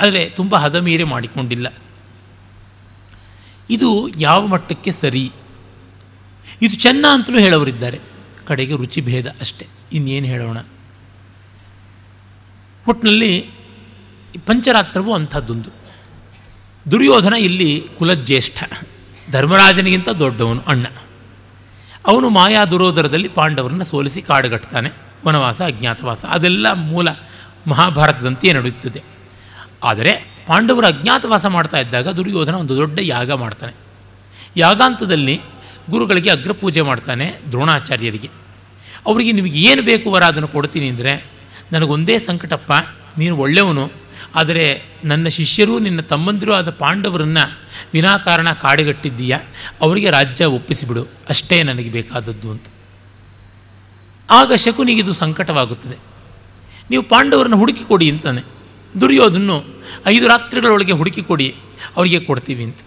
ಆದರೆ ತುಂಬ ಹದಮೀರೆ ಮಾಡಿಕೊಂಡಿಲ್ಲ. ಇದು ಯಾವ ಮಟ್ಟಕ್ಕೆ ಸರಿ? ಇದು ಚೆನ್ನ ಅಂತಲೂ ಹೇಳೋರಿದ್ದಾರೆ. ಕಡೆಗೆ ರುಚಿ ಭೇದ ಅಷ್ಟೆ. ಇನ್ನೇನು ಹೇಳೋಣ? ಒಟ್ಟಿನಲ್ಲಿ ಪಂಚರಾತ್ರವು ಅಂಥದ್ದೊಂದು. ದುರ್ಯೋಧನ ಇಲ್ಲಿ ಕುಲಜ್ಯೇಷ್ಠ. ಧರ್ಮರಾಜನಿಗಿಂತ ದೊಡ್ಡವನು ಅಣ್ಣ. ಅವನು ಮಾಯಾ ದುರೋದರದಲ್ಲಿ ಪಾಂಡವರನ್ನು ಸೋಲಿಸಿ ಕಾಡುಗಟ್ತಾನೆ. ವನವಾಸ, ಅಜ್ಞಾತವಾಸ, ಅದೆಲ್ಲ ಮೂಲ ಮಹಾಭಾರತದಂತೆಯೇ ನಡೆಯುತ್ತದೆ. ಆದರೆ ಪಾಂಡವರು ಅಜ್ಞಾತವಾಸ ಮಾಡ್ತಾ ಇದ್ದಾಗ ದುರ್ಯೋಧನ ಒಂದು ದೊಡ್ಡ ಯಾಗ ಮಾಡ್ತಾನೆ. ಯಾಗಾಂತದಲ್ಲಿ ಗುರುಗಳಿಗೆ ಅಗ್ರಪೂಜೆ ಮಾಡ್ತಾನೆ ದ್ರೋಣಾಚಾರ್ಯರಿಗೆ. ಅವರಿಗೆ ನಿಮಗೆ ಏನು ಬೇಕು ವರ ಅದನ್ನು ಕೊಡ್ತೀನಿ ಅಂದರೆ, ನನಗೊಂದೇ ಸಂಕಟಪ್ಪ, ನೀನು ಒಳ್ಳೆಯವನು, ಆದರೆ ನನ್ನ ಶಿಷ್ಯರು ನಿನ್ನ ತಮ್ಮಂದಿರು ಆದ ಪಾಂಡವರನ್ನು ವಿನಾಕಾರಣ ಕಾಡಿಗಟ್ಟಿದ್ದೀಯಾ, ಅವರಿಗೆ ರಾಜ್ಯ ಒಪ್ಪಿಸಿಬಿಡು, ಅಷ್ಟೇ ನನಗೆ ಬೇಕಾದದ್ದು ಅಂತ. ಆಗ ಶಕುನಿಗಿದು ಸಂಕಟವಾಗುತ್ತದೆ. ನೀವು ಪಾಂಡವರನ್ನು ಹುಡುಕಿಕೊಡಿ ಅಂತಾನೆ. ದುರ್ಯೋದನ್ನು ಐದು ರಾತ್ರಿಗಳೊಳಗೆ ಹುಡುಕಿಕೊಡಿ ಅವರಿಗೆ ಕೊಡ್ತೀವಿ ಅಂತ.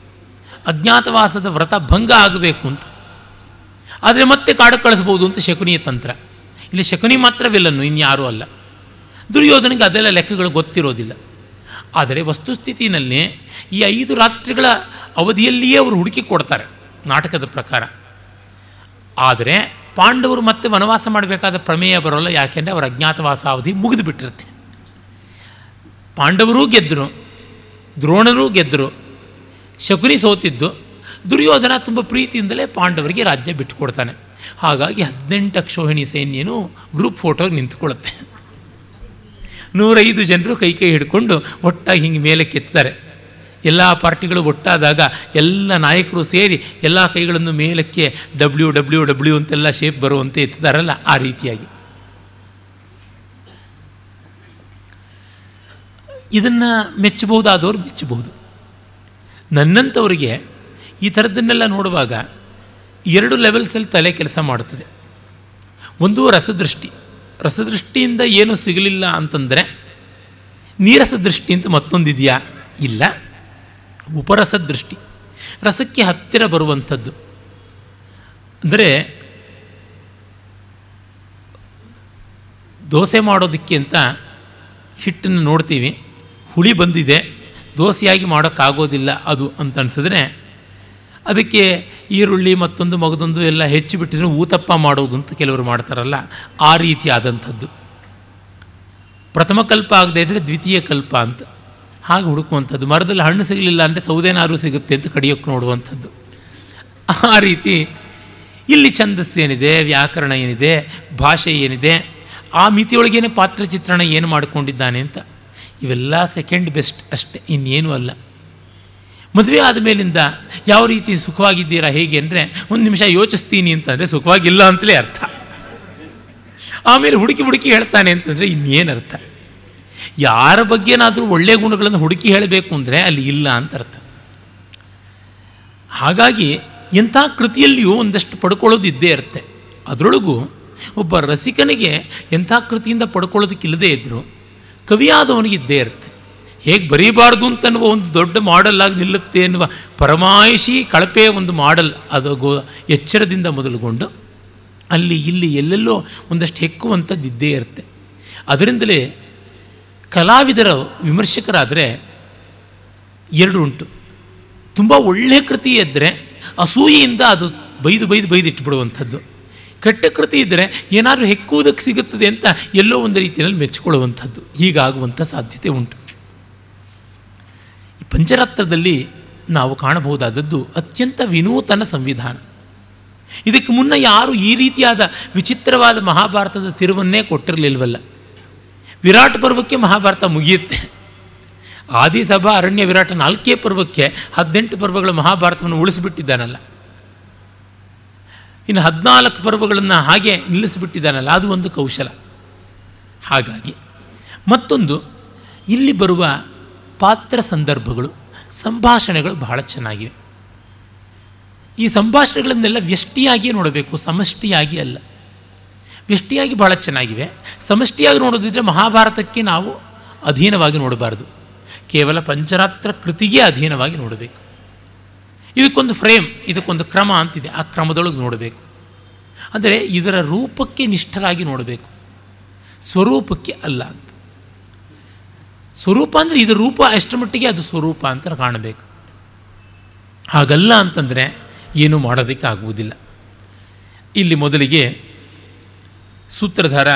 ಅಜ್ಞಾತವಾಸದ ವ್ರತ ಭಂಗ ಆಗಬೇಕು ಅಂತ. ಆದರೆ ಮತ್ತೆ ಕಾಡು ಕಳಿಸ್ಬೋದು ಅಂತ ಶಕುನಿಯ ತಂತ್ರ. ಇಲ್ಲಿ ಶಕುನಿ ಮಾತ್ರವಿಲ್ಲನು ಇನ್ಯಾರೂ ಅಲ್ಲ. ದುರ್ಯೋಧನಿಗೆ ಅದೆಲ್ಲ ಲೆಕ್ಕಗಳು ಗೊತ್ತಿರೋದಿಲ್ಲ. ಆದರೆ ವಸ್ತುಸ್ಥಿತಿನಲ್ಲಿ ಈ ಐದು ರಾತ್ರಿಗಳ ಅವಧಿಯಲ್ಲಿಯೇ ಅವರು ಹುಡುಕಿ ಕೊಡ್ತಾರೆ ನಾಟಕದ ಪ್ರಕಾರ. ಆದರೆ ಪಾಂಡವರು ಮತ್ತೆ ವನವಾಸ ಮಾಡಬೇಕಾದ ಪ್ರಮೇಯ ಬರೋಲ್ಲ, ಯಾಕೆಂದರೆ ಅವರ ಅಜ್ಞಾತವಾಸ ಅವಧಿ ಮುಗಿದು ಬಿಟ್ಟಿರುತ್ತೆ ಪಾಂಡವರೂ ಗೆದ್ದರು ದ್ರೋಣರೂ ಗೆದ್ದರು ಶಕುನಿ ಸೋತಿದ್ದು ದುರ್ಯೋಧನ ತುಂಬ ಪ್ರೀತಿಯಿಂದಲೇ ಪಾಂಡವರಿಗೆ ರಾಜ್ಯ ಬಿಟ್ಟುಕೊಡ್ತಾನೆ. ಹಾಗಾಗಿ ಹದಿನೆಂಟು ಅಕ್ಷೋಹಿಣಿ ಸೈನ್ಯನು ಗ್ರೂಪ್ ಫೋಟೋಗೆ ನಿಂತ್ಕೊಳ್ಳುತ್ತೆ. ನೂರೈದು ಜನರು ಕೈ ಕೈ ಹಿಡ್ಕೊಂಡು ಒಟ್ಟಾಗಿ ಹಿಂಗೆ ಮೇಲೆ ಕೆತ್ತಾರೆ ಎಲ್ಲ ಪಾರ್ಟಿಗಳು ಒಟ್ಟಾದಾಗ ಎಲ್ಲ ನಾಯಕರು ಸೇರಿ ಎಲ್ಲ ಕೈಗಳನ್ನು ಮೇಲಕ್ಕೆ ಡಬ್ಲ್ಯೂ ಡಬ್ಲ್ಯೂ ಡಬ್ಲ್ಯೂ ಅಂತೆಲ್ಲ ಶೇಪ್ ಬರುವಂತೆ ಎತ್ತಾರಲ್ಲ ಆ ರೀತಿಯಾಗಿ. ಇದನ್ನು ಮೆಚ್ಚಬಹುದಾದವರು ಮೆಚ್ಚಬಹುದು. ನನ್ನಂಥವರಿಗೆ ಈ ಥರದ್ದನ್ನೆಲ್ಲ ನೋಡುವಾಗ ಎರಡು ಲೆವೆಲ್ಸಲ್ಲಿ ತಲೆ ಕೆಲಸ ಮಾಡುತ್ತದೆ. ಒಂದು ರಸದೃಷ್ಟಿ. ರಸದೃಷ್ಟಿಯಿಂದ ಏನು ಸಿಗಲಿಲ್ಲ ಅಂತಂದರೆ ನೀರಸ ದೃಷ್ಟಿ ಅಂತ ಮತ್ತೊಂದಿದೆಯಾ? ಇಲ್ಲ. ಉಪರಸ ದೃಷ್ಟಿ ರಸಕ್ಕೆ ಹತ್ತಿರ ಬರುವಂಥದ್ದು. ಅಂದರೆ ದೋಸೆ ಮಾಡೋದಕ್ಕೆ ಅಂತ ಹಿಟ್ಟನ್ನು ನೋಡ್ತೀವಿ. ಹುಳಿ ಬಂದಿದೆ. ದೋಸೆಯಾಗಿ ಮಾಡೋಕ್ಕಾಗೋದಿಲ್ಲ ಅದು ಅಂತ ಅನಿಸಿದ್ರೆ ಅದಕ್ಕೆ ಈರುಳ್ಳಿ ಮತ್ತೊಂದು ಮಗದೊಂದು ಎಲ್ಲ ಹೆಚ್ಚು ಬಿಟ್ಟಿದ್ರೆ ಊತಪ್ಪ ಮಾಡೋದು ಅಂತ ಕೆಲವರು ಮಾಡ್ತಾರಲ್ಲ, ಆ ರೀತಿ ಆದಂಥದ್ದು ಪ್ರಥಮ ಕಲ್ಪ ಆಗದೆ ಇದ್ದರೆ ದ್ವಿತೀಯ ಕಲ್ಪ ಅಂತ. ಹಾಗೆ ಹುಡುಕುವಂಥದ್ದು. ಮರದಲ್ಲಿ ಹಣ್ಣು ಸಿಗಲಿಲ್ಲ ಅಂದರೆ ಸೌದೆನಾರು ಸಿಗುತ್ತೆ ಅಂತ ಕಡಿಯೋಕ್ಕೆ ನೋಡುವಂಥದ್ದು. ಆ ರೀತಿ ಇಲ್ಲಿ ಛಂದಸ್ಸು ಏನಿದೆ, ವ್ಯಾಕರಣ ಏನಿದೆ, ಭಾಷೆ ಏನಿದೆ, ಆ ಮಿತಿಯೊಳಗೇನೆ ಪಾತ್ರ ಚಿತ್ರಣ ಏನು ಮಾಡಿಕೊಂಡಿದ್ದಾನೆ ಅಂತ ಇವೆಲ್ಲ ಸೆಕೆಂಡ್ ಬೆಸ್ಟ್ ಅಷ್ಟೇ, ಇನ್ನೇನೂ ಅಲ್ಲ. ಮದುವೆ ಆದ ಮೇಲಿಂದ ಯಾವ ರೀತಿ ಸುಖವಾಗಿದ್ದೀರಾ ಹೇಗೆ ಅಂದರೆ, ಒಂದು ನಿಮಿಷ ಯೋಚಿಸ್ತೀನಿ ಅಂತಂದರೆ ಸುಖವಾಗಿಲ್ಲ ಅಂತಲೇ ಅರ್ಥ. ಆಮೇಲೆ ಹುಡುಕಿ ಹುಡುಕಿ ಹೇಳ್ತಾನೆ ಅಂತಂದರೆ ಇನ್ನೇನು ಅರ್ಥ. ಯಾರ ಬಗ್ಗೆನಾದರೂ ಒಳ್ಳೆಯ ಗುಣಗಳನ್ನು ಹುಡುಕಿ ಹೇಳಬೇಕು ಅಂದರೆ ಅಲ್ಲಿ ಇಲ್ಲ ಅಂತ ಅರ್ಥ. ಹಾಗಾಗಿ ಎಂಥ ಕೃತಿಯಲ್ಲಿಯೂ ಒಂದಷ್ಟು ಪಡ್ಕೊಳ್ಳೋದು ಇದ್ದೇ ಇರುತ್ತೆ. ಅದರೊಳಗೂ ಒಬ್ಬ ರಸಿಕನಿಗೆ ಎಂಥ ಕೃತಿಯಿಂದ ಪಡ್ಕೊಳ್ಳೋದಕ್ಕಿಲ್ಲದೇ ಇದ್ದರೂ ಕವಿಯಾದವನಿಗೆ ಇದ್ದೇ ಇರುತ್ತೆ. ಹೇಗೆ ಬರೀಬಾರ್ದು ಅಂತನ್ನುವ ಒಂದು ದೊಡ್ಡ ಮಾಡಲ್ ಆಗಿ ನಿಲ್ಲುತ್ತೆ ಎನ್ನುವ ಪರಮಾಯಿಷಿ ಕಳಪೆ ಒಂದು ಮಾಡಲ್ ಅದು ಗೋ ಎಚ್ಚರದಿಂದ ಮೊದಲುಗೊಂಡು ಅಲ್ಲಿ ಇಲ್ಲಿ ಎಲ್ಲೆಲ್ಲೋ ಒಂದಷ್ಟು ಹೆಕ್ಕುವಂಥದ್ದು ಇದ್ದೇ ಇರುತ್ತೆ. ಅದರಿಂದಲೇ ಕಲಾವಿದರ ವಿಮರ್ಶಕರಾದರೆ ಎರಡು ಉಂಟು. ತುಂಬ ಒಳ್ಳೆಯ ಕೃತಿ ಎದ್ದರೆ ಅಸೂಯಿಯಿಂದ ಅದು ಬೈದು ಬೈದು ಬೈದು ಇಟ್ಬಿಡುವಂಥದ್ದು ಕೆಟ್ಟ ಕೃತಿ ಇದ್ದರೆ ಏನಾದರೂ ಹೆಕ್ಕುವುದಕ್ಕೆ ಸಿಗುತ್ತದೆ ಅಂತ ಎಲ್ಲೋ ಒಂದು ರೀತಿಯಲ್ಲಿ ಮೆಚ್ಚಿಕೊಳ್ಳುವಂಥದ್ದು. ಹೀಗಾಗುವಂಥ ಸಾಧ್ಯತೆ ಉಂಟು. ಈ ಪಂಚರಾತ್ರದಲ್ಲಿ ನಾವು ಕಾಣಬಹುದಾದದ್ದು ಅತ್ಯಂತ ವಿನೂತನ ಸಂವಿಧಾನ. ಇದಕ್ಕೆ ಮುನ್ನ ಯಾರು ಈ ರೀತಿಯಾದ ವಿಚಿತ್ರವಾದ ಮಹಾಭಾರತದ ತಿರುವನ್ನೇ ಕೊಟ್ಟಿರಲಿಲ್ವಲ್ಲ. ವಿರಾಟ್ ಪರ್ವಕ್ಕೆ ಮಹಾಭಾರತ ಮುಗಿಯುತ್ತೆ. ಆದಿಸಭಾ ಅರಣ್ಯ ವಿರಾಟ ನಾಲ್ಕೇ ಪರ್ವಕ್ಕೆ ಹದಿನೆಂಟು ಪರ್ವಗಳ ಮಹಾಭಾರತವನ್ನು ಉಳಿಸಿಬಿಟ್ಟಿದ್ದಾನಲ್ಲ. ಇನ್ನು ಹದಿನಾಲ್ಕು ಪರ್ವಗಳನ್ನು ಹಾಗೆ ನಿಲ್ಲಿಸಿಬಿಟ್ಟಿದ್ದಾನಲ್ಲ, ಅದು ಒಂದು ಕೌಶಲ. ಹಾಗಾಗಿ ಮತ್ತೊಂದು, ಇಲ್ಲಿ ಬರುವ ಪಾತ್ರ ಸಂದರ್ಭಗಳು, ಸಂಭಾಷಣೆಗಳು ಬಹಳ ಚೆನ್ನಾಗಿವೆ. ಈ ಸಂಭಾಷಣೆಗಳನ್ನೆಲ್ಲ ವ್ಯಷ್ಟಿಯಾಗಿಯೇ ನೋಡಬೇಕು, ಸಮಷ್ಟಿಯಾಗಿ ಅಲ್ಲ. ವ್ಯಷ್ಟಿಯಾಗಿ ಬಹಳ ಚೆನ್ನಾಗಿವೆ. ಸಮಷ್ಟಿಯಾಗಿ ನೋಡೋದಿದ್ರೆ ಮಹಾಭಾರತಕ್ಕೆ ನಾವು ಅಧೀನವಾಗಿ ನೋಡಬಾರ್ದು. ಕೇವಲ ಪಂಚರಾತ್ರ ಕೃತಿಗೆ ಅಧೀನವಾಗಿ ನೋಡಬೇಕು. ಇದಕ್ಕೊಂದು ಫ್ರೇಮ್, ಇದಕ್ಕೊಂದು ಕ್ರಮ ಅಂತಿದೆ. ಆ ಕ್ರಮದೊಳಗೆ ನೋಡಬೇಕು. ಅಂದರೆ ಇದರ ರೂಪಕ್ಕೆ ನಿಷ್ಠರಾಗಿ ನೋಡಬೇಕು. ಸ್ವರೂಪಕ್ಕೆ ಅಲ್ಲ ಅಂತ. ಸ್ವರೂಪ ಅಂದರೆ ಇದರ ರೂಪ ಎಷ್ಟರ ಮಟ್ಟಿಗೆ ಅದು ಸ್ವರೂಪ ಅಂತ ಕಾಣಬೇಕು. ಹಾಗಲ್ಲ ಅಂತಂದರೆ ಏನೂ ಮಾಡೋದಕ್ಕೆ ಆಗುವುದಿಲ್ಲ. ಇಲ್ಲಿ ಮೊದಲಿಗೆ ಸೂತ್ರಧಾರ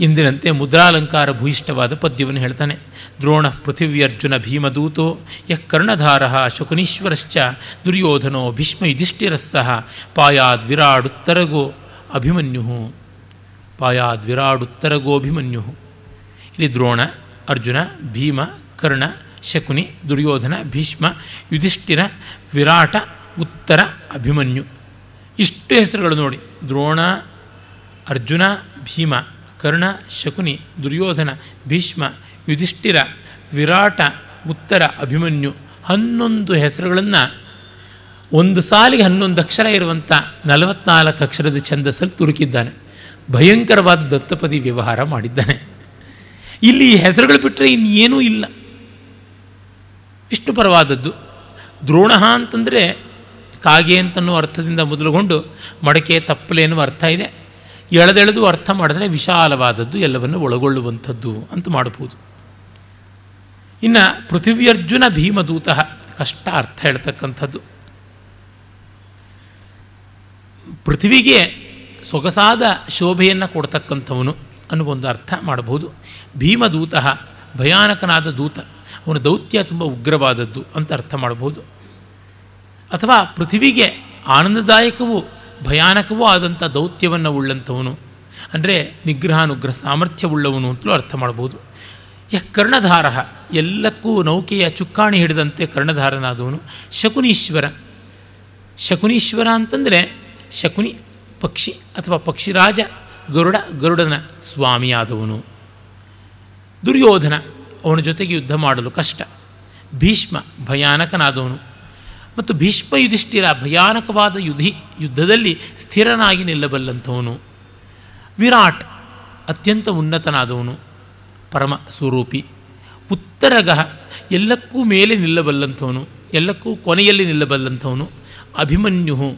ಎಂದಿನಂತೆ ಮುದ್ರಾಲಂಕಾರ ಭೂಯಿಷ್ಠವಾದ ಪದ್ಯವನ್ನು ಹೇಳ್ತಾನೆ. ದ್ರೋಣ ಪೃಥಿವ್ಯರ್ಜುನ ಭೀಮದೂತೋ ಯಃ ಕರ್ಣಧಾರ ಶಕುನೀಶ್ವರಶ್ಚ ದುರ್ಯೋಧನೋ ಭೀಷ್ಮ ಯುಧಿಷ್ಠಿರಸ್ಸಹ ಪಾಯಾದ್ ವಿರಾಡುತ್ತರಗೋ ಅಭಿಮನ್ಯು. ಪಾಯಾದ್ ವಿರಾಡುತ್ತರಗೋಭಿಮನ್ಯು ಇಲ್ಲಿ ದ್ರೋಣ, ಅರ್ಜುನ, ಭೀಮ, ಕರ್ಣ, ಶಕುನಿ, ದುರ್ಯೋಧನ, ಭೀಷ್ಮ, ಯುಧಿಷ್ಠಿರ, ವಿರಾಟ, ಉತ್ತರ, ಅಭಿಮನ್ಯು. ಇಷ್ಟು ಹೆಸರುಗಳು ನೋಡಿ. ದ್ರೋಣ, ಅರ್ಜುನ, ಭೀಮ. ಕರ್ಣ, ಶಕುನಿ, ದುರ್ಯೋಧನ, ಭೀಷ್ಮ, ಯುಧಿಷ್ಠಿರ, ವಿರಾಟ, ಉತ್ತರ, ಅಭಿಮನ್ಯು ಹನ್ನೊಂದು ಹೆಸರುಗಳನ್ನು ಒಂದು ಸಾಲಿಗೆ ಹನ್ನೊಂದು ಅಕ್ಷರ ಇರುವಂಥ ನಲವತ್ನಾಲ್ಕು ಅಕ್ಷರದ ಛಂದಸ್ಸಲ್ಲಿ ತುರುಕಿದ್ದಾನೆ. ಭಯಂಕರವಾದ ದತ್ತಪದಿ ವ್ಯವಹಾರ ಮಾಡಿದ್ದಾನೆ. ಇಲ್ಲಿ ಹೆಸರುಗಳು ಬಿಟ್ಟರೆ ಇನ್ನೇನೂ ಇಲ್ಲ. ವಿಷ್ಣುಪರವಾದದ್ದು ದ್ರೋಣ ಅಂತಂದರೆ ಕಾಗೆ ಅಂತನ್ನೋ ಅರ್ಥದಿಂದ ಮೊದಲುಗೊಂಡು ಮಡಕೆ, ತಪ್ಪಲೆ ಎನ್ನುವ ಅರ್ಥ ಇದೆ. ಎಳೆದೆಳೆದು ಅರ್ಥ ಮಾಡಿದ್ರೆ ವಿಶಾಲವಾದದ್ದು ಎಲ್ಲವನ್ನು ಒಳಗೊಳ್ಳುವಂಥದ್ದು ಅಂತ ಮಾಡಬಹುದು. ಇನ್ನು ಪೃಥಿವ್ಯರ್ಜುನ ಭೀಮದೂತ ಕಷ್ಟ ಅರ್ಥ ಹೇಳ್ತಕ್ಕಂಥದ್ದು. ಪೃಥ್ವಿಗೆ ಸೊಗಸಾದ ಶೋಭೆಯನ್ನು ಕೊಡ್ತಕ್ಕಂಥವನು ಅನ್ನುವ ಒಂದು ಅರ್ಥ ಮಾಡಬಹುದು. ಭೀಮದೂತ ಭಯಾನಕನಾದ ದೂತ, ಅವನ ದೌತ್ಯ ತುಂಬ ಉಗ್ರವಾದದ್ದು ಅಂತ ಅರ್ಥ ಮಾಡಬಹುದು. ಅಥವಾ ಪೃಥ್ವಿಗೆ ಆನಂದದಾಯಕವೂ ಭಯಾನಕವೂ ಆದಂಥ ದೌತ್ಯವನ್ನು ಉಳ್ಳಂಥವನು. ಅಂದರೆ ನಿಗ್ರಹಾನುಗ್ರಹ ಸಾಮರ್ಥ್ಯವುಳ್ಳವನು ಅಂತಲೂ ಅರ್ಥ ಮಾಡ್ಬೋದು. ಯ ಕರ್ಣಧಾರ ಎಲ್ಲಕ್ಕೂ ನೌಕೆಯ ಚುಕ್ಕಾಣಿ ಹಿಡಿದಂತೆ ಕರ್ಣಧಾರನಾದವನು ಶಕುನೀಶ್ವರ. ಶಕುನೀಶ್ವರ ಅಂತಂದರೆ ಶಕುನಿ ಪಕ್ಷಿ ಅಥವಾ ಪಕ್ಷಿರಾಜ, ಗರುಡ, ಗರುಡನ ಸ್ವಾಮಿಯಾದವನು. ದುರ್ಯೋಧನ ಅವನ ಜೊತೆಗೆ ಯುದ್ಧ ಮಾಡಲು ಕಷ್ಟ. ಭೀಷ್ಮ ಭಯಾನಕನಾದವನು. ಮತ್ತು ಭೀಷ್ಮ ಯುಧಿಷ್ಠಿರ ಭಯಾನಕವಾದ ಯುಧಿ ಯುದ್ಧದಲ್ಲಿ ಸ್ಥಿರನಾಗಿ ನಿಲ್ಲಬಲ್ಲಂಥವನು. ವಿರಾಟ್ ಅತ್ಯಂತ ಉನ್ನತನಾದವನು. ಪರಮ ಸ್ವರೂಪಿ. ಉತ್ತರಗ ಎಲ್ಲಕ್ಕೂ ಮೇಲೆ ನಿಲ್ಲಬಲ್ಲಂಥವನು. ಎಲ್ಲಕ್ಕೂ ಕೊನೆಯಲ್ಲಿ ನಿಲ್ಲಬಲ್ಲಂಥವನು. ಅಭಿಮನ್ಯು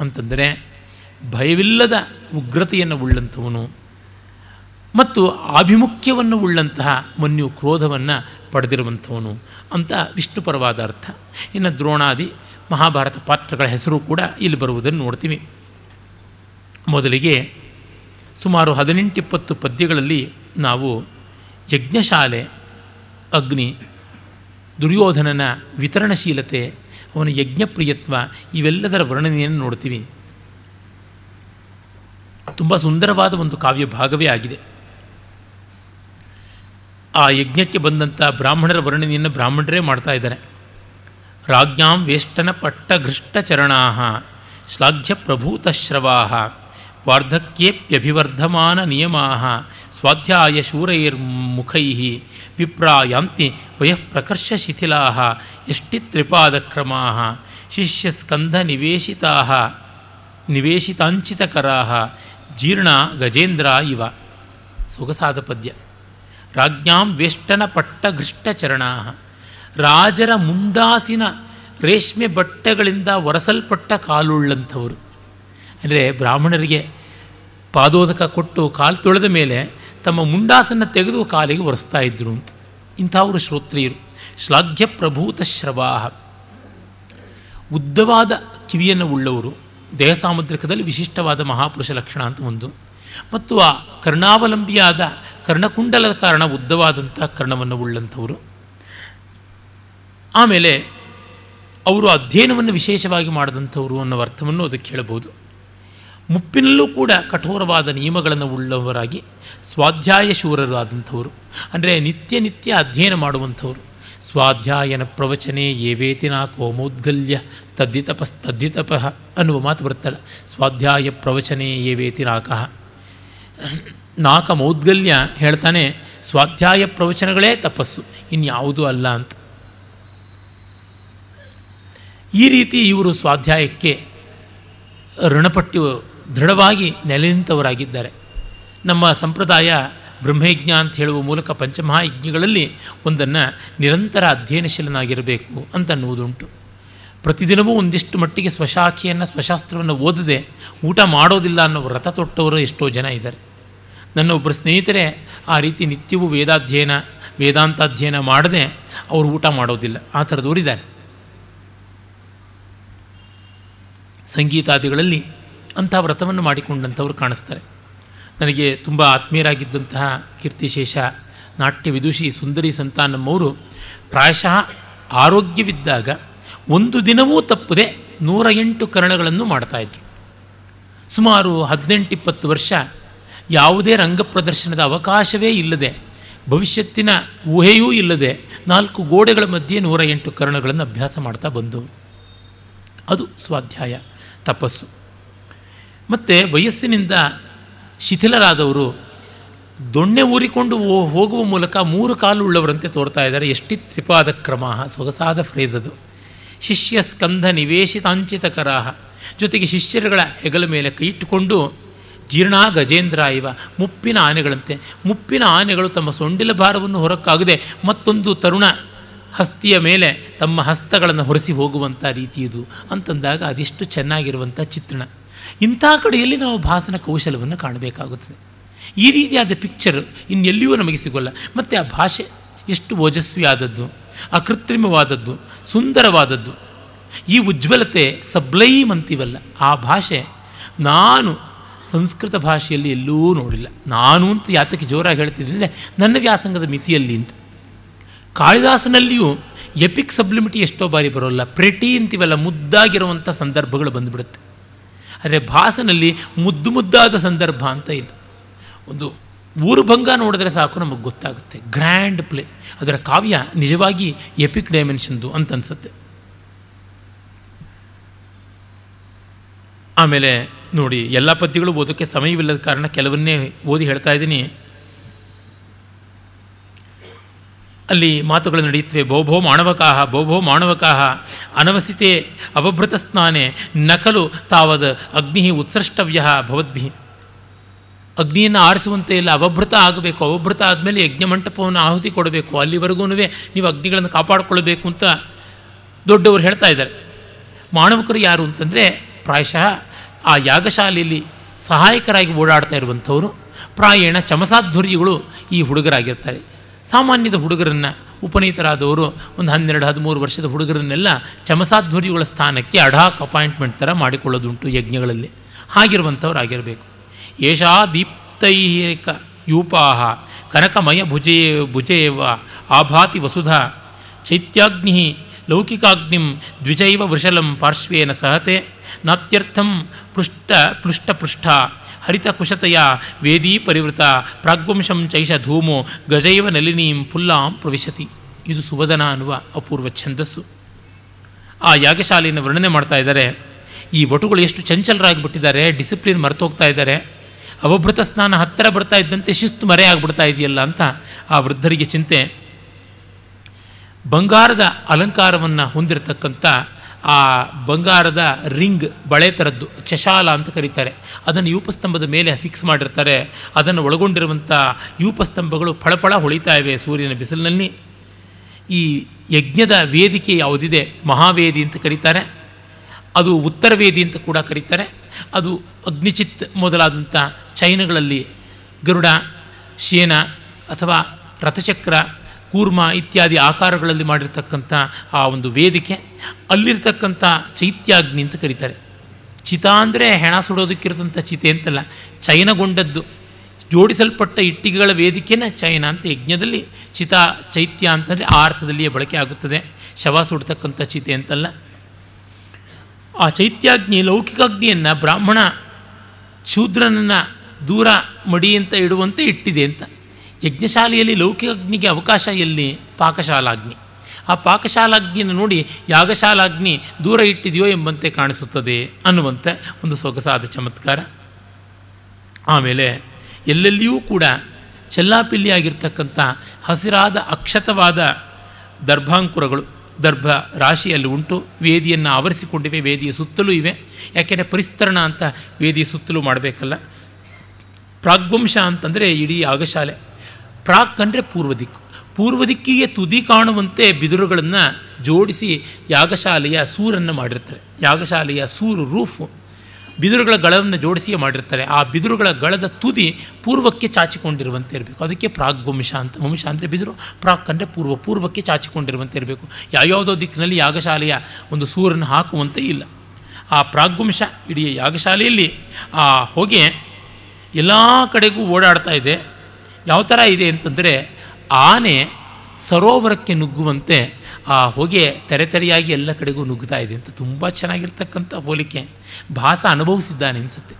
ಅಂತಂದರೆ ಭಯವಿಲ್ಲದ ಉಗ್ರತೆಯನ್ನು ಉಳ್ಳಂಥವನು. ಮತ್ತು ಆಭಿಮುಖ್ಯವನ್ನು ಉಳ್ಳಂತಹ ಮನ್ಯು ಕ್ರೋಧವನ್ನು ಪಡೆದಿರುವಂಥವನು ಅಂತ ವಿಷ್ಣುಪರವಾದ ಅರ್ಥ. ಇನ್ನು ದ್ರೋಣಾದಿ ಮಹಾಭಾರತ ಪಾತ್ರಗಳ ಹೆಸರು ಕೂಡ ಇಲ್ಲಿ ಬರುವುದನ್ನು ನೋಡ್ತೀವಿ. ಮೊದಲಿಗೆ ಸುಮಾರು ಹದಿನೆಂಟಿಪ್ಪತ್ತು ಪದ್ಯಗಳಲ್ಲಿ ನಾವು ಯಜ್ಞಶಾಲೆ, ಅಗ್ನಿ, ದುರ್ಯೋಧನನ ವಿತರಣಶೀಲತೆ, ಅವನ ಯಜ್ಞಪ್ರಿಯತ್ವ ಇವೆಲ್ಲದರ ವರ್ಣನೆಯನ್ನು ನೋಡ್ತೀವಿ. ತುಂಬ ಸುಂದರವಾದ ಒಂದು ಕಾವ್ಯ ಭಾಗವೇ ಆಗಿದೆ. ಆ ಯಜ್ಞಕ್ಕೆ ಬಂದಂಥ ಬ್ರಾಹ್ಮಣರ ವರ್ಣನೆಯನ್ನು ಬ್ರಾಹ್ಮಣರೇ ಮಾಡ್ತಾ ಇದ್ದಾರೆ. ರಾಜ್ಞಾಂ ವೇಷ್ಟನ ಪಟ್ಟಘೃಷ್ಟಚರಣಾ ಶ್ಲಾಘ್ಯ ಪ್ರಭೂತಶ್ರವಾ ವಾರ್ಧಕ್ಯೇಪ್ಯಭಿವರ್ಧಮಾನ ನಿಯಮಾ ಸ್ವಾಧ್ಯಾಯ ಶೂರೈರ್ಮುಖೈ ವಿಪ್ರ ಯಾಂತಿ ವಯಃ ಪ್ರಕರ್ಷ ಶಿಥಿಲಾ ಶಿಷ್ಯ ಶಿಷ್ಯಸ್ಕಂಧ ನಿವೇಶಿತಾ ನಿವೇಶಿತಾಂಚಿತಕರಾ ಜೀರ್ಣ ಗಜೇಂದ್ರ ಇವ. ಸೊಗಸಾದ ಪದ್ಯ. ರಾಜ್ಞಾಂ ವೇಷ್ಟನ ಪಟ್ಟಘೃಷ್ಟಚರಣಾ ರಾಜರ ಮುಂಡಾಸಿನ ರೇಷ್ಮೆ ಬಟ್ಟೆಗಳಿಂದ ಒರೆಸಲ್ಪಟ್ಟ ಕಾಲುಳ್ಳಂಥವರು. ಅಂದರೆ ಬ್ರಾಹ್ಮಣರಿಗೆ ಪಾದೋದಕ ಕೊಟ್ಟು ಕಾಲು ತೊಳೆದ ಮೇಲೆ ತಮ್ಮ ಮುಂಡಾಸನ್ನು ತೆಗೆದು ಕಾಲಿಗೆ ಒರೆಸ್ತಾ ಇದ್ರು ಅಂತ. ಇಂಥವರು ಶ್ರೋತ್ರಿಯರು. ಶ್ಲಾಘ್ಯ ಪ್ರಭೂತ ಶ್ರವಾಹ. ಉದ್ದವಾದ ಕಿವಿಯನ್ನು ಉಳ್ಳವರು, ದೇಹ ಸಾಮುದ್ರಿಕದಲ್ಲಿ ವಿಶಿಷ್ಟವಾದ ಮಹಾಪುರುಷ ಲಕ್ಷಣ ಅಂತ ಒಂದು. ಮತ್ತು ಆ ಕರ್ಣಾವಲಂಬಿಯಾದ ಕರ್ಣಕುಂಡಲದ ಕಾರಣ ಉದ್ದವಾದಂಥ ಕರ್ಣವನ್ನು ಉಳ್ಳಂಥವರು. ಆಮೇಲೆ ಅವರು ಅಧ್ಯಯನವನ್ನು ವಿಶೇಷವಾಗಿ ಮಾಡಿದಂಥವರು ಅನ್ನೋ ಅರ್ಥವನ್ನು ಅದಕ್ಕೆ ಹೇಳಬಹುದು. ಮುಪ್ಪಿನಲ್ಲೂ ಕೂಡ ಕಠೋರವಾದ ನಿಯಮಗಳನ್ನು ಉಳ್ಳವರಾಗಿ ಸ್ವಾಧ್ಯಾಯ ಶೂರರಾದಂಥವರು ಅಂದರೆ ನಿತ್ಯ ನಿತ್ಯ ಅಧ್ಯಯನ ಮಾಡುವಂಥವರು. ಸ್ವಾಧ್ಯಾಯನ ಪ್ರವಚನೆ ಏವೇತಿನ ಕೋಮೋದ್ಗಲ್ಯ ತದ್ದಿತಪಸ್ ತದ್ದಿತಪಃ ಅನ್ನುವ ಮಾತು ಬರುತ್ತಲ್ಲ. ಸ್ವಾಧ್ಯಾಯ ಪ್ರವಚನೆ ಏವೇತಿ ನಾಕಃ ಮೌದ್ಗಲ್ಯ ಹೇಳ್ತಾನೆ, ಸ್ವಾಧ್ಯಾಯ ಪ್ರವಚನಗಳೇ ತಪಸ್ಸು, ಇನ್ಯಾವುದೂ ಅಲ್ಲ ಅಂತ. ಈ ರೀತಿ ಇವರು ಸ್ವಾಧ್ಯಾಯಕ್ಕೆ ಋಣಪಟ್ಟು ದೃಢವಾಗಿ ನೆಲೆ ನಿಂತವರಾಗಿದ್ದಾರೆ ನಮ್ಮ ಸಂಪ್ರದಾಯ ಬ್ರಹ್ಮಯಜ್ಞ ಅಂತ ಹೇಳುವ ಮೂಲಕ ಪಂಚಮಹಾಯಜ್ಞಗಳಲ್ಲಿ ಒಂದನ್ನು ನಿರಂತರ ಅಧ್ಯಯನಶೀಲನಾಗಿರಬೇಕು ಅಂತ ಅನ್ನುವುದುಂಟು ಪ್ರತಿದಿನವೂ ಒಂದಿಷ್ಟು ಮಟ್ಟಿಗೆ ಸ್ವಶಾಖೆಯನ್ನು, ಸ್ವಶಾಸ್ತ್ರವನ್ನು ಓದದೆ ಊಟ ಮಾಡೋದಿಲ್ಲ ಅನ್ನೋ ವ್ರತ ತೊಟ್ಟವರು ಎಷ್ಟೋ ಜನ ಇದ್ದಾರೆ. ನನ್ನ ಒಬ್ಬರು ಸ್ನೇಹಿತರೆ, ಆ ರೀತಿ ನಿತ್ಯವೂ ವೇದಾಧ್ಯಯನ, ವೇದಾಂತಾಧ್ಯಯನ ಮಾಡದೆ ಅವರು ಊಟ ಮಾಡೋದಿಲ್ಲ. ಆ ಥರದವರಿದ್ದಾರೆ ಸಂಗೀತಾದಿಗಳಲ್ಲಿ ಅಂಥ ವ್ರತವನ್ನು ಮಾಡಿಕೊಂಡಂಥವ್ರು ಕಾಣಿಸ್ತಾರೆ. ನನಗೆ ತುಂಬ ಆತ್ಮೀಯರಾಗಿದ್ದಂತಹ ಕೀರ್ತಿಶೇಷ ನಾಟ್ಯ ವಿದುಷಿ ಸುಂದರಿ ಸಂತಾನಮ್ಮವರು ಪ್ರಾಯಶಃ ಆರೋಗ್ಯವಿದ್ದಾಗ ಒಂದು ದಿನವೂ ತಪ್ಪದೆ ನೂರ ಎಂಟು ಕರ್ಣಗಳನ್ನು ಮಾಡ್ತಾಯಿದ್ರು ಸುಮಾರು ಹದಿನೆಂಟು ಇಪ್ಪತ್ತು ವರ್ಷ ಯಾವುದೇ ರಂಗ ಪ್ರದರ್ಶನದ ಅವಕಾಶವೇ ಇಲ್ಲದೆ, ಭವಿಷ್ಯತ್ತಿನ ಊಹೆಯೂ ಇಲ್ಲದೆ ನಾಲ್ಕು ಗೋಡೆಗಳ ಮಧ್ಯೆ ನೂರ ಎಂಟು ಕರ್ಣಗಳನ್ನು ಅಭ್ಯಾಸ ಮಾಡ್ತಾ ಬಂದವು ಅದು ಸ್ವಾಧ್ಯಾಯ, ತಪಸ್ಸು. ಮತ್ತು ವಯಸ್ಸಿನಿಂದ ಶಿಥಿಲರಾದವರು ದೊಣ್ಣೆ ಊರಿಕೊಂಡು ಹೋಗುವ ಮೂಲಕ ಮೂರು ಕಾಲು ಉಳ್ಳವರಂತೆ ತೋರ್ತಾ ಇದ್ದಾರೆ. ಎಷ್ಟಿ ತ್ರಿಪಾದ ಕ್ರಮ ಸೊಗಸಾದ ಫ್ರೇಜ್ ಅದು. ಶಿಷ್ಯ ಸ್ಕಂಧ ನಿವೇಶಿತಾಂಚಿತಕರಾಹ. ಜೊತೆಗೆ ಶಿಷ್ಯರುಗಳ ಹೆಗಲ ಮೇಲೆ ಕೈ ಇಟ್ಟುಕೊಂಡು ಜೀರ್ಣ ಗಜೇಂದ್ರ ಇವ. ಮುಪ್ಪಿನ ಆನೆಗಳಂತೆ. ಮುಪ್ಪಿನ ಆನೆಗಳು ತಮ್ಮ ಸೊಂಡಿಲ ಭಾರವನ್ನು ಹೊರಕ್ಕಾಗದೆ ಮತ್ತೊಂದು ತರುಣ ಹಸ್ತಿಯ ಮೇಲೆ ತಮ್ಮ ಹಸ್ತಗಳನ್ನು ಹೊರಿಸಿ ಹೋಗುವಂಥ ರೀತಿ ಇದು ಅಂತಂದಾಗ ಅದೆಷ್ಟು ಚೆನ್ನಾಗಿರುವಂಥ ಚಿತ್ರಣ. ಇಂಥ ಕಡೆಯಲ್ಲಿ ನಾವು ಭಾಸನ ಕೌಶಲವನ್ನು ಕಾಣಬೇಕಾಗುತ್ತದೆ. ಈ ರೀತಿಯಾದ ಪಿಕ್ಚರ್ ಇನ್ನೆಲ್ಲಿಯೂ ನಮಗೆ ಸಿಗೋಲ್ಲ. ಮತ್ತು ಆ ಭಾಷೆ ಎಷ್ಟು ಓಜಸ್ವಿ ಆದದ್ದು ಅಕೃತ್ರಿಮವಾದದ್ದು, ಸುಂದರವಾದದ್ದು. ಈ ಉಜ್ವಲತೆ ಸಬ್ಲೈಮ್ ಅಂತೀವಲ್ಲ, ಆ ಭಾಷೆ ನಾನು ಸಂಸ್ಕೃತ ಭಾಷೆಯಲ್ಲಿ ಎಲ್ಲೂ ನೋಡಿಲ್ಲ. ನಾನು ಅಂತ ಯಾತಕ್ಕೆ ಜೋರಾಗಿ ಹೇಳ್ತಿದ್ದೀನಿ ನನ್ನ ವ್ಯಾಸಂಗದ ಮಿತಿಯಲ್ಲಿ ಅಂತ. ಕಾಳಿದಾಸನಲ್ಲಿಯೂ ಎಪಿಕ್ ಸಬ್ಲಿಮಿಟಿ ಎಷ್ಟೋ ಬಾರಿ ಬರೋಲ್ಲ. ಪ್ರೆಟಿ ಅಂತೀವಲ್ಲ ಮುದ್ದಾಗಿರುವಂಥ ಸಂದರ್ಭಗಳು ಬಂದುಬಿಡುತ್ತೆ. ಆದರೆ ಭಾಸನಲ್ಲಿ ಮುದ್ದು ಮುದ್ದಾದ ಸಂದರ್ಭ ಅಂತ ಇಲ್ಲ. ಒಂದು ಊರುಭಂಗ ನೋಡಿದ್ರೆ ಸಾಕು ನಮಗೆ ಗೊತ್ತಾಗುತ್ತೆ. ಗ್ರ್ಯಾಂಡ್ ಪ್ಲೇ ಅದರ ಕಾವ್ಯ ನಿಜವಾಗಿ ಎಪಿಕ್ ಡೈಮೆನ್ಷನ್ದು ಅಂತ ಅನ್ಸುತ್ತೆ. ಆಮೇಲೆ ನೋಡಿ, ಎಲ್ಲ ಪದ್ಯಗಳು ಓದೋಕ್ಕೆ ಸಮಯವಿಲ್ಲದ ಕಾರಣ ಕೆಲವನ್ನೇ ಓದಿ ಹೇಳ್ತಾ ಇದ್ದೀನಿ. ಅಲ್ಲಿ ಮಾತುಗಳು ನಡೆಯುತ್ತವೆ ಭೋಭೋ ಮಾಣವಕಾಹ ಭೋಭೋ ಮಾಣವಕಾಹ, ಅನವಸಿತೆ ಅವಭೃತ ಸ್ನಾನೆ ನಕಲು ತಾವದ ಅಗ್ನಿ ಉತ್ಸೃಷ್ಟವ್ಯ ಭವದ್ಭಿ. ಅಗ್ನಿಯನ್ನು ಆರಿಸುವಂತೆ ಇಲ್ಲ ಅವಭೃತ ಆಗಬೇಕು, ಅವಭೃತ ಆದಮೇಲೆ ಯಜ್ಞ ಮಂಟಪವನ್ನು ಆಹುತಿ ಕೊಡಬೇಕು. ಅಲ್ಲಿವರೆಗೂ ನೀವು ಅಗ್ನಿಗಳನ್ನು ಕಾಪಾಡಿಕೊಳ್ಬೇಕು ಅಂತ ದೊಡ್ಡವರು ಹೇಳ್ತಾ ಇದ್ದಾರೆ. ಮಾಣವಕರು ಯಾರು ಅಂತಂದರೆ ಪ್ರಾಯಶಃ ಆ ಯಾಗಶಾಲೆಯಲ್ಲಿ ಸಹಾಯಕರಾಗಿ ಓಡಾಡ್ತಾ ಇರುವಂಥವರು ಪ್ರಾಯಣ ಚಮಸಾಧ್ವರ್ಯಗಳು ಈ ಹುಡುಗರಾಗಿರ್ತಾರೆ. ಸಾಮಾನ್ಯದ ಹುಡುಗರನ್ನು ಉಪನೀತರಾದವರು ಒಂದು ಹನ್ನೆರಡು, ಹದಿಮೂರು ವರ್ಷದ ಹುಡುಗರನ್ನೆಲ್ಲ ಚಮಸಾಧ್ವರ್ಯಗಳ ಸ್ಥಾನಕ್ಕೆ ಅಢಾಕ್ ಅಪಾಯಿಂಟ್ಮೆಂಟ್ ಥರ ಮಾಡಿಕೊಳ್ಳೋದುಂಟು ಯಜ್ಞಗಳಲ್ಲಿ. ಹಾಗಿರುವಂಥವರಾಗಿರಬೇಕು. ಏಷಾ ದೀಪ್ತೈಕ ಯೂಪಾಹ ಕನಕಮಯ ಭುಜೇ, ಭುಜೇವ ಆಭಾತಿ ವಸುಧ ಚೈತ್ಯಾಗ್ನಿ ಲೌಕಿಕಾಗ್ನಿಂ ದ್ವಿಜೈವ ವೃಷಲಂ ಪಾರ್ಶ್ವೇನ ಸಹತೆ ನಾತ್ಯರ್ಥಂ ಪೃಷ್ಟ ಹರಿತ ಕುಷತಯ ವೇದೀ ಪರಿವೃತ, ಪ್ರಾಗ್ವಂಶಂ ಚೈಷ ಧೂಮೋ, ಗಜೈವ ನಲಿನೀಂ ಪುಲ್ಲಾಂ ಪ್ರವಿಶತಿ. ಇದು ಸುವದನ ಅನ್ನುವ ಅಪೂರ್ವ ಛಂದಸ್ಸು. ಆ ಯಾಗಶಾಲೆಯನ್ನು ವರ್ಣನೆ ಮಾಡ್ತಾ ಇದ್ದಾರೆ. ಈ ವಟುಗಳು ಎಷ್ಟು ಚಂಚಲರಾಗಿಬಿಟ್ಟಿದ್ದಾರೆ, ಡಿಸಿಪ್ಲಿನ್ ಮರೆತೋಗ್ತಾ ಇದ್ದಾರೆ. ಅವಭೃತ ಸ್ನಾನ ಹತ್ತಿರ ಬರ್ತಾ ಇದ್ದಂತೆ ಶಿಸ್ತು ಮರೆ ಆಗಿಬಿಡ್ತಾ ಇದೆಯಲ್ಲ ಅಂತ ಆ ವೃದ್ಧರಿಗೆ ಚಿಂತೆ. ಬಂಗಾರದ ಅಲಂಕಾರವನ್ನು ಹೊಂದಿರತಕ್ಕಂಥ ಆ ಬಂಗಾರದ ರಿಂಗ್ ಬಳೆ ಥರದ್ದು ಚಶಾಲ ಅಂತ ಕರೀತಾರೆ. ಅದನ್ನು ಯೂಪಸ್ತಂಭದ ಮೇಲೆ ಫಿಕ್ಸ್ ಮಾಡಿರ್ತಾರೆ. ಅದನ್ನು ಒಳಗೊಂಡಿರುವಂಥ ಯೂಪಸ್ತಂಭಗಳು ಫಳಫಳ ಹೊಳಿತಾ ಇವೆ ಸೂರ್ಯನ ಬಿಸಿಲಿನಲ್ಲಿ. ಈ ಯಜ್ಞದ ವೇದಿಕೆ ಯಾವುದಿದೆ? ಮಹಾವೇದಿ ಅಂತ ಕರೀತಾರೆ. ಅದು ಉತ್ತರ ವೇದಿ ಅಂತ ಕೂಡ ಕರೀತಾರೆ. ಅದು ಅಗ್ನಿಚಿತ್ ಮೊದಲಾದಂಥ ಚೈನಗಳಲ್ಲಿ ಗರುಡ, ಶೇನ ಅಥವಾ ರಥಚಕ್ರ ಕೂರ್ಮ ಇತ್ಯಾದಿ ಆಕಾರಗಳಲ್ಲಿ ಮಾಡಿರ್ತಕ್ಕಂಥ ಆ ಒಂದು ವೇದಿಕೆ, ಅಲ್ಲಿರ್ತಕ್ಕಂಥ ಚೈತ್ಯಾಗ್ನಿ ಅಂತ ಕರೀತಾರೆ. ಚಿತ ಅಂದರೆ ಹೆಣ ಸುಡೋದಕ್ಕಿರತಂಥ ಚಿತೆ ಅಂತಲ್ಲ ಚಯನಗೊಂಡದ್ದು ಜೋಡಿಸಲ್ಪಟ್ಟ ಇಟ್ಟಿಗೆಗಳ ವೇದಿಕೆನ ಚಯನ ಅಂತ ಯಜ್ಞದಲ್ಲಿ ಚಿತಾ, ಚೈತ್ಯ ಅಂತಂದರೆ ಆ ಅರ್ಥದಲ್ಲಿಯೇ ಬಳಕೆ ಆಗುತ್ತದೆ. ಶವ ಸುಡ್ತಕ್ಕಂಥ ಚಿತೆ ಅಂತಲ್ಲ. ಆ ಚೈತ್ಯಾಗ್ನಿ, ಲೌಕಿಕಾಗ್ನಿಯನ್ನು ಬ್ರಾಹ್ಮಣ ಶೂದ್ರನನ್ನು ದೂರ ಮಡಿ ಅಂತ ಇಡುವಂತೆ ಇಟ್ಟಿದೆ ಅಂತ. ಯಜ್ಞಶಾಲೆಯಲ್ಲಿ ಲೌಕಿಕ ಅಗ್ನಿಗೆ ಅವಕಾಶ ಎಲ್ಲಿ? ಪಾಕಶಾಲಾಗ್ನಿ. ಆ ಪಾಕಶಾಲಾಗ್ನಿಯನ್ನು ನೋಡಿ ಯಾಗಶಾಲಾಗ್ನಿ ದೂರ ಇಟ್ಟಿದೆಯೋ ಎಂಬಂತೆ ಕಾಣಿಸುತ್ತದೆ ಅನ್ನುವಂತೆ ಒಂದು ಸೊಗಸಾದ ಚಮತ್ಕಾರ. ಆಮೇಲೆ ಎಲ್ಲೆಲ್ಲಿಯೂ ಕೂಡ ಚೆಲ್ಲಾಪಿಲ್ಲಿಯಾಗಿರ್ತಕ್ಕಂಥ ಹಸಿರಾದ ಅಕ್ಷತವಾದ ದರ್ಭಾಂಕುರಗಳು, ದರ್ಭ ರಾಶಿಯಲ್ಲಿ ಉಂಟು. ವೇದಿಯನ್ನು ಆವರಿಸಿಕೊಂಡಿವೆ, ವೇದಿಯ ಸುತ್ತಲೂ ಇವೆ. ಯಾಕೆಂದರೆ ಪರಿಸ್ತರಣ ಅಂತ ವೇದಿಯ ಸುತ್ತಲೂ ಮಾಡಬೇಕಲ್ಲ. ಪ್ರಾಗ್ವಂಶ ಅಂತಂದರೆ ಇಡೀ ಯಾಗಶಾಲೆ. ಪ್ರಾಕ್ ಅಂದರೆ ಪೂರ್ವ ದಿಕ್ಕು ಪೂರ್ವ ದಿಕ್ಕಿಗೆ ತುದಿ ಕಾಣುವಂತೆ ಬಿದಿರುಗಳನ್ನು ಜೋಡಿಸಿ ಯಾಗಶಾಲೆಯ ಸೂರನ್ನು ಮಾಡಿರ್ತಾರೆ. ಯಾಗಶಾಲೆಯ ಸೂರು, ರೂಫು. ಬಿದಿರುಗಳ ಗಳವನ್ನು ಜೋಡಿಸಿಯೇ ಮಾಡಿರ್ತಾರೆ. ಆ ಬಿದಿರುಗಳ ಗಳದ ತುದಿ ಪೂರ್ವಕ್ಕೆ ಚಾಚಿಕೊಂಡಿರುವಂತೆ ಇರಬೇಕು. ಅದಕ್ಕೆ ಪ್ರಾಗ್ವಂಶ ಅಂತ. ವಂಶ ಅಂದರೆ ಬಿದಿರು. ಪ್ರಾಕ್ ಅಂದರೆ ಪೂರ್ವ. ಪೂರ್ವಕ್ಕೆ ಚಾಚಿಕೊಂಡಿರುವಂತೆ ಇರಬೇಕು. ಯಾವ್ಯಾವುದೋ ದಿಕ್ಕಿನಲ್ಲಿ ಯಾಗಶಾಲೆಯ ಒಂದು ಸೂರನ್ನು ಹಾಕುವಂತೆ ಇಲ್ಲ. ಆ ಪ್ರಾಗ್ವಂಶ ಇಡೀ ಯಾಗಶಾಲೆಯಲ್ಲಿ, ಆ ಹೊಗೆ ಎಲ್ಲ ಕಡೆಗೂ ಓಡಾಡ್ತಾ ಇದೆ. ಯಾವ ಥರ ಇದೆ ಅಂತಂದರೆ ಆನೆ ಸರೋವರಕ್ಕೆ ನುಗ್ಗುವಂತೆ ಆ ಹೊಗೆ ತೆರೆ ತೆರೆಯಾಗಿ ಎಲ್ಲ ಕಡೆಗೂ ನುಗ್ಗುತ್ತಾ ಇದೆ ಅಂತ ತುಂಬ ಚೆನ್ನಾಗಿರ್ತಕ್ಕಂಥ ಹೋಲಿಕೆ. ಭಾಸ ಅನುಭವಿಸಿದ್ದಾನೆ ಅನಿಸುತ್ತೆ.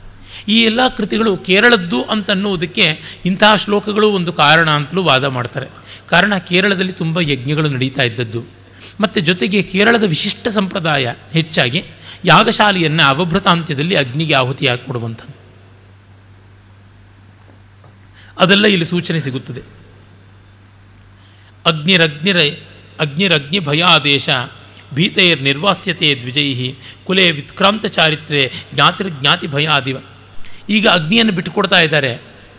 ಈ ಎಲ್ಲ ಕೃತಿಗಳು ಕೇರಳದ್ದು ಅಂತನ್ನುವುದಕ್ಕೆ ಇಂತಹ ಶ್ಲೋಕಗಳು ಒಂದು ಕಾರಣ ಅಂತಲೂ ವಾದ ಮಾಡ್ತಾರೆ. ಕಾರಣ ಕೇರಳದಲ್ಲಿ ತುಂಬ ಯಜ್ಞಗಳು ನಡೀತಾ ಇದ್ದದ್ದು. ಮತ್ತು ಜೊತೆಗೆ ಕೇರಳದ ವಿಶಿಷ್ಟ ಸಂಪ್ರದಾಯ ಹೆಚ್ಚಾಗಿ ಯಾಗಶಾಲೆಯನ್ನು ಅವಭೃತಾಂತ್ಯದಲ್ಲಿ ಅಗ್ನಿಗೆ ಆಹುತಿಯಾಗಿ ಕೊಡುವಂಥದ್ದು. ಅದೆಲ್ಲ ಇಲ್ಲಿ ಸೂಚನೆ ಸಿಗುತ್ತದೆ. ಅಗ್ನಿರಗ್ನಿರ, ಅಗ್ನಿರಗ್ನಿ ಭಯಾದೇಶ, ಭೀತೈರ್ ನಿರ್ವಾಸ್ಯತೆ ದ್ವಿಜೈ ಕುಲೆ ವಿತ್ಕ್ರಾಂತ ಚಾರಿತ್ರೆ ಜ್ಞಾತಿರ್ಜ್ಞಾತಿ ಭಯಾದಿವ. ಈಗ ಅಗ್ನಿಯನ್ನು ಬಿಟ್ಟುಕೊಡ್ತಾ ಇದ್ದಾರೆ.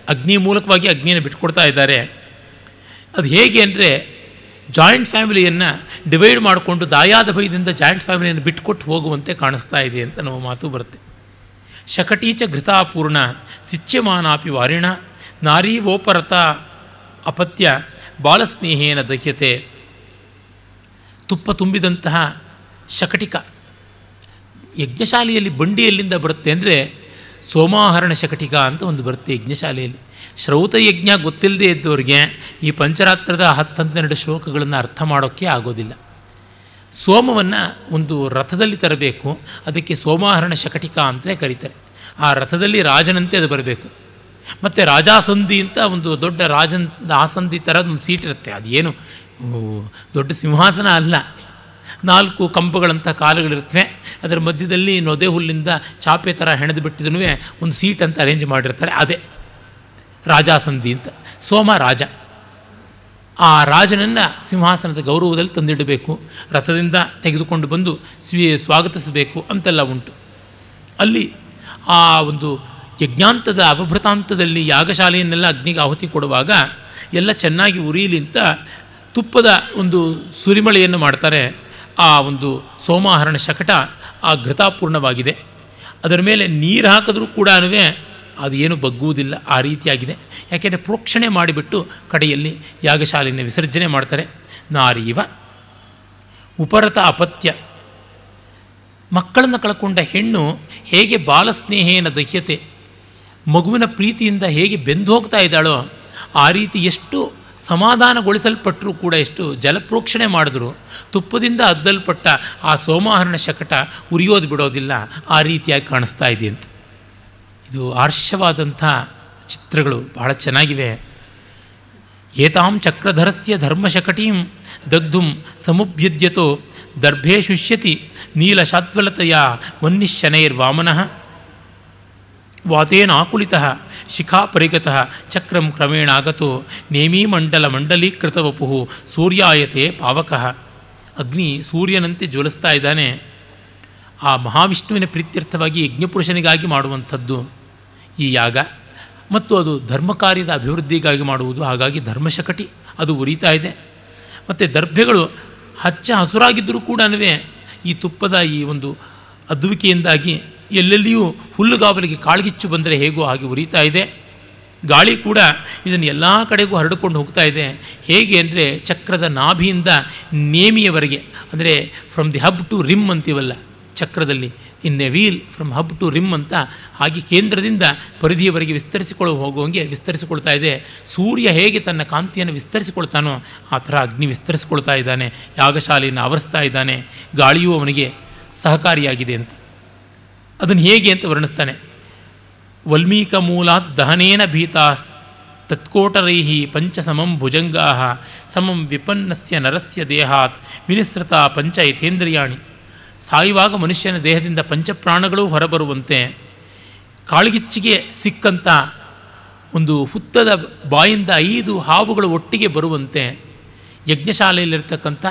ಅಗ್ನಿ ಮೂಲಕವಾಗಿ ಅಗ್ನಿಯನ್ನು ಬಿಟ್ಟುಕೊಡ್ತಾ ಇದ್ದಾರೆ. ಅದು ಹೇಗೆ ಅಂದರೆ, ಜಾಯಿಂಟ್ ಫ್ಯಾಮಿಲಿಯನ್ನು ಡಿವೈಡ್ ಮಾಡಿಕೊಂಡು ದಾಯಾದ ಭಯದಿಂದ ಜಾಯಿಂಟ್ ಫ್ಯಾಮಿಲಿಯನ್ನು ಬಿಟ್ಟುಕೊಟ್ಟು ಹೋಗುವಂತೆ ಕಾಣಿಸ್ತಾ ಇದೆ ಅಂತ ನಮ್ಮ ಮಾತು ಬರುತ್ತೆ. ಶಕಟೀಚ ಘೃತಾಪೂರ್ಣ, ಸಿಚ್ಯಮಾನಾಪಿ ವಾರಿಣ ನಾರೀವೋಪರತ ಅಪತ್ಯ ಬಾಲಸ್ನೇಹೇನ ದಹ್ಯತೆ. ತುಪ್ಪ ತುಂಬಿದಂತಹ ಶಕಟಿಕ. ಯಜ್ಞಶಾಲೆಯಲ್ಲಿ ಬಂಡಿ ಎಲ್ಲಿಂದ ಬರುತ್ತೆ ಅಂದರೆ ಸೋಮಾಹರಣ ಶಕಟಿಕ ಅಂತ ಒಂದು ಬರುತ್ತೆ ಯಜ್ಞಶಾಲೆಯಲ್ಲಿ. ಶ್ರೌತ ಯಜ್ಞ ಗೊತ್ತಿಲ್ಲದೆ ಇದ್ದವರಿಗೆ ಈ ಪಂಚರಾತ್ರದ ಹತ್ತನ್ನೆರಡು ಶ್ಲೋಕಗಳನ್ನು ಅರ್ಥ ಮಾಡೋಕ್ಕೆ ಆಗೋದಿಲ್ಲ. ಸೋಮವನ್ನು ಒಂದು ರಥದಲ್ಲಿ ತರಬೇಕು, ಅದಕ್ಕೆ ಸೋಮಾಹರಣ ಶಕಟಿಕ ಅಂತಲೇ ಕರೀತಾರೆ. ಆ ರಥದಲ್ಲಿ ರಾಜನಂತೆ ಅದು ಬರಬೇಕು. ಮತ್ತು ರಾಜಾಸಂಧಿ ಅಂತ ಒಂದು ದೊಡ್ಡ ರಾಜನ್ ಆಸಂಧಿ ಥರದ ಒಂದು ಸೀಟ್ ಇರುತ್ತೆ. ಅದೇನು? ದೊಡ್ಡ ಸಿಂಹಾಸನ ಅಲ್ಲ. ನಾಲ್ಕು ಕಂಬಗಳಂಥ ಕಾಲುಗಳಿರ್ತವೆ ಅದರ ಮಧ್ಯದಲ್ಲಿ ನೊದೆ ಹುಲ್ಲಿಂದ ಚಾಪೆ ಥರ ಹೆಣೆದು ಬಿಟ್ಟಿದೂ ಒಂದು ಸೀಟ್ ಅಂತ ಅರೇಂಜ್ ಮಾಡಿರ್ತಾರೆ. ಅದೇ. ರಾಜಾಸಂಧಿ ಅಂತ. ಸೋಮ ರಾಜ. ಆ ರಾಜನನ್ನು ಸಿಂಹಾಸನದ ಗೌರವದಲ್ಲಿ ತಂದಿಡಬೇಕು. ರಥದಿಂದ ತೆಗೆದುಕೊಂಡು ಬಂದು ಸ್ವೀ, ಸ್ವಾಗತಿಸಬೇಕು ಅಂತೆಲ್ಲ ಉಂಟು. ಅಲ್ಲಿ ಆ ಒಂದು ಯಜ್ಞಾಂತದ ಅವಭೃತಾಂತದಲ್ಲಿ ಯಾಗಶಾಲೆಯನ್ನೆಲ್ಲ ಅಗ್ನಿಗೆ ಆಹುತಿ ಕೊಡುವಾಗ ಎಲ್ಲ ಚೆನ್ನಾಗಿ ಉರಿಯಲಿ ಅಂತ ತುಪ್ಪದ ಒಂದು ಸುರಿಮಳೆಯನ್ನು ಮಾಡ್ತಾರೆ. ಆ ಒಂದು ಸೋಮಾಹರಣ ಶಕಟ ಆ ಘೃತಾಪೂರ್ಣವಾಗಿದೆ. ಅದರ ಮೇಲೆ ನೀರು ಹಾಕಿದ್ರೂ ಕೂಡ ಅದು ಏನು ಬಗ್ಗುವುದಿಲ್ಲ, ಆ ರೀತಿಯಾಗಿದೆ. ಯಾಕೆಂದರೆ ಪ್ರೋಕ್ಷಣೆ ಮಾಡಿಬಿಟ್ಟು ಕಡೆಯಲ್ಲಿ ಯಾಗಶಾಲೆಯನ್ನು ವಿಸರ್ಜನೆ ಮಾಡ್ತಾರೆ. ನಾರೀವ ಉಪರತ ಅಪತ್ಯ. ಮಕ್ಕಳನ್ನು ಕಳ್ಕೊಂಡ ಹೆಣ್ಣು ಹೇಗೆ ಬಾಲಸ್ನೇಹೇನ ದಹ್ಯತೆ ಮಗುವಿನ ಪ್ರೀತಿಯಿಂದ ಹೇಗೆ ಬೆಂದು ಹೋಗ್ತಾ ಇದ್ದಾಳೋ ಆ ರೀತಿ ಎಷ್ಟು ಸಮಾಧಾನಗೊಳಿಸಲ್ಪಟ್ಟರೂ ಕೂಡ ಎಷ್ಟು ಜಲಪ್ರೋಕ್ಷಣೆ ಮಾಡಿದ್ರು. ತುಪ್ಪದಿಂದ ಅದ್ದಲ್ಪಟ್ಟ ಆ ಸೋಮಾಹರಣ ಶಕಟ ಉರಿಯೋದು ಬಿಡೋದಿಲ್ಲ. ಆ ರೀತಿಯಾಗಿ ಕಾಣಿಸ್ತಾ ಇದೆ ಅಂತ. ಇದು ಆರ್ಷವಾದಂಥ ಚಿತ್ರಗಳು ಬಹಳ ಚೆನ್ನಾಗಿವೆ. ಏತಾಂ ಚಕ್ರಧರಸ್ಯ ಧರ್ಮಶಕಟೀಂ ದಗ್ಧುಂ ಸಮುಭ್ಯದ್ಯತೋ ದರ್ಭೇ ಶುಷ್ಯತಿ ನೀಲಶಾತ್ವಲತೆಯ ವನ್ನಿಶನೈರ್ವಾಮನಃ. ವಾತೇನ ಆಕುಲಿತಃ ಶಿಖಾ ಪರಿಗತಃ, ಚಕ್ರಂ ಕ್ರಮೇಣ ಆಗತೋ, ನೇಮೀ ಮಂಡಲ ಮಂಡಲೀಕೃತ ವಪು ಸೂರ್ಯಾಯತೆ ಪಾವಕಃ. ಅಗ್ನಿ ಸೂರ್ಯನಂತೆ ಜ್ವಲಿಸ್ತಾ ಇದ್ದಾನೆ. ಆ ಮಹಾವಿಷ್ಣುವಿನ ಪ್ರೀತ್ಯರ್ಥವಾಗಿ ಯಜ್ಞಪುರುಷನಿಗಾಗಿ ಮಾಡುವಂಥದ್ದು ಈ ಯಾಗ. ಮತ್ತು ಅದು ಧರ್ಮ ಕಾರ್ಯದ ಅಭಿವೃದ್ಧಿಗಾಗಿ ಮಾಡುವುದು, ಹಾಗಾಗಿ ಧರ್ಮಶಕಟಿ, ಅದು ಉರಿತಾ ಇದೆ. ಮತ್ತು ದರ್ಭೆಗಳು ಹಚ್ಚ ಹಸುರಾಗಿದ್ದರೂ ಕೂಡ ಈ ತುಪ್ಪದ ಈ ಒಂದು ಅದ್ವಿಕೆಯಿಂದಾಗಿ ಎಲ್ಲೆಲ್ಲಿಯೂ ಹುಲ್ಲುಗಾವಲಿಗೆ ಕಾಳ್ಗಿಚ್ಚು ಬಂದರೆ ಹೇಗೋ ಹಾಗೆ ಉರಿತಾ ಇದೆ. ಗಾಳಿ ಕೂಡ ಇದನ್ನು ಎಲ್ಲ ಕಡೆಗೂ ಹರಡಿಕೊಂಡು ಹೋಗ್ತಾ ಇದೆ. ಹೇಗೆ ಅಂದರೆ ಚಕ್ರದ ನಾಭಿಯಿಂದ ನೇಮಿಯವರೆಗೆ, ಅಂದರೆ from the hub to rim ಅಂತೀವಲ್ಲ ಚಕ್ರದಲ್ಲಿ in a wheel from hub to rim ಅಂತ ಹಾಗೆ ಕೇಂದ್ರದಿಂದ ಪರಿಧಿಯವರೆಗೆ ವಿಸ್ತರಿಸಿಕೊಳ್ಳೋ ಹೋಗುವಂಗೆ ವಿಸ್ತರಿಸಿಕೊಳ್ತಾ ಇದೆ. ಸೂರ್ಯ ಹೇಗೆ ತನ್ನ ಕಾಂತಿಯನ್ನು ವಿಸ್ತರಿಸಿಕೊಳ್ತಾನೋ ಆ ಥರ ಅಗ್ನಿ ವಿಸ್ತರಿಸಿಕೊಳ್ತಾ ಇದ್ದಾನೆ. ಯಾಗಶಾಲೆಯನ್ನು ಆವರಿಸ್ತಾ ಇದ್ದಾನೆ. ಗಾಳಿಯೂ ಅವನಿಗೆ ಸಹಕಾರಿಯಾಗಿದೆ ಅಂತ. ಅದನ್ನು ಹೇಗೆ ಅಂತ ವರ್ಣಿಸ್ತಾನೆ. ವಲ್ಮೀಕ ಮೂಲಾತ್ ದಹನೇನ ಭೀತಾ ತತ್ಕೋಟರೈಹಿ ಪಂಚ ಸಮಂ ಭುಜಂಗಾ ಸಮಂ ವಿಪನ್ನಸ್ಯ ನರಸ್ಯ ದೇಹಾತ್, ವಿನಿಸೃತ ಪಂಚ ಯಥೇಂದ್ರಿಯಾಣಿ. ಸಾಯುವಾಗ ಮನುಷ್ಯನ ದೇಹದಿಂದ ಪಂಚಪ್ರಾಣಗಳು ಹೊರಬರುವಂತೆ ಕಾಳಿಗಿಚ್ಚಿಗೆ ಸಿಕ್ಕಂಥ ಒಂದು ಹುತ್ತದ ಬಾಯಿಂದ ಐದು ಹಾವುಗಳು ಒಟ್ಟಿಗೆ ಬರುವಂತೆ ಯಜ್ಞಶಾಲೆಯಲ್ಲಿರ್ತಕ್ಕಂಥ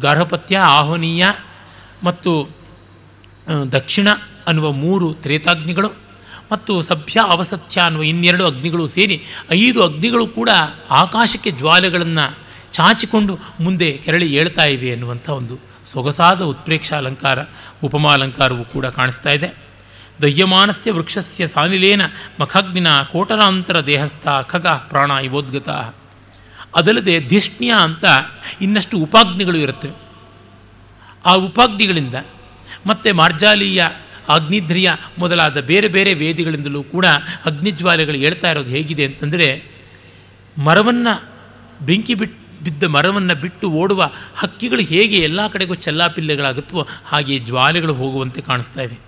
ಗಾರ್ಹಪತ್ಯ ಆಹ್ವನೀಯ ಮತ್ತು ದಕ್ಷಿಣ ಅನ್ನುವ ಮೂರು ತ್ರೇತಾಗ್ನಿಗಳು ಮತ್ತು ಸಭ್ಯ ಅವಸತ್ಯ ಅನ್ನುವ ಇನ್ನೆರಡು ಅಗ್ನಿಗಳು ಸೇರಿ ಐದು ಅಗ್ನಿಗಳು ಕೂಡ ಆಕಾಶಕ್ಕೆ ಜ್ವಾಲೆಗಳನ್ನು ಚಾಚಿಕೊಂಡು ಮುಂದೆ ಕೆರಳಿ ಏಳ್ತಾ ಇವೆ ಎನ್ನುವಂಥ ಒಂದು ಸೊಗಸಾದ ಉತ್ಪ್ರೇಕ್ಷ ಅಲಂಕಾರ ಉಪಮಾಲಂಕಾರವು ಕೂಡ ಕಾಣಿಸ್ತಾ ಇದೆ. ದಹ್ಯಮಾನಸ್ಯ ವೃಕ್ಷಸ್ಯ ಸಾನಿಲೇನ ಮಖಗ್ನಿನ ಕೋಟರಾಂತರ ದೇಹಸ್ಥ ಖಗ ಪ್ರಾಣ ಇವೋದ್ಗತ. ಅದಲ್ಲದೆ ಧಿಷ್ಣ್ಯ ಅಂತ ಇನ್ನಷ್ಟು ಉಪಾಗ್ನಿಗಳು ಇರುತ್ತವೆ. ಆ ಉಪಾಗ್ನಿಗಳಿಂದ ಮತ್ತು ಮಾರ್ಜಾಲೀಯ ಅಗ್ನಿಧ್ರಿಯ ಮೊದಲಾದ ಬೇರೆ ಬೇರೆ ವೇದಿಗಳಿಂದಲೂ ಕೂಡ ಅಗ್ನಿಜ್ವಾಲೆಗಳು ಹೇಳ್ತಾ ಇರೋದು ಹೇಗಿದೆ ಅಂತಂದರೆ ಮರವನ್ನು ಬೆಂಕಿ ಬಿಟ್ಟು ಬಿದ್ದ ಮರವನ್ನು ಬಿಟ್ಟು ಓಡುವ ಹಕ್ಕಿಗಳು ಹೇಗೆ ಎಲ್ಲ ಕಡೆಗೂ ಚೆಲ್ಲಾಪಿಲ್ಲೆಗಳಾಗುತ್ತವೋ ಹಾಗೆ ಜ್ವಾಲೆಗಳು ಹೋಗುವಂತೆ ಕಾಣಿಸ್ತಾ ಇವೆ.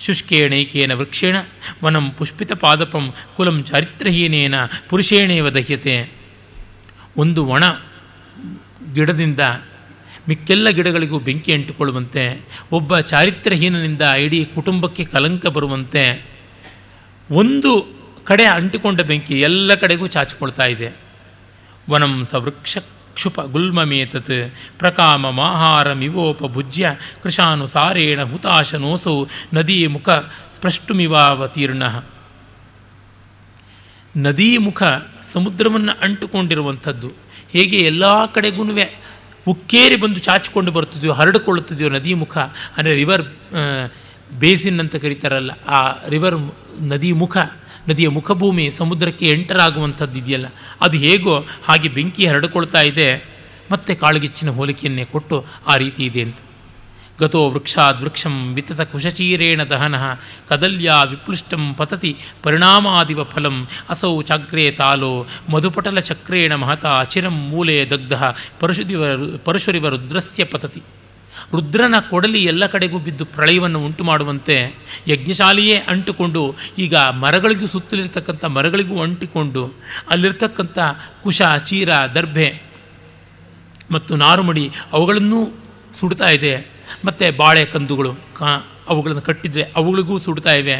ಶುಷ್ಕೇಣೈಕೇನ ವೃಕ್ಷೇಣ ವನಂ ಪುಷ್ಪಿತ ಪಾದಪಂ ಕುಲಂ ಚಾರಿತ್ರಹೀನೇನ ಪುರುಷೇಣೇವ ದಹ್ಯತೆ. ಒಂದು ಒಣ ಗಿಡದಿಂದ ಮಿಕ್ಕೆಲ್ಲ ಗಿಡಗಳಿಗೂ ಬೆಂಕಿ ಅಂಟಿಕೊಳ್ಳುವಂತೆ, ಒಬ್ಬ ಚಾರಿತ್ರಹೀನನಿಂದ ಇಡೀ ಕುಟುಂಬಕ್ಕೆ ಕಲಂಕ ಬರುವಂತೆ, ಒಂದು ಕಡೆ ಅಂಟಿಕೊಂಡ ಬೆಂಕಿ ಎಲ್ಲ ಕಡೆಗೂ ಚಾಚಿಕೊಳ್ತಾ ಇದೆ. ವನಂ ಸವೃಕ್ಷ ಕ್ಷುಪ ಗುಲ್ಮಮೇತತ್ ಪ್ರಕಾಮ ಮಾಹಾರಮಿವೋಪ ಭುಜ್ಯ ಕೃಶಾನುಸಾರೇಣ ಹುತಾಶನೋಸೌ ನದಿ ಮುಖ ಸ್ಪೃಷ್ಟುಮಿವಾವತೀರ್ಣ. ನದಿ ಮುಖ ಸಮುದ್ರವನ್ನು ಅಂಟುಕೊಂಡಿರುವಂಥದ್ದು ಹೇಗೆ ಎಲ್ಲ ಕಡೆಗೂ ಉಕ್ಕೇರಿ ಬಂದು ಚಾಚಿಕೊಂಡು ಬರ್ತಿದೆಯೋ ಹರಡಿಕೊಳ್ಳುತ್ತಿದೆಯೋ ನದಿ ಮುಖ, ಅಂದರೆ ರಿವರ್ ಬೇಸಿನ್ ಅಂತ ಕರೀತಾರಲ್ಲ, ಆ ರಿವರ್ ನದಿ ಮುಖ, ನದಿಯ ಮುಖಭೂಮಿ ಸಮುದ್ರಕ್ಕೆ ಎಂಟರಾಗುವಂಥದ್ದು ಇದೆಯಲ್ಲ, ಅದು ಹೇಗೋ ಹಾಗೆ ಬೆಂಕಿ ಹರಡಿಕೊಳ್ತಾ ಇದೆ, ಮತ್ತೆ ಕಾಳುಗಿಚ್ಚಿನ ಹೋಲಿಕೆಯನ್ನೇ ಕೊಟ್ಟು ಆ ರೀತಿ ಇದೆ ಅಂತ. ಗತೋ ವೃಕ್ಷಾದ್ ವೃಕ್ಷಂ ವಿತತ ಕುಶಚೀರೇಣ ದಹನ ಕದಲ್ಯಾ ವಿಪ್ಲುಷ್ಟಂ ಪತತಿ ಪರಿಣಾಮಾದಿವ ಫಲಂ ಅಸೌ ಚಾಗ್ರೇ ತಾಲೋ ಮಧುಪಟಲ ಚಕ್ರೇಣ ಮಹತ ಅಚಿರಂ ಮೂಲೆ ದಗ್ಧ ಪರಶುದಿವ ಪರಶುರಿವ ರುದ್ರಸ್ಯ ಪತತಿ ರುದ್ರನ ಕೊಡಲಿ ಎಲ್ಲ ಕಡೆಗೂ ಬಿದ್ದು ಪ್ರಳಯವನ್ನು ಉಂಟು ಮಾಡುವಂತೆ ಯಜ್ಞಶಾಲೆಯೇ ಅಂಟುಕೊಂಡು, ಈಗ ಮರಗಳಿಗೂ ಸುತ್ತಲಿರ್ತಕ್ಕಂಥ ಮರಗಳಿಗೂ ಅಂಟಿಕೊಂಡು, ಅಲ್ಲಿರ್ತಕ್ಕಂಥ ಕುಶ, ಚೀರ, ದರ್ಭೆ ಮತ್ತು ನಾರುಮಡಿ ಅವುಗಳನ್ನೂ ಸುಡ್ತಾ ಇದೆ. ಮತ್ತು ಬಾಳೆ ಕಂದುಗಳು ಕಾ, ಅವುಗಳನ್ನು ಕಟ್ಟಿದರೆ ಅವುಗಳಿಗೂ ಸುಡ್ತಾ ಇವೆ.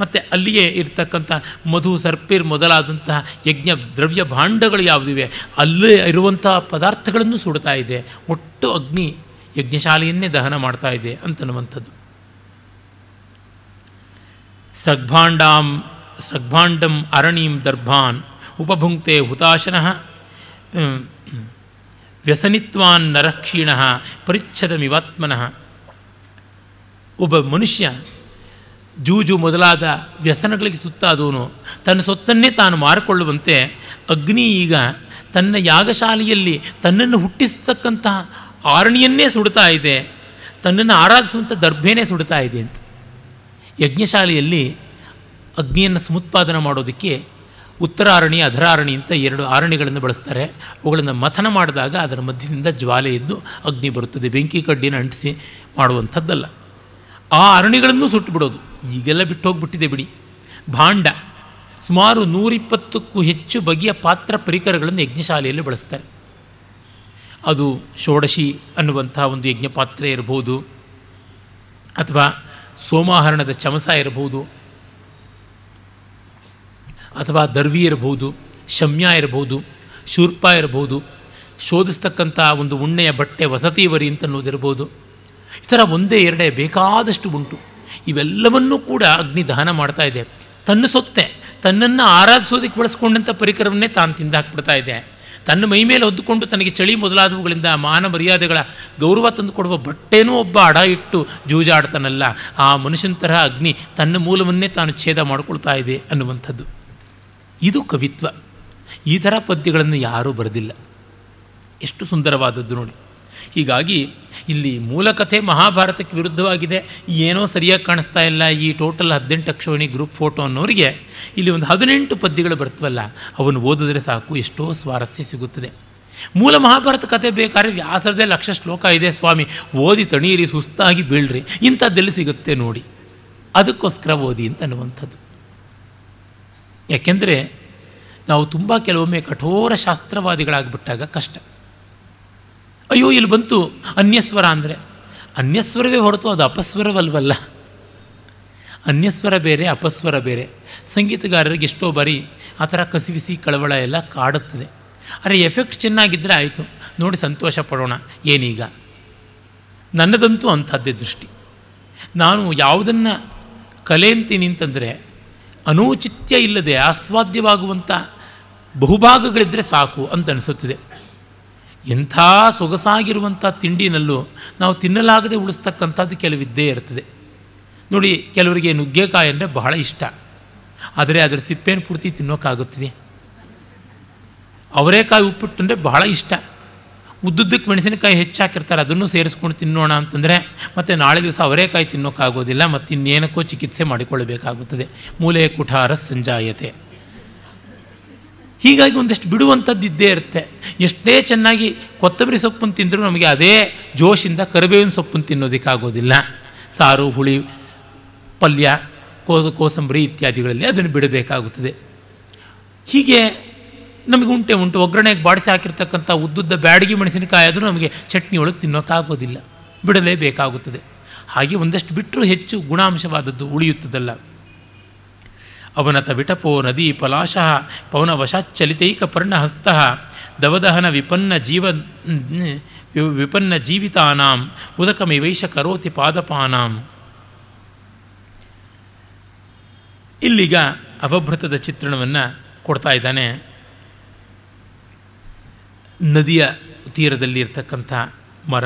ಮತ್ತು ಅಲ್ಲಿಯೇ ಇರತಕ್ಕಂಥ ಮಧು ಸರ್ಪಿರ್ ಮೊದಲಾದಂತಹ ಯಜ್ಞ ದ್ರವ್ಯ ಭಾಂಡಗಳು ಯಾವುದಿವೆ ಅಲ್ಲೇ ಇರುವಂಥ ಪದಾರ್ಥಗಳನ್ನು ಸುಡ್ತಾ ಇದೆ. ಒಟ್ಟು ಅಗ್ನಿ ಯಜ್ಞಶಾಲೆಯನ್ನೇ ದಹನ ಮಾಡ್ತಾ ಇದೆ ಅಂತನ್ನುವಂಥದ್ದು ಸಗ್ಭಾಂಡಾಂ, ಸಗ್ಭಾಂಡಂ ಅರಣೀಂ ದರ್ಭಾನ್, ಉಪಭುಂಕ್ತೆ ಹುತಾಶನಃ ವ್ಯಸನಿತ್ವಾನ್ ನರಕ್ಷೀಣ ಪರಿಚ್ಛದಮಿವಾತ್ಮನಃ. ಒಬ್ಬ ಮನುಷ್ಯ ಜೂಜು ಮೊದಲಾದ ವ್ಯಸನಗಳಿಗೆ ತುತ್ತಾದವನು, ತನ್ನ ಸೊತ್ತನ್ನೇ ತಾನು ಮಾರಿಕೊಳ್ಳುವಂತೆ ಅಗ್ನಿ ಈಗ ತನ್ನ ಯಾಗಶಾಲೆಯಲ್ಲಿ ತನ್ನನ್ನು ಹುಟ್ಟಿಸ್ತಕ್ಕಂತಹ ಆರಣಿಯನ್ನೇ ಸುಡ್ತಾ ಇದೆ, ತನ್ನನ್ನು ಆರಾಧಿಸುವಂಥ ದರ್ಭೆನೇ ಸುಡ್ತಾ ಇದೆ ಅಂತ. ಯಜ್ಞಶಾಲೆಯಲ್ಲಿ ಅಗ್ನಿಯನ್ನು ಸಮುತ್ಪಾದನೆ ಮಾಡೋದಕ್ಕೆ ಉತ್ತರಾರಣಿ, ಅಧರಾರಣಿ ಅಂತ ಎರಡು ಆರಣಿಗಳನ್ನು ಬಳಸ್ತಾರೆ. ಅವುಗಳನ್ನು ಮಥನ ಮಾಡಿದಾಗ ಅದರ ಮಧ್ಯದಿಂದ ಜ್ವಾಲೆ ಇದ್ದು ಅಗ್ನಿ ಬರುತ್ತದೆ. ಬೆಂಕಿ ಕಡ್ಡಿನ ಅಂಟಿಸಿ ಮಾಡುವಂಥದ್ದಲ್ಲ. ಆ ಅರಣಿಗಳನ್ನು ಸುಟ್ಟು ಬಿಡೋದು ಈಗೆಲ್ಲ ಬಿಟ್ಟು ಹೋಗಿಬಿಟ್ಟಿದೆ ಬಿಡಿ. ಭಾಂಡ. ಸುಮಾರು ನೂರಿಪ್ಪತ್ತಕ್ಕೂ ಹೆಚ್ಚು ಬಗೆಯ ಪಾತ್ರ ಪರಿಕರಗಳನ್ನು ಯಜ್ಞಶಾಲೆಯಲ್ಲಿ ಬಳಸ್ತಾರೆ. ಅದು ಷೋಡಶಿ ಅನ್ನುವಂಥ ಒಂದು ಯಜ್ಞ ಪಾತ್ರೆ ಇರಬಹುದು. ಅಥವಾ ಸೋಮಾಹರಣದ ಚಮಸ ಇರಬಹುದು. ಅಥವಾ ದರ್ವಿ ಇರಬಹುದು, ಶಮ್ಯ ಇರಬಹುದು, ಶೂರ್ಪ ಇರಬಹುದು, ಶೋಧಿಸ್ತಕ್ಕಂಥ ಒಂದು ಉಣ್ಣೆಯ ಬಟ್ಟೆ ವಸತಿವರಿ ಅಂತ ಅನ್ನೋದಿರ್ಬೋದು ಈ ಥರ ಒಂದೇ ಎರಡೇ ಬೇಕಾದಷ್ಟು ಉಂಟು. ಇವೆಲ್ಲವನ್ನೂ ಕೂಡ ಅಗ್ನಿ ದಹನ ಮಾಡ್ತಾ ಇದೆ. ತನ್ನ ಸೊತ್ತೆ, ತನ್ನನ್ನು ಆರಾಧಿಸೋದಕ್ಕೆ ಬಳಸ್ಕೊಂಡಂಥ ಪರಿಕರವನ್ನೇ ತಾನು ತಿಂದಾಕ್ಬಿಡ್ತಾ ಇದೆ. ತನ್ನ ಮೈ ಮೇಲೆ ಹೊದ್ದುಕೊಂಡು ತನಗೆ ಚಳಿ ಮೊದಲಾದವುಗಳಿಂದ ಮಾನ ಮರ್ಯಾದೆಗಳ ಗೌರವ ತಂದುಕೊಡುವ ಬಟ್ಟೆನೂ ಒಬ್ಬ ಅಡ ಇಟ್ಟು ಜೂಜಾಡ್ತಾನಲ್ಲ, ಆ ಮನುಷ್ಯನ ತರಹ ಅಗ್ನಿ ತನ್ನ ಮೂಲವನ್ನೇ ತಾನು ಛೇದ ಮಾಡಿಕೊಳ್ತಾ ಇದೆ ಅನ್ನುವಂಥದ್ದು. ಇದು ಕವಿತ್ವ. ಈ ಥರ ಪದ್ಯಗಳನ್ನು ಯಾರೂ ಬರೆದಿಲ್ಲ. ಎಷ್ಟು ಸುಂದರವಾದದ್ದು ನೋಡಿ. ಹೀಗಾಗಿ ಇಲ್ಲಿ ಮೂಲಕಥೆ ಮಹಾಭಾರತಕ್ಕೆ ವಿರುದ್ಧವಾಗಿದೆ. ಏನೋ ಸರಿಯಾಗಿ ಕಾಣಿಸ್ತಾ ಇಲ್ಲ ಈ ಟೋಟಲ್ ಹದಿನೆಂಟು ಅಕ್ಷೋಣಿ ಗ್ರೂಪ್ ಫೋಟೋ ಅನ್ನೋರಿಗೆ. ಇಲ್ಲಿ ಒಂದು ಹದಿನೆಂಟು ಪದ್ಯಗಳು ಬರ್ತವಲ್ಲ ಅವನು ಓದಿದ್ರೆ ಸಾಕು, ಎಷ್ಟೋ ಸ್ವಾರಸ್ಯ ಸಿಗುತ್ತದೆ. ಮೂಲ ಮಹಾಭಾರತ ಕಥೆ ಬೇಕಾದ್ರೆ ವ್ಯಾಸರದೇ ಲಕ್ಷ ಶ್ಲೋಕ ಇದೆ ಸ್ವಾಮಿ. ಓದಿ ತಣೀರಿ ಸುಸ್ತಾಗಿ ಬೀಳ್ರಿ, ಇಂಥದ್ದೆಲ್ಲಿ ಸಿಗುತ್ತೆ ನೋಡಿ. ಅದಕ್ಕೋಸ್ಕರ ಓದಿ ಅಂತ ಅನ್ನುವಂಥದ್ದು. ಯಾಕೆಂದರೆ ನಾವು ತುಂಬ ಕೆಲವೊಮ್ಮೆ ಕಠೋರ ಶಾಸ್ತ್ರವಾದಿಗಳಾಗಿಬಿಟ್ಟಾಗ ಕಷ್ಟ. ಅಯ್ಯೋ, ಇಲ್ಲಿ ಬಂತು ಅನ್ಯಸ್ವರ ಅಂದರೆ. ಅನ್ಯಸ್ವರವೇ ಹೊರತು ಅದು ಅಪಸ್ವರವಲ್ವಲ್ಲ. ಅನ್ಯಸ್ವರ ಬೇರೆ, ಅಪಸ್ವರ ಬೇರೆ. ಸಂಗೀತಗಾರರಿಗೆ ಎಷ್ಟೋ ಬಾರಿ ಆ ಥರ ಕಸಿವಿಸಿ, ಕಳವಳ ಎಲ್ಲ ಕಾಡುತ್ತದೆ. ಅರೆ, ಎಫೆಕ್ಟ್ ಚೆನ್ನಾಗಿದ್ದರೆ ಆಯಿತು. ನೋಡಿ, ಸಂತೋಷ ಪಡೋಣ. ಏನೀಗ? ನನ್ನದಂತೂ ಅಂಥದ್ದೇ ದೃಷ್ಟಿ. ನಾನು ಯಾವುದನ್ನು ಕಲೆ ಅಂತೀನಿ ಅಂತಂದರೆ ಅನೌಚಿತ್ಯ ಇಲ್ಲದೆ ಆಸ್ವಾದ್ಯವಾಗುವಂಥ ಬಹುಭಾಗಗಳಿದ್ದರೆ ಸಾಕು ಅಂತ ಅನಿಸುತ್ತಿದೆ. ಎಂಥ ಸೊಗಸಾಗಿರುವಂಥ ತಿಂಡಿನಲ್ಲೂ ನಾವು ತಿನ್ನಲಾಗದೆ ಉಳಿಸ್ತಕ್ಕಂಥದ್ದು ಕೆಲವಿದ್ದೇ ಇರ್ತದೆ. ನೋಡಿ, ಕೆಲವರಿಗೆ ನುಗ್ಗೆಕಾಯಿ ಅಂದರೆ ಬಹಳ ಇಷ್ಟ. ಆದರೆ ಅದರ ಸಿಪ್ಪೇನು ಪೂರ್ತಿ ತಿನ್ನೋಕ್ಕಾಗುತ್ತಿದೆ ಅವರೇಕಾಯಿ ಉಪ್ಪಿಟ್ಟು ಅಂದರೆ ಬಹಳ ಇಷ್ಟ. ಉದ್ದುದ್ದಕ್ಕೆ ಮೆಣಸಿನಕಾಯಿ ಹೆಚ್ಚಾಕಿರ್ತಾರೆ, ಅದನ್ನು ಸೇರಿಸ್ಕೊಂಡು ತಿನ್ನೋಣ ಅಂತಂದರೆ, ಮತ್ತು ನಾಳೆ ದಿವಸ ಅವರೇಕಾಯಿ ತಿನ್ನೋಕ್ಕಾಗೋದಿಲ್ಲ ಮತ್ತು ಇನ್ನೇನಕ್ಕೋ ಚಿಕಿತ್ಸೆ ಮಾಡಿಕೊಳ್ಳಬೇಕಾಗುತ್ತದೆ. ಮೂಲೆ ಕುಠಾರ ಸಂಜಾಯತೆ. ಹೀಗಾಗಿ ಒಂದಷ್ಟು ಬಿಡುವಂಥದ್ದು ಇದ್ದೇ ಇರುತ್ತೆ. ಎಷ್ಟೇ ಚೆನ್ನಾಗಿ ಕೊತ್ತಂಬರಿ ಸೊಪ್ಪನ್ನು ತಿಂದರೂ ನಮಗೆ ಅದೇ ಜೋಶಿಂದ ಕರಿಬೇವಿನ ಸೊಪ್ಪನ್ನು ತಿನ್ನೋದಕ್ಕಾಗೋದಿಲ್ಲ. ಸಾರು, ಹುಳಿ, ಪಲ್ಯ, ಕೋ, ಕೋಸಂಬರಿ ಇತ್ಯಾದಿಗಳಲ್ಲಿ ಅದನ್ನು ಬಿಡಬೇಕಾಗುತ್ತದೆ. ಹೀಗೆ ನಮಗೆ ಉಂಟೆ ಉಂಟು, ಒಗ್ಗರಣೆಗೆ ಬಾಡಿಸಿ ಹಾಕಿರ್ತಕ್ಕಂಥ ಉದ್ದುದ್ದ ಬ್ಯಾಡಗಿ ಮೆಣಸಿನಕಾಯಿ ಆದರೂ ನಮಗೆ ಚಟ್ನಿ ಒಳಗೆ ತಿನ್ನೋಕ್ಕಾಗೋದಿಲ್ಲ. ಬಿಡಲೇಬೇಕಾಗುತ್ತದೆ. ಹಾಗೆ ಒಂದಷ್ಟು ಬಿಟ್ಟರೂ ಹೆಚ್ಚು ಗುಣಾಂಶವಾದದ್ದು ಉಳಿಯುತ್ತದಲ್ಲ. ಅವನತ ವಿಟಪೋ ನದಿ ಪಲಾಶಃ ಪರ್ಣ ಪರ್ಣಹಸ್ತ, ದವದಹನ ವಿಪನ್ನ ಜೀವ, ವಿಪನ್ನ ಜೀವಿತಾನಾಂ, ಉದಕಮಿವೈಷ ಕರೋತಿ ಪಾದಪಾನಾಂ. ಇಲ್ಲಿಗ ಅವಭೃತದ ಚಿತ್ರಣವನ್ನು ಕೊಡ್ತಾ ಇದ್ದಾನೆ. ನದಿಯ ತೀರದಲ್ಲಿ ಇರ್ತಕ್ಕಂಥ ಮರ,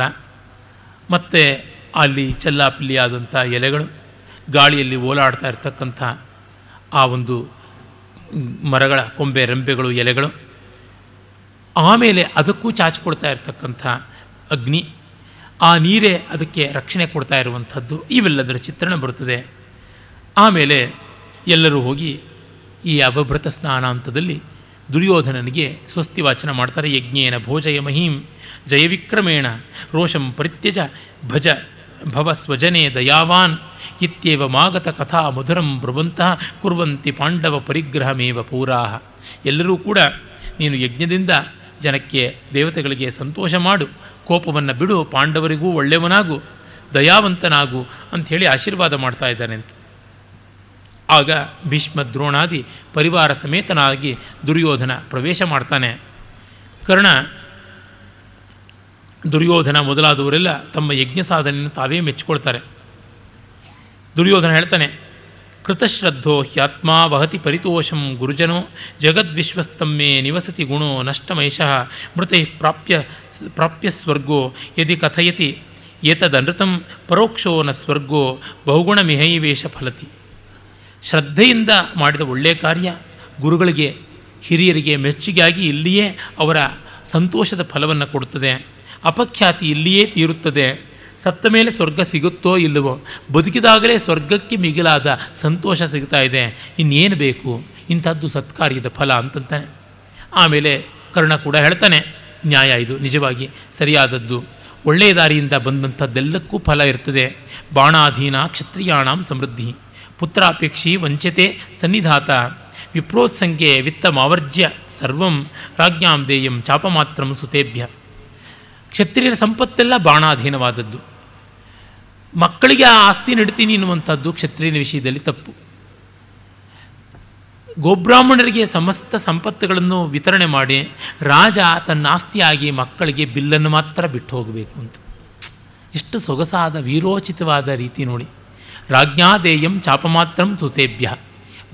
ಮತ್ತು ಅಲ್ಲಿ ಚಲ್ಲಾಪಿಲ್ಲಿ ಆದಂಥ ಎಲೆಗಳು, ಗಾಳಿಯಲ್ಲಿ ಓಲಾಡ್ತಾ ಇರ್ತಕ್ಕಂಥ ಆ ಒಂದು ಮರಗಳ ಕೊಂಬೆ, ರೆಂಬೆಗಳು, ಎಲೆಗಳು, ಆಮೇಲೆ ಅದಕ್ಕೂ ಚಾಚಿಕೊಡ್ತಾ ಇರ್ತಕ್ಕಂಥ ಅಗ್ನಿ, ಆ ನೀರೇ ಅದಕ್ಕೆ ರಕ್ಷಣೆ ಕೊಡ್ತಾ ಇರುವಂಥದ್ದು. ಇವೆಲ್ಲದರ ಚಿತ್ರಣ ಬರುತ್ತದೆ. ಆಮೇಲೆ ಎಲ್ಲರೂ ಹೋಗಿ ಈ ಅವಭೃತ ಸ್ನಾನ ಹಂತದಲ್ಲಿ ದುರ್ಯೋಧನನಿಗೆ ಸ್ವಸ್ತಿ ವಾಚನ ಮಾಡ್ತಾರೆ. ಯಜ್ಞೇನ ಭೋಜಯ ಮಹೀಂ ಜಯವಿಕ್ರಮೇಣ ರೋಷಂ ಪರಿತ್ಯಜ ಭಜ ಭವ ಸ್ವಜನೆ ದಯಾವಾನ್ ಇತ್ಯೇವ ಮಾಗತ ಕಥಾ ಮಧುರಂ ಬ್ರುವಂತಹ ಕುರ್ವಂತಿ ಪಾಂಡವ ಪರಿಗ್ರಹಮೇವ ಪೂರಾಹ. ಎಲ್ಲರೂ ಕೂಡ ನೀನು ಯಜ್ಞದಿಂದ ಜನಕ್ಕೆ ದೇವತೆಗಳಿಗೆ ಸಂತೋಷ ಮಾಡು. ಕೋಪವನ್ನು ಬಿಡು. ಪಾಂಡವರಿಗೂ ಒಳ್ಳೆಯವನಾಗು ದಯಾವಂತನಾಗು ಅಂಥೇಳಿ ಆಶೀರ್ವಾದ ಮಾಡ್ತಾ ಇದ್ದಾನೆ ಅಂತ. ಆಗ ಭೀಷ್ಮ ದ್ರೋಣಾದಿ ಪರಿವಾರ ಸಮೇತನಾಗಿ ದುರ್ಯೋಧನ ಪ್ರವೇಶ ಮಾಡ್ತಾನೆ. ಕರ್ಣ ದುರ್ಯೋಧನ ಮೊದಲಾದವರೆಲ್ಲ ತಮ್ಮ ಯಜ್ಞ ಸಾಧನೆಯನ್ನು ತಾವೇ ಮೆಚ್ಚಿಕೊಳ್ತಾರೆ. ದುರ್ಯೋಧನ ಹೇಳ್ತಾನೆ, ಕೃತಶ್ರದ್ಧೋ ಹ್ಯಾತ್ಮ ವಹತಿ ಪರಿತೋಷಂ ಗುರುಜನೋ ಜಗದ್ವಿಶ್ವಸ್ತಮ್ಮೆ ನಿವಸತಿ ಗುಣೋ ನಷ್ಟಮೈಷಃ ಮೃತೈ ಪ್ರಾಪ್ಯ ಪ್ರಾಪ್ಯ ಸ್ವರ್ಗೋ ಯದಿ ಕಥಯತಿ ಏತದನೃತಂ ಪರೋಕ್ಷೋ ನ ಸ್ವರ್ಗೋ ಬಹುಗುಣಮಿಹೈವೇಶ ಫಲತಿ. ಶ್ರದ್ಧೆಯಿಂದ ಮಾಡಿದ ಒಳ್ಳೆಯ ಕಾರ್ಯ. ಗುರುಗಳಿಗೆ, ಹಿರಿಯರಿಗೆ ಮೆಚ್ಚುಗೆಯಾಗಿ ಇಲ್ಲಿಯೇ ಅವರ ಸಂತೋಷದ ಫಲವನ್ನು ಕೊಡುತ್ತದೆ. ಅಪಖ್ಯಾತಿ ಇಲ್ಲಿಯೇ ತೀರುತ್ತದೆ. ಸತ್ತ ಮೇಲೆ ಸ್ವರ್ಗ ಸಿಗುತ್ತೋ ಇಲ್ಲವೋ, ಬದುಕಿದಾಗಲೇ ಸ್ವರ್ಗಕ್ಕೆ ಮಿಗಿಲಾದ ಸಂತೋಷ ಸಿಗ್ತಾ ಇದೆ. ಇನ್ನೇನು ಬೇಕು? ಇಂಥದ್ದು ಸತ್ಕಾರ್ಯದ ಫಲ ಅಂತಂತಾನೆ. ಆಮೇಲೆ ಕರ್ಣ ಕೂಡ ಹೇಳ್ತಾನೆ. ನ್ಯಾಯ ಇದು, ನಿಜವಾಗಿ ಸರಿಯಾದದ್ದು. ಒಳ್ಳೆಯ ದಾರಿಯಿಂದ ಬಂದಂಥದ್ದೆಲ್ಲಕ್ಕೂ ಫಲ ಇರ್ತದೆ. ಬಾಣಾಧೀನ ಕ್ಷತ್ರಿಯಾಣಾಂ ಸಮೃದ್ಧಿ. ಪುತ್ರಾಪೇಕ್ಷಿ ವಂಚತೆ ಸನ್ನಿಧಾತ. ವಿಪ್ರೋತ್ಸಂಗೆ ವಿತ್ತಮಾವರ್ಜ್ಯ ಸರ್ವಂ ರಾಜ್ಞಾಂ ದೇಯಂ ಚಾಪಮಾತ್ರಂ ಸುತೇಭ್ಯ. ಕ್ಷತ್ರಿಯರ ಸಂಪತ್ತೆಲ್ಲ ಬಾಣಾಧೀನವಾದದ್ದು. ಮಕ್ಕಳಿಗೆ ಆ ಆಸ್ತಿ ನಡ್ತೀನಿ ಎನ್ನುವಂಥದ್ದು ಕ್ಷತ್ರಿಯನ ವಿಷಯದಲ್ಲಿ ತಪ್ಪು. ಗೋಬ್ರಾಹ್ಮಣರಿಗೆ ಸಮಸ್ತ ಸಂಪತ್ತುಗಳನ್ನು ವಿತರಣೆ ಮಾಡಿ ರಾಜ ತನ್ನ ಆಸ್ತಿಯಾಗಿ ಮಕ್ಕಳಿಗೆ ಬಿಲ್ಲನ್ನು ಮಾತ್ರ ಬಿಟ್ಟು ಹೋಗಬೇಕು ಅಂತ. ಎಷ್ಟು ಸೊಗಸಾದ, ವೀರೋಚಿತವಾದ ರೀತಿ ನೋಡಿ. ರಾಜ್ಞಾದೇಯಂ ಚಾಪಮಾತ್ರಂ ತುತೇಭ್ಯ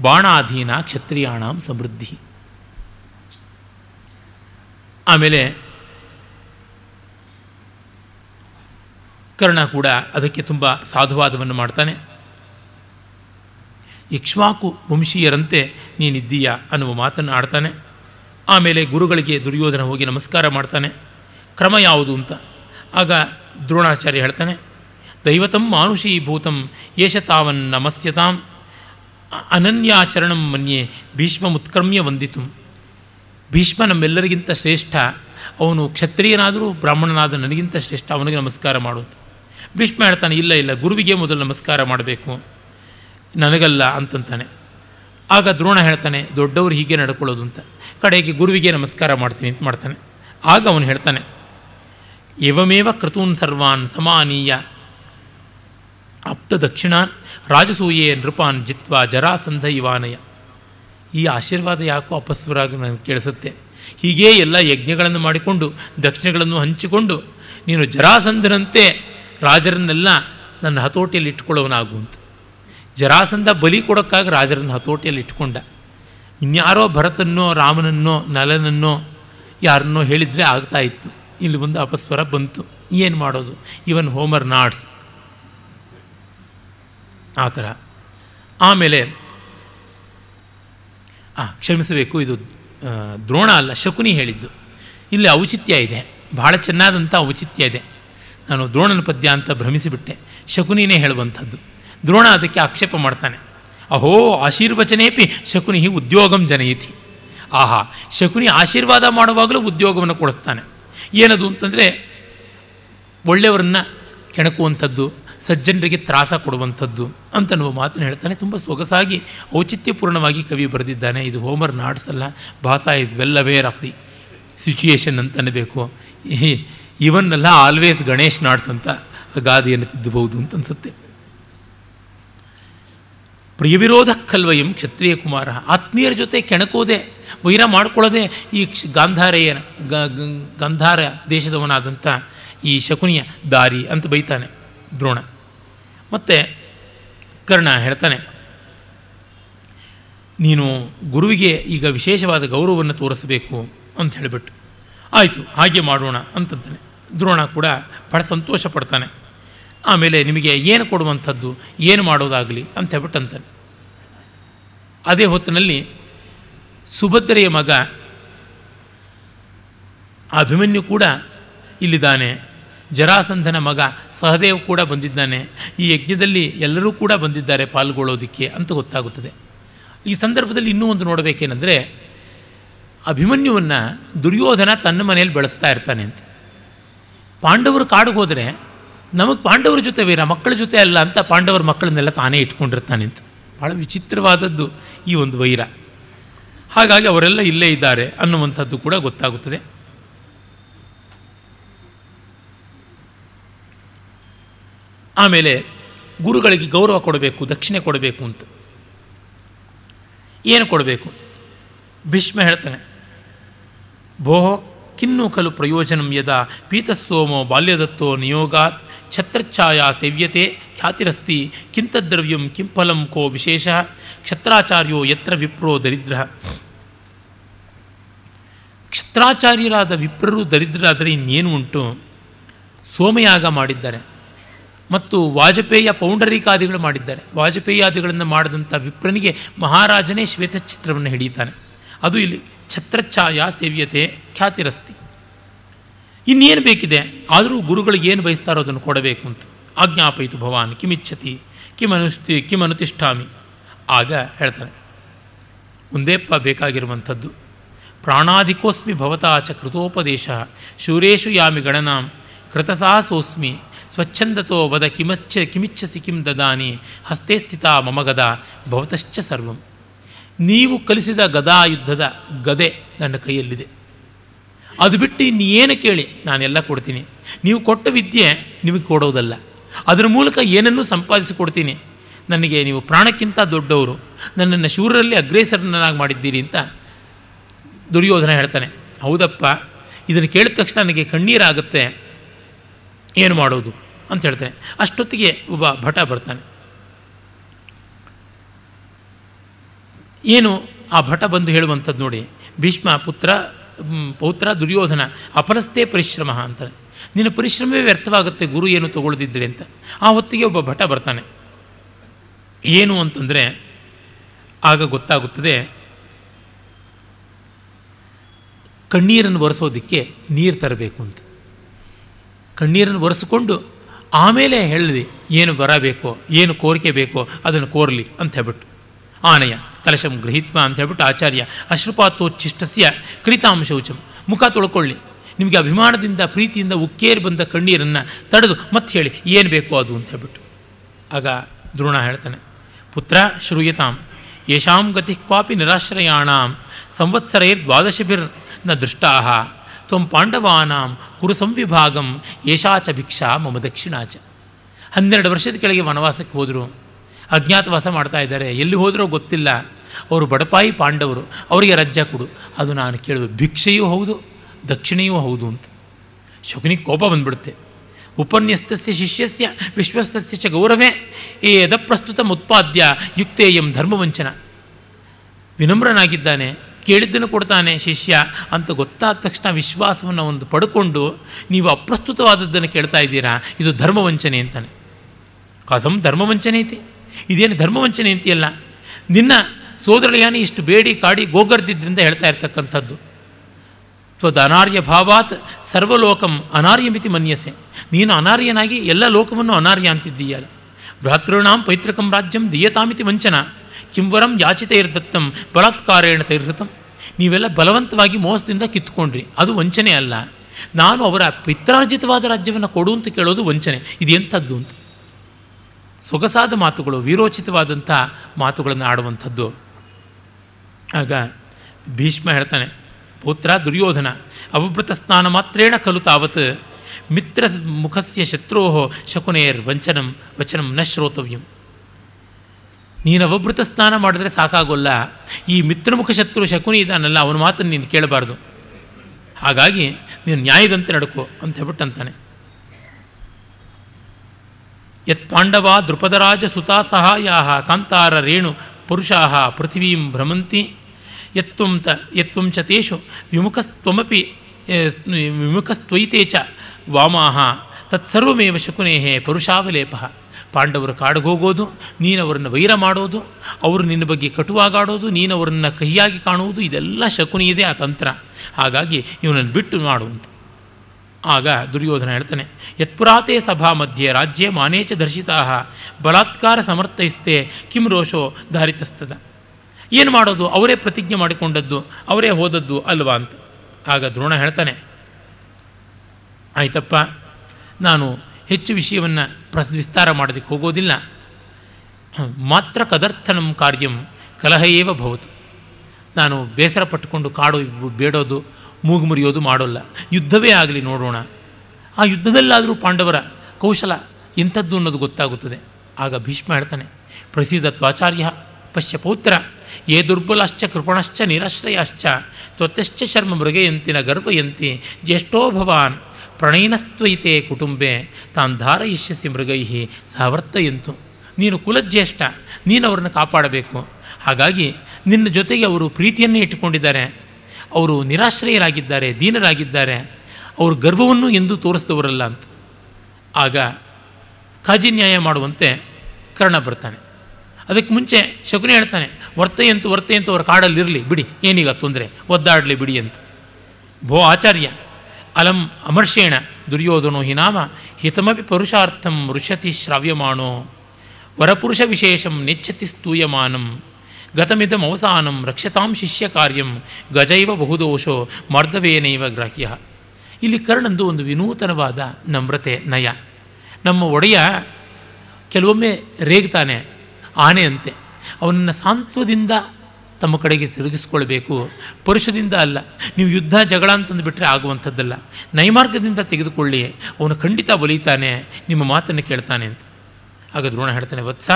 ಬಾಣಾಧೀನ ಕ್ಷತ್ರಿಯಾಣ ಸಮೃದ್ಧಿ ಆಮೇಲೆ ಕರ್ಣ ಕೂಡ ಅದಕ್ಕೆ ತುಂಬ ಸಾಧುವಾದವನ್ನು ಮಾಡ್ತಾನೆ. ಇಕ್ಷ್ವಾಕು ವಂಶೀಯರಂತೆ ನೀನಿದ್ದೀಯ ಅನ್ನುವ ಮಾತನ್ನು ಆಡ್ತಾನೆ. ಆಮೇಲೆ ಗುರುಗಳಿಗೆ ದುರ್ಯೋಧನ ಹೋಗಿ ನಮಸ್ಕಾರ ಮಾಡ್ತಾನೆ. ಕ್ರಮ ಯಾವುದು ಅಂತ ಆಗ ದ್ರೋಣಾಚಾರ್ಯ ಹೇಳ್ತಾನೆ ದೈವತಂ ಮಾನುಷೀಭೂತಂ ಏಷ ತಾವನ್ ನಮಸ್ಯತಾಂ ಅನನ್ಯಾಚರಣಂ ಮನ್ಯೆ ಭೀಷ್ಮ ಮುತ್ಕರ್ಮ್ಯ ವಂದಿತು. ಭೀಷ್ಮ ನಮ್ಮೆಲ್ಲರಿಗಿಂತ ಶ್ರೇಷ್ಠ. ಅವನು ಕ್ಷತ್ರಿಯನಾದರೂ ಬ್ರಾಹ್ಮಣನಾದ ನನಗಿಂತ ಶ್ರೇಷ್ಠ. ಅವನಿಗೆ ನಮಸ್ಕಾರ ಮಾಡುವಂತ ಭೀಷ್ಮ ಹೇಳ್ತಾನೆ, ಇಲ್ಲ ಇಲ್ಲ, ಗುರುವಿಗೆ ಮೊದಲು ನಮಸ್ಕಾರ ಮಾಡಬೇಕು. ನನಗಲ್ಲ ಅಂತಂತಾನೆ. ಆಗ ದ್ರೋಣ ಹೇಳ್ತಾನೆ, ದೊಡ್ಡವರು ಹೀಗೆ ನಡ್ಕೊಳ್ಳೋದು ಅಂತ ಕಡೆಗೆ ಗುರುವಿಗೆ ನಮಸ್ಕಾರ ಮಾಡ್ತೀನಿ ಅಂತ ಮಾಡ್ತಾನೆ. ಆಗ ಅವನು ಹೇಳ್ತಾನೆ ಏವಮೇವ ಕೃತೂನ್ ಸರ್ವಾನ್ ಸಮಾನೀಯ. ಆಪ್ತ ದಕ್ಷಿಣಾನ್ ರಾಜಸೂಯೇ ನೃಪಾನ್ ಜಿತ್ವ ಜರಾಸಂಧ ಇವಾನಯ. ಈ ಆಶೀರ್ವಾದ ಯಾಕೋ ಅಪಸ್ವರಾಗಿ ನನಗೆ ಕೇಳಿಸುತ್ತೆ. ಹೀಗೇ ಎಲ್ಲ ಯಜ್ಞಗಳನ್ನು ಮಾಡಿಕೊಂಡು, ದಕ್ಷಿಣಗಳನ್ನು ಹಂಚಿಕೊಂಡು, ನೀನು ಜರಾಸಂಧನಂತೆ ರಾಜರನ್ನೆಲ್ಲ ನನ್ನ ಹತೋಟಿಯಲ್ಲಿ ಇಟ್ಕೊಳ್ಳೋನಾಗು ಜರಾಸಂಧ ಬಲಿ ಕೊಡೋಕ್ಕಾಗಿ ರಾಜರನ್ನು ಹತೋಟಿಯಲ್ಲಿ ಇಟ್ಕೊಂಡ ಇನ್ಯಾರೋ ಭರತನ್ನೋ ರಾಮನನ್ನೋ, ನಲನನ್ನೋ, ಯಾರನ್ನೋ ಹೇಳಿದರೆ ಆಗ್ತಾ ಇತ್ತು. ಇಲ್ಲಿ ಒಂದು ಅಪಸ್ವರ ಬಂತು. ಏನು ಮಾಡೋದು? Even Homer nods. ಆ ಥರ. ಆಮೇಲೆ, ಆ, ಕ್ಷಮಿಸಬೇಕು, ಇದು ದ್ರೋಣ ಅಲ್ಲ, ಶಕುನಿ ಹೇಳಿದ್ದು. ಇಲ್ಲಿ ಔಚಿತ್ಯ ಇದೆ. ಬಹಳ ಚೆನ್ನಾದಂಥ ಔಚಿತ್ಯ ಇದೆ. ನಾನು ದ್ರೋಣನ ಪದ್ಯ ಅಂತ ಭ್ರಮಿಸಿಬಿಟ್ಟೆ. ಶಕುನಿನೇ ಹೇಳುವಂಥದ್ದು. ದ್ರೋಣ ಅದಕ್ಕೆ ಆಕ್ಷೇಪ ಮಾಡ್ತಾನೆ. ಅಹೋ, ಆಶೀರ್ವಚನೇಪಿ, ಶಕುನಿ ಉದ್ಯೋಗಂ ಜನಯಿತಿ. ಆಹಾ, ಶಕುನಿ ಆಶೀರ್ವಾದ ಮಾಡುವಾಗಲೂ ಉದ್ಯೋಗವನ್ನು ಕೊಡಿಸ್ತಾನೆ. ಏನದು ಅಂತಂದರೆ, ಒಳ್ಳೆಯವರನ್ನು ಕೆಣಕುವಂಥದ್ದು. ಸಜ್ಜನರಿಗೆ ತ್ರಾಸ ಕೊಡುವಂಥದ್ದು ಅಂತನ್ನುವ ಮಾತನ್ನು ಹೇಳ್ತಾನೆ. ತುಂಬ ಸೊಗಸಾಗಿ, ಔಚಿತ್ಯಪೂರ್ಣವಾಗಿ ಕವಿ ಬರೆದಿದ್ದಾನೆ. ಇದು ಹೋಮರ್ ನಾಟ್ಸ್ ಅಲ್ಲ. Bhasa is well aware of the situation ಅಂತ ಅನ್ನಬೇಕು. ಇವನ್ ಅಲ್ಲ ಆಲ್ವೇಸ್ ಗಣೇಶ್ ನಾಟ್ಸ್ ಅಂತ ಗಾದೆಯನ್ನು ತಿದ್ದಬಹುದು ಅಂತ ಅನಿಸುತ್ತೆ. ಪ್ರಿಯವಿರೋಧ ಕಲ್ವಯಂ ಕ್ಷತ್ರಿಯ ಕುಮಾರ. ಆತ್ಮೀಯರ ಜೊತೆ ಕೆಣಕೋದೆ, ವೈರ ಮಾಡ್ಕೊಳ್ಳೋದೆ ಈ ಕ್ಷ- ಗಾಂಧಾರೆಯ ಗಾಂಧಾರ ದೇಶದವನಾದಂಥ ಈ ಶಕುನಿಯ ದಾರಿ ಅಂತ ಬೈತಾನೆ ದ್ರೋಣ. ಮತ್ತು ಕರ್ಣ ಹೇಳ್ತಾನೆ, ನೀನು ಗುರುವಿಗೆ ಈಗ ವಿಶೇಷವಾದ ಗೌರವವನ್ನು ತೋರಿಸಬೇಕು ಅಂತ ಹೇಳಿಬಿಟ್ಟು, ಆಯಿತು, ಹಾಗೆ ಮಾಡೋಣ ಅಂತಂತಾನೆ. ದ್ರೋಣ ಕೂಡ ಬಹಳ ಸಂತೋಷ ಪಡ್ತಾನೆ. ಆಮೇಲೆ ನಿಮಗೆ ಏನು ಕೊಡುವಂಥದ್ದು, ಏನು ಮಾಡೋದಾಗಲಿ ಅಂತ ಹೇಳ್ಬಿಟ್ಟು ಅಂತಾನೆ. ಅದೇ ಹೊತ್ತಿನಲ್ಲಿ ಸುಭದ್ರೆಯ ಮಗ ಅಭಿಮನ್ಯು ಕೂಡ ಇಲ್ಲಿದ್ದಾನೆ. ಜರಾಸಂಧನ ಮಗ ಸಹದೇವ್ ಕೂಡ ಬಂದಿದ್ದಾನೆ. ಈ ಯಜ್ಞದಲ್ಲಿ ಎಲ್ಲರೂ ಕೂಡ ಬಂದಿದ್ದಾರೆ ಪಾಲ್ಗೊಳ್ಳೋದಕ್ಕೆ ಅಂತ ಗೊತ್ತಾಗುತ್ತದೆ. ಈ ಸಂದರ್ಭದಲ್ಲಿ ಇನ್ನೂ ಒಂದು ನೋಡಬೇಕೇನೆಂದರೆ, ಅಭಿಮನ್ಯುವನ್ನು ದುರ್ಯೋಧನ ತನ್ನ ಮನೆಯಲ್ಲಿ ಬೆಳೆಸ್ತಾ ಇರ್ತಾನೆ ಅಂತ. ಪಾಂಡವರು ಕಾಡಿಗೆ ಹೋದರೆ, ನಮಗೆ ಪಾಂಡವರ ಜೊತೆ ವೀರ, ಮಕ್ಕಳ ಜೊತೆ ಅಲ್ಲ ಅಂತ ಪಾಂಡವರ ಮಕ್ಕಳನ್ನೆಲ್ಲ ತಾನೇ ಇಟ್ಕೊಂಡಿರ್ತಾನೆ ಅಂತ. ಭಾಳ ವಿಚಿತ್ರವಾದದ್ದು ಈ ಒಂದು ವೈರ. ಹಾಗಾಗಿ ಅವರೆಲ್ಲ ಇಲ್ಲೇ ಇದ್ದಾರೆ ಅನ್ನುವಂಥದ್ದು ಕೂಡ ಗೊತ್ತಾಗುತ್ತದೆ. ಆಮೇಲೆ ಗುರುಗಳಿಗೆ ಗೌರವ ಕೊಡಬೇಕು, ದಕ್ಷಿಣೆ ಕೊಡಬೇಕು ಅಂತ. ಏನು ಕೊಡಬೇಕು? ಭೀಷ್ಮ ಹೇಳ್ತಾನೆ ಭೋ ಕಿನ್ನು ಕಲು ಪ್ರಯೋಜನಂ ಯದ? ಪೀತಸ್ಸೋಮೋ ಬಾಲ್ಯದತ್ತೋ ನಿಯೋಗಾತ್? ಛತ್ರಛಾಯಾ ಸೇವ್ಯತೆ ಖ್ಯಾತಿರಸ್ತಿ? ಕಿಂತದ್ರವ್ಯಂ ಕಿಂ ಫಲಂ ಕೋ ವಿಶೇಷ? ಕ್ಷತ್ರಾಚಾರ್ಯೋ ಯತ್ರ ವಿಪ್ರೋ ದರಿದ್ರ? ಕ್ಷತ್ರಾಚಾರ್ಯರಾದ ವಿಪ್ರರು ದರಿದ್ರಾದರೆ ಇನ್ನೇನು ಉಂಟು? ಸೋಮಯಾಗ ಮಾಡಿದ್ದಾರೆ. ಮತ್ತು ವಾಜಪೇಯ ಪೌಂಡರೀಕಾದಿಗಳು ಮಾಡಿದ್ದಾರೆ. ವಾಜಪೇಯಾದಿಗಳನ್ನು ಮಾಡಿದಂಥ ವಿಪ್ರನಿಗೆ ಮಹಾರಾಜನೇ ಶ್ವೇತಚಿತ್ರವನ್ನು ಹಿಡಿಯುತ್ತಾನೆ. ಅದು ಇಲ್ಲಿ ಛತ್ರಛಾಯ ಸೇವ್ಯತೆ ಖ್ಯಾತಿರಸ್ತಿ. ಇನ್ನೇನು ಬೇಕಿದೆ? ಆದರೂ ಗುರುಗಳಿಗೆ ಏನು ಬಯಸ್ತಾರೋ ಅದನ್ನು ಕೊಡಬೇಕು ಅಂತ. ಆಜ್ಞಾಪಯಿತು ಭವಾನ್, ಕಿಮಿಚ್ಛತಿ ಕಿಮನುಷ್ಠಿ ಕಿಮನುತಿಷ್ಠಾಮಿ. ಆಗ ಹೇಳ್ತಾನೆ ಒಂದೇಪ್ಪ ಬೇಕಾಗಿರುವಂಥದ್ದು. ಪ್ರಾಣಾಧಿಕೋಸ್ಮಿ ಭವತಾ ಚ ಕೃತೋಪದೇಶ ಶೂರೇಶು ಯಾಮಿ ಗಣನಾಂ ಕೃತಸಾಹಸೋಸ್ಮಿ ಸ್ವಚ್ಛಂದತೋ ವದ ಕಿಮಚ್ಚ ಕಿಮಿಚ್ಛಸಿ ಕಿಂ ದದಾನಿ ಹಸ್ತೆ ಸ್ಥಿತ ಮಮ ಗದ ಭವತಶ್ಚ ಸರ್ವಂ. ನೀವು ಕಲಿಸಿದ ಗದಾ ಯುದ್ಧದ ಗದೆ ನನ್ನ ಕೈಯಲ್ಲಿದೆ. ಅದು ಬಿಟ್ಟು ಇನ್ನೇನು ಕೇಳಿ? ನಾನೆಲ್ಲ ಕೊಡ್ತೀನಿ. ನೀವು ಕೊಟ್ಟ ವಿದ್ಯೆ ನಿಮಗೆ ಕೊಡೋದಲ್ಲ. ಅದರ ಮೂಲಕ ಏನನ್ನೂ ಸಂಪಾದಿಸಿಕೊಡ್ತೀನಿ ನನಗೆ ನೀವು ಪ್ರಾಣಕ್ಕಿಂತ ದೊಡ್ಡವರು. ನನ್ನನ್ನು ಶೂರರಲ್ಲಿ ಅಗ್ರೇಸರನ್ನಾಗಿ ಮಾಡಿದ್ದೀರಿ ಅಂತ ದುರ್ಯೋಧನ ಹೇಳ್ತಾನೆ. ಹೌದಪ್ಪ, ಇದನ್ನು ಕೇಳಿದ ತಕ್ಷಣ ನನಗೆ ಕಣ್ಣೀರಾಗುತ್ತೆ. ಏನು ಮಾಡೋದು? ಅಂತ ಹೇಳ್ತಾನೆ. ಅಷ್ಟೊತ್ತಿಗೆ ಒಬ್ಬ ಭಟ ಬರ್ತಾನೆ. ಏನು ಆ ಭಟ ಬಂದು ಹೇಳುವಂಥದ್ದು ನೋಡಿ. ಭೀಷ್ಮ ಪುತ್ರ ಪೌತ್ರ ದುರ್ಯೋಧನ, ಅಪರಸ್ತೆ ಪರಿಶ್ರಮ ಅಂತಾನೆ. ನಿನ್ನ ಪರಿಶ್ರಮವೇ ವ್ಯರ್ಥವಾಗುತ್ತೆ, ಗುರು ಏನು ತಗೊಳ್ಳದಿದ್ದರೆ ಅಂತ. ಆ ಹೊತ್ತಿಗೆ ಒಬ್ಬ ಭಟ ಬರ್ತಾನೆ. ಏನು ಅಂತಂದರೆ, ಆಗ ಗೊತ್ತಾಗುತ್ತದೆ, ಕಣ್ಣೀರನ್ನು ಒರೆಸೋದಕ್ಕೆ ನೀರು ತರಬೇಕು ಅಂತ. ಕಣ್ಣೀರನ್ನು ಒರೆಸಿಕೊಂಡು ಆಮೇಲೆ ಹೇಳಿದೆ, ಏನು ಬರಬೇಕೋ, ಏನು ಕೋರಿಕೆ ಬೇಕೋ ಅದನ್ನು ಕೋರಲಿ ಅಂತ ಹೇಳ್ಬಿಟ್ಟು ಆನಯ, ಕಲಶಂ ಗೃಹೀತ್ವ ಅಂತ ಹೇಳ್ಬಿಟ್ಟು ಆಚಾರ್ಯ ಅಶ್ರಪಾತೋಚ್ಛಿಷ್ಟಸ್ಯ ಕೃತಾಂ ಶೌಚಂ ಮುಖ ತೊಳ್ಕೊಳ್ಳಿ. ನಿಮಗೆ ಅಭಿಮಾನದಿಂದ, ಪ್ರೀತಿಯಿಂದ ಉಕ್ಕೇರಿ ಬಂದ ಕಣ್ಣೀರನ್ನು ತಡೆದು ಮತ್ತೆ ಹೇಳಿ, ಏನು ಬೇಕೋ ಅದು ಅಂತ ಹೇಳ್ಬಿಟ್ಟು ಆಗ ದ್ರೋಣ ಹೇಳ್ತಾನೆ, ಪುತ್ರ ಶ್ರೂಯತಾಂ ಯಶಾಂ ಗತಿ ಕ್ವಾಪಿ ನಿರಾಶ್ರಯಾಣಾಂ, ಸಂವತ್ಸರೈರ್ ದ್ವಾದಶಭಿರ್ನ ದೃಷ್ಟಾ ತ್ವಂ ಪಾಂಡವಾನಾಂ ಕುರು ಸಂವಿಭಾಗಂ ಏಷಾಚ ಭಿಕ್ಷಾ ಮಮ ದಕ್ಷಿಣಾಚ ಹನ್ನೆರಡು ವರ್ಷದ ಕೆಳಗೆ ವನವಾಸಕ್ಕೆ ಹೋದರು ಅಜ್ಞಾತವಾಸ ಮಾಡ್ತಾ ಇದ್ದಾರೆ ಎಲ್ಲಿ ಹೋದರೂ ಗೊತ್ತಿಲ್ಲ ಅವರು ಬಡಪಾಯಿ ಪಾಂಡವರು ಅವರಿಗೆ ರಜ್ಜ ಕೊಡು ಅದು ನಾನು ಕೇಳುವ ಭಿಕ್ಷೆಯೂ ಹೌದು ದಕ್ಷಿಣೆಯೂ ಹೌದು ಅಂತ ಶಕುನಿಗೆ ಕೋಪ ಬಂದ್ಬಿಡುತ್ತೆ ಉಪನ್ಯಸ್ತಸ್ಯ ಶಿಷ್ಯಸ್ಯ ವಿಶ್ವಸ್ತಸ್ಯ ಚ ಗೌರವೇ ಏ ಯದಪ್ರಸ್ತುತ ಉತ್ಪಾದ್ಯ ಯುಕ್ತೇಯಂ ಧರ್ಮವಂಚನ ವಿನಮ್ರನಾಗಿದ್ದಾನೆ ಕೇಳಿದ್ದನ್ನು ಕೊಡ್ತಾನೆ ಶಿಷ್ಯ ಅಂತ ಗೊತ್ತಾದ ತಕ್ಷಣ ವಿಶ್ವಾಸವನ್ನು ಒಂದು ಪಡ್ಕೊಂಡು ನೀವು ಅಪ್ರಸ್ತುತವಾದದ್ದನ್ನು ಕೇಳ್ತಾ ಇದ್ದೀರಾ? ಇದು ಧರ್ಮವಂಚನೆ ಅಂತಾನೆ. ಕಥಂ ಧರ್ಮವಂಚನೆ ಐತಿ ಇದೇನು ಧರ್ಮವಂಚನೆ ಅಂತೀಯಲ್ಲ? ನಿನ್ನ ಸೋದರಳಿಯಾನಿ ಇಷ್ಟು ಬೇಡಿ ಕಾಡಿ ಗೋಗರ್ದಿದ್ದರಿಂದ ಹೇಳ್ತಾ ಇರ್ತಕ್ಕಂಥದ್ದು. ತ್ವದ ಅನಾರ್ಯ ಭಾವಾತ್ ಸರ್ವಲೋಕಂ ಅನಾರ್ಯಮಿತಿ ಮನ್ಯಸೆ. ನೀನು ಅನಾರ್ಯನಾಗಿ ಎಲ್ಲ ಲೋಕವನ್ನು ಅನಾರ್ಯ ಅಂತಿದ್ದೀಯಲ್ಲ. ಭ್ರಾತೃಣಾಂ ಪೈತೃಕಂ ರಾಜ್ಯಂ ದೀಯತಾಮಿತಿ ವಂಚನ ಕಿಂವರಂ ಯಾಚಿತೈರ್ದತ್ತಂ ಬಲಾತ್ಕಾರೇಣ ತೈರ್ಹೃತಂ ನೀವೆಲ್ಲ ಬಲವಂತವಾಗಿ ಮೋಸದಿಂದ ಕಿತ್ಕೊಂಡ್ರಿ ಅದು ವಂಚನೆ ಅಲ್ಲ. ನಾನು ಅವರ ಪಿತ್ರಾರ್ಜಿತವಾದ ರಾಜ್ಯವನ್ನು ಕೊಡು ಅಂತ ಕೇಳೋದು ವಂಚನೆ. ಇದು ಎಂಥದ್ದು ಅಂತ. ಸೊಗಸಾದ ಮಾತುಗಳು, ವೀರೋಚಿತವಾದಂಥ ಮಾತುಗಳನ್ನು ಆಡುವಂಥದ್ದು. ಆಗ ಭೀಷ್ಮ ಹೇಳ್ತಾನೆ, ಪುತ್ರ ದುರ್ಯೋಧನ ಅವಭೃತ ಸ್ನಾನ ಮಾತ್ರೇಣ ಖಲು ತಾವತ್. ಮಿತ್ರ ಮುಖಸ್ಯ ಶತ್ರೋ ಶಕುನೇರ್ ವಂಚನಂ, ವಚನಂ ನ ಶ್ರೋತವ್ಯಂ. ನೀನು ಅವಭೃತ ಸ್ನಾನ ಮಾಡಿದ್ರೆ ಸಾಕಾಗೋಲ್ಲ. ಈ ಮಿತ್ರಮುಖ ಶತ್ರು ಶಕುನಿ ಇದ್ದಾನಲ್ಲ, ಅವನ ಮಾತನ್ನು ನೀನು ಕೇಳಬಾರ್ದು. ಹಾಗಾಗಿ ನೀನು ನ್ಯಾಯದಂತೆ ನಡ್ಕೋ ಅಂತ ಹೇಳ್ಬಿಟ್ಟು ಅಂತಾನೆ ಯತ್ ಪಾಂಡವ ದೃಪದರಾಜ ಸುತಾ ಸಹಾಯಾ ಕಾಂತಾರ ರೇಣು ಪುರುಷಾ ಪೃಥಿವೀಂ ಭ್ರಮಂತಿ ಯತ್ವಂ ತ ಯತ್ವಂ ಚ ತೇಷು ವಿಮುಖಸ್ತ್ವಮಪಿ ವಿಮುಖಸ್ತ್ವೈತೆ ಚ ವಾಮಾಹ ತತ್ಸರ್ವಮೇವ ಶಕುನೇಹೇ ಪರುಷಾವಲೇಪ. ಪಾಂಡವರು ಕಾಡಿಗೋಗೋದು ನೀನು ಅವರನ್ನು ವೈರ ಮಾಡೋದು, ಅವರು ನಿನ್ನ ಬಗ್ಗೆ ಕಟುವಾಗಾಡೋದು ನೀನು ಅವರನ್ನು ಕಹಿಯಾಗಿ ಕಾಣುವುದು, ಇದೆಲ್ಲ ಶಕುನಿಯದೇ ಆ ತಂತ್ರ. ಹಾಗಾಗಿ ಇವನನ್ನು ಬಿಟ್ಟು ಮಾಡು ಅಂತ. ಆಗ ದುರ್ಯೋಧನ ಹೇಳ್ತಾನೆ ಯತ್ಪುರಾತೇ ಸಭಾ ಮಧ್ಯೆ ರಾಜ್ಯ ಮಾನೇಚ ದರ್ಶಿತಾ ಬಲಾತ್ಕಾರ ಸಮರ್ಥೈಸ್ತೆ ಕಿಂ ರೋಷೋ ಧಾರಿತಸ್ತದ. ಏನು ಮಾಡೋದು? ಅವರೇ ಪ್ರತಿಜ್ಞೆ ಮಾಡಿಕೊಂಡದ್ದು, ಅವರೇ ಹೋದದ್ದು ಅಲ್ವಾ ಅಂತ. ಆಗ ದ್ರೋಣ ಹೇಳ್ತಾನೆ, ಆಯ್ತಪ್ಪ, ನಾನು ಹೆಚ್ಚು ವಿಷಯವನ್ನು ಪ್ರಸ್, ವಿಸ್ತಾರ ಮಾಡೋದಕ್ಕೆ ಹೋಗೋದಿಲ್ಲ. ಮಾತ್ರ ಕದರ್ಥನಂ ಕಾರ್ಯಂ ಕಲಹಯೇವ ಭವತು. ನಾನು ಬೇಸರ ಪಟ್ಟುಕೊಂಡು ಕಾಡು ಬೇಡೋದು, ಮೂಗು ಮುರಿಯೋದು ಮಾಡೋಲ್ಲ. ಯುದ್ಧವೇ ಆಗಲಿ ನೋಡೋಣ. ಆ ಯುದ್ಧದಲ್ಲಾದರೂ ಪಾಂಡವರ ಕೌಶಲ ಇಂಥದ್ದು ಅನ್ನೋದು ಗೊತ್ತಾಗುತ್ತದೆ. ಆಗ ಭೀಷ್ಮ ಹೇಳ್ತಾನೆ, ಪ್ರಸಿದ್ಧ ತ್ವಾಚಾರ್ಯ ಪಶ್ಯ ಪೌತ್ರ, ಯೇ ದುರ್ಬಲಶ್ಚ, ಕೃಪಣಶ್ಚ, ನಿರಾಶ್ರಯಶ್ಚ, ತ್ವತ್ತಶ್ಚ ಶರ್ಮ ಮೃಗಯಂತಿನ ಗರ್ವಯಂತಿ, ಜ್ಯೇಷ್ಠೋ ಭವಾನ್ ಪ್ರಣಯಿನಸ್ತ್ವೈತೆ ಕುಟುಂಬೆ, ತಾನ್ ಧಾರಯಿಷ್ಯಸಿ ಮೃಗೈಹಿ, ಸಾವರ್ತಯಂತು. ನೀನು ಕುಲಜ್ಯೇಷ್ಠ, ನೀನು ಅವರನ್ನು ಕಾಪಾಡಬೇಕು. ಹಾಗಾಗಿ ನಿನ್ನ ಜೊತೆಗೆ ಅವರು ಪ್ರೀತಿಯನ್ನೇ ಇಟ್ಟುಕೊಂಡಿದ್ದಾರೆ. ಅವರು ನಿರಾಶ್ರಯರಾಗಿದ್ದಾರೆ, ದೀನರಾಗಿದ್ದಾರೆ. ಅವರು ಗರ್ವವನ್ನು ಎಂದು ತೋರಿಸಿದವರಲ್ಲ ಅಂತ. ಆಗ ಕಾಜಿ ನ್ಯಾಯ ಮಾಡುವಂತೆ ಕರ್ಣ ಬರ್ತಾನೆ. ಅದಕ್ಕೆ ಮುಂಚೆ ಶಕುನಿ ಹೇಳ್ತಾನೆ, ವರ್ತಯಂತು ವರ್ತಯಂತು ಅವರ ಕಾಡಲ್ಲಿರಲಿ, ಬಿಡಿ, ಏನೀಗ ತೊಂದರೆ, ಒದ್ದಾಡಲಿ ಬಿಡಿ ಅಂತ. ಭೋ ಆಚಾರ್ಯ ಅಲಂ ಅಮರ್ಷೇಣ ದುರ್ಯೋಧನೋ ಹಿ ನಾಮ, ಹಿತಮಪಿ ಪರುಷಾರ್ಥಂ ಋಷತಿ ಶ್ರಾವ್ಯಮಾಣೋ. ವರಪುರುಷ ವಿಶೇಷಂ ನೆಚ್ಚತಿ ಸ್ತೂಯಮಾನಂ, ಗತಮಿದಂ ಅವಸಾನಂ ರಕ್ಷತಾಂ ಶಿಷ್ಯ ಕಾರ್ಯಂ ಗಜೈವ ಬಹುದೋಷೋ ಮರ್ದವೇನೈವ ಗ್ರಾಹ್ಯ. ಇಲ್ಲಿ ಕರ್ಣಂದು ಒಂದು ವಿನೂತನವಾದ ನಮ್ರತೆ ನಯ. ನಮ್ಮ ಒಡೆಯ ಕೆಲವೊಮ್ಮೆ ರೇಗ್ತಾನೆ ಆನೆಯಂತೆ. ಅವನನ್ನು ಸಾಂತ್ವದಿಂದ ತಮ್ಮ ಕಡೆಗೆ ತಿರುಗಿಸ್ಕೊಳ್ಬೇಕು. ಪುರುಷದಿಂದ ಅಲ್ಲ, ನೀವು ಯುದ್ಧ ಜಗಳ ಅಂತಂದು ಬಿಟ್ಟರೆ ಆಗುವಂಥದ್ದಲ್ಲ. ನೈಮಾರ್ಗದಿಂದ ತೆಗೆದುಕೊಳ್ಳಿ. ಅವನು ಖಂಡಿತ ಒಲಿತಾನೆ ನಿಮ್ಮ ಮಾತನ್ನು ಕೇಳ್ತಾನೆ ಅಂತ. ಆಗ ದ್ರೋಣ ಹೇಳ್ತಾನೆ, ವತ್ಸ,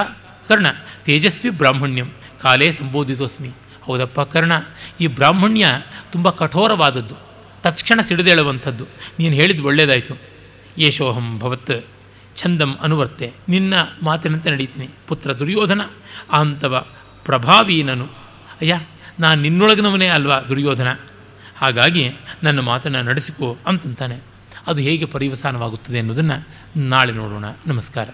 ಕರ್ಣ, ತೇಜಸ್ವಿ ಬ್ರಾಹ್ಮಣ್ಯಂ, ಕಾಲೇ ಸಂಬೋಧಿತೋಸ್ಮಿ. ಹೌದಪ್ಪ, ಕರ್ಣ, ಈ ಬ್ರಾಹ್ಮಣ್ಯ ತುಂಬ ಕಠೋರವಾದದ್ದು. ತತ್ಕ್ಷಣ ಸಿಡಿದೇಳುವಂಥದ್ದು. ನೀನು ಹೇಳಿದ್ದು ಒಳ್ಳೆಯದಾಯಿತು ಯಶೋಹಂ ಭವತ್, ಛಂದಂ ಅನುವರ್ತೆ. ನಿನ್ನ ಮಾತಿನಂತೆ ನಡೀತೀನಿ. ಪುತ್ರ ದುರ್ಯೋಧನ, ಆಂತವ ಪ್ರಭಾವೀನನು. ಅಯ್ಯ, ನಾನು ನಿನ್ನೊಳಗಿನವನೇ ಅಲ್ವಾ ದುರ್ಯೋಧನ? ಹಾಗಾಗಿ ನನ್ನ ಮಾತನ್ನು ನಡೆಸಿಕೋ ಅಂತಂತಾನೆ. ಅದು ಹೇಗೆ ಪರಿವಸಾನವಾಗುತ್ತದೆ ಅನ್ನೋದನ್ನು ನಾಳೆ ನೋಡೋಣ. ನಮಸ್ಕಾರ.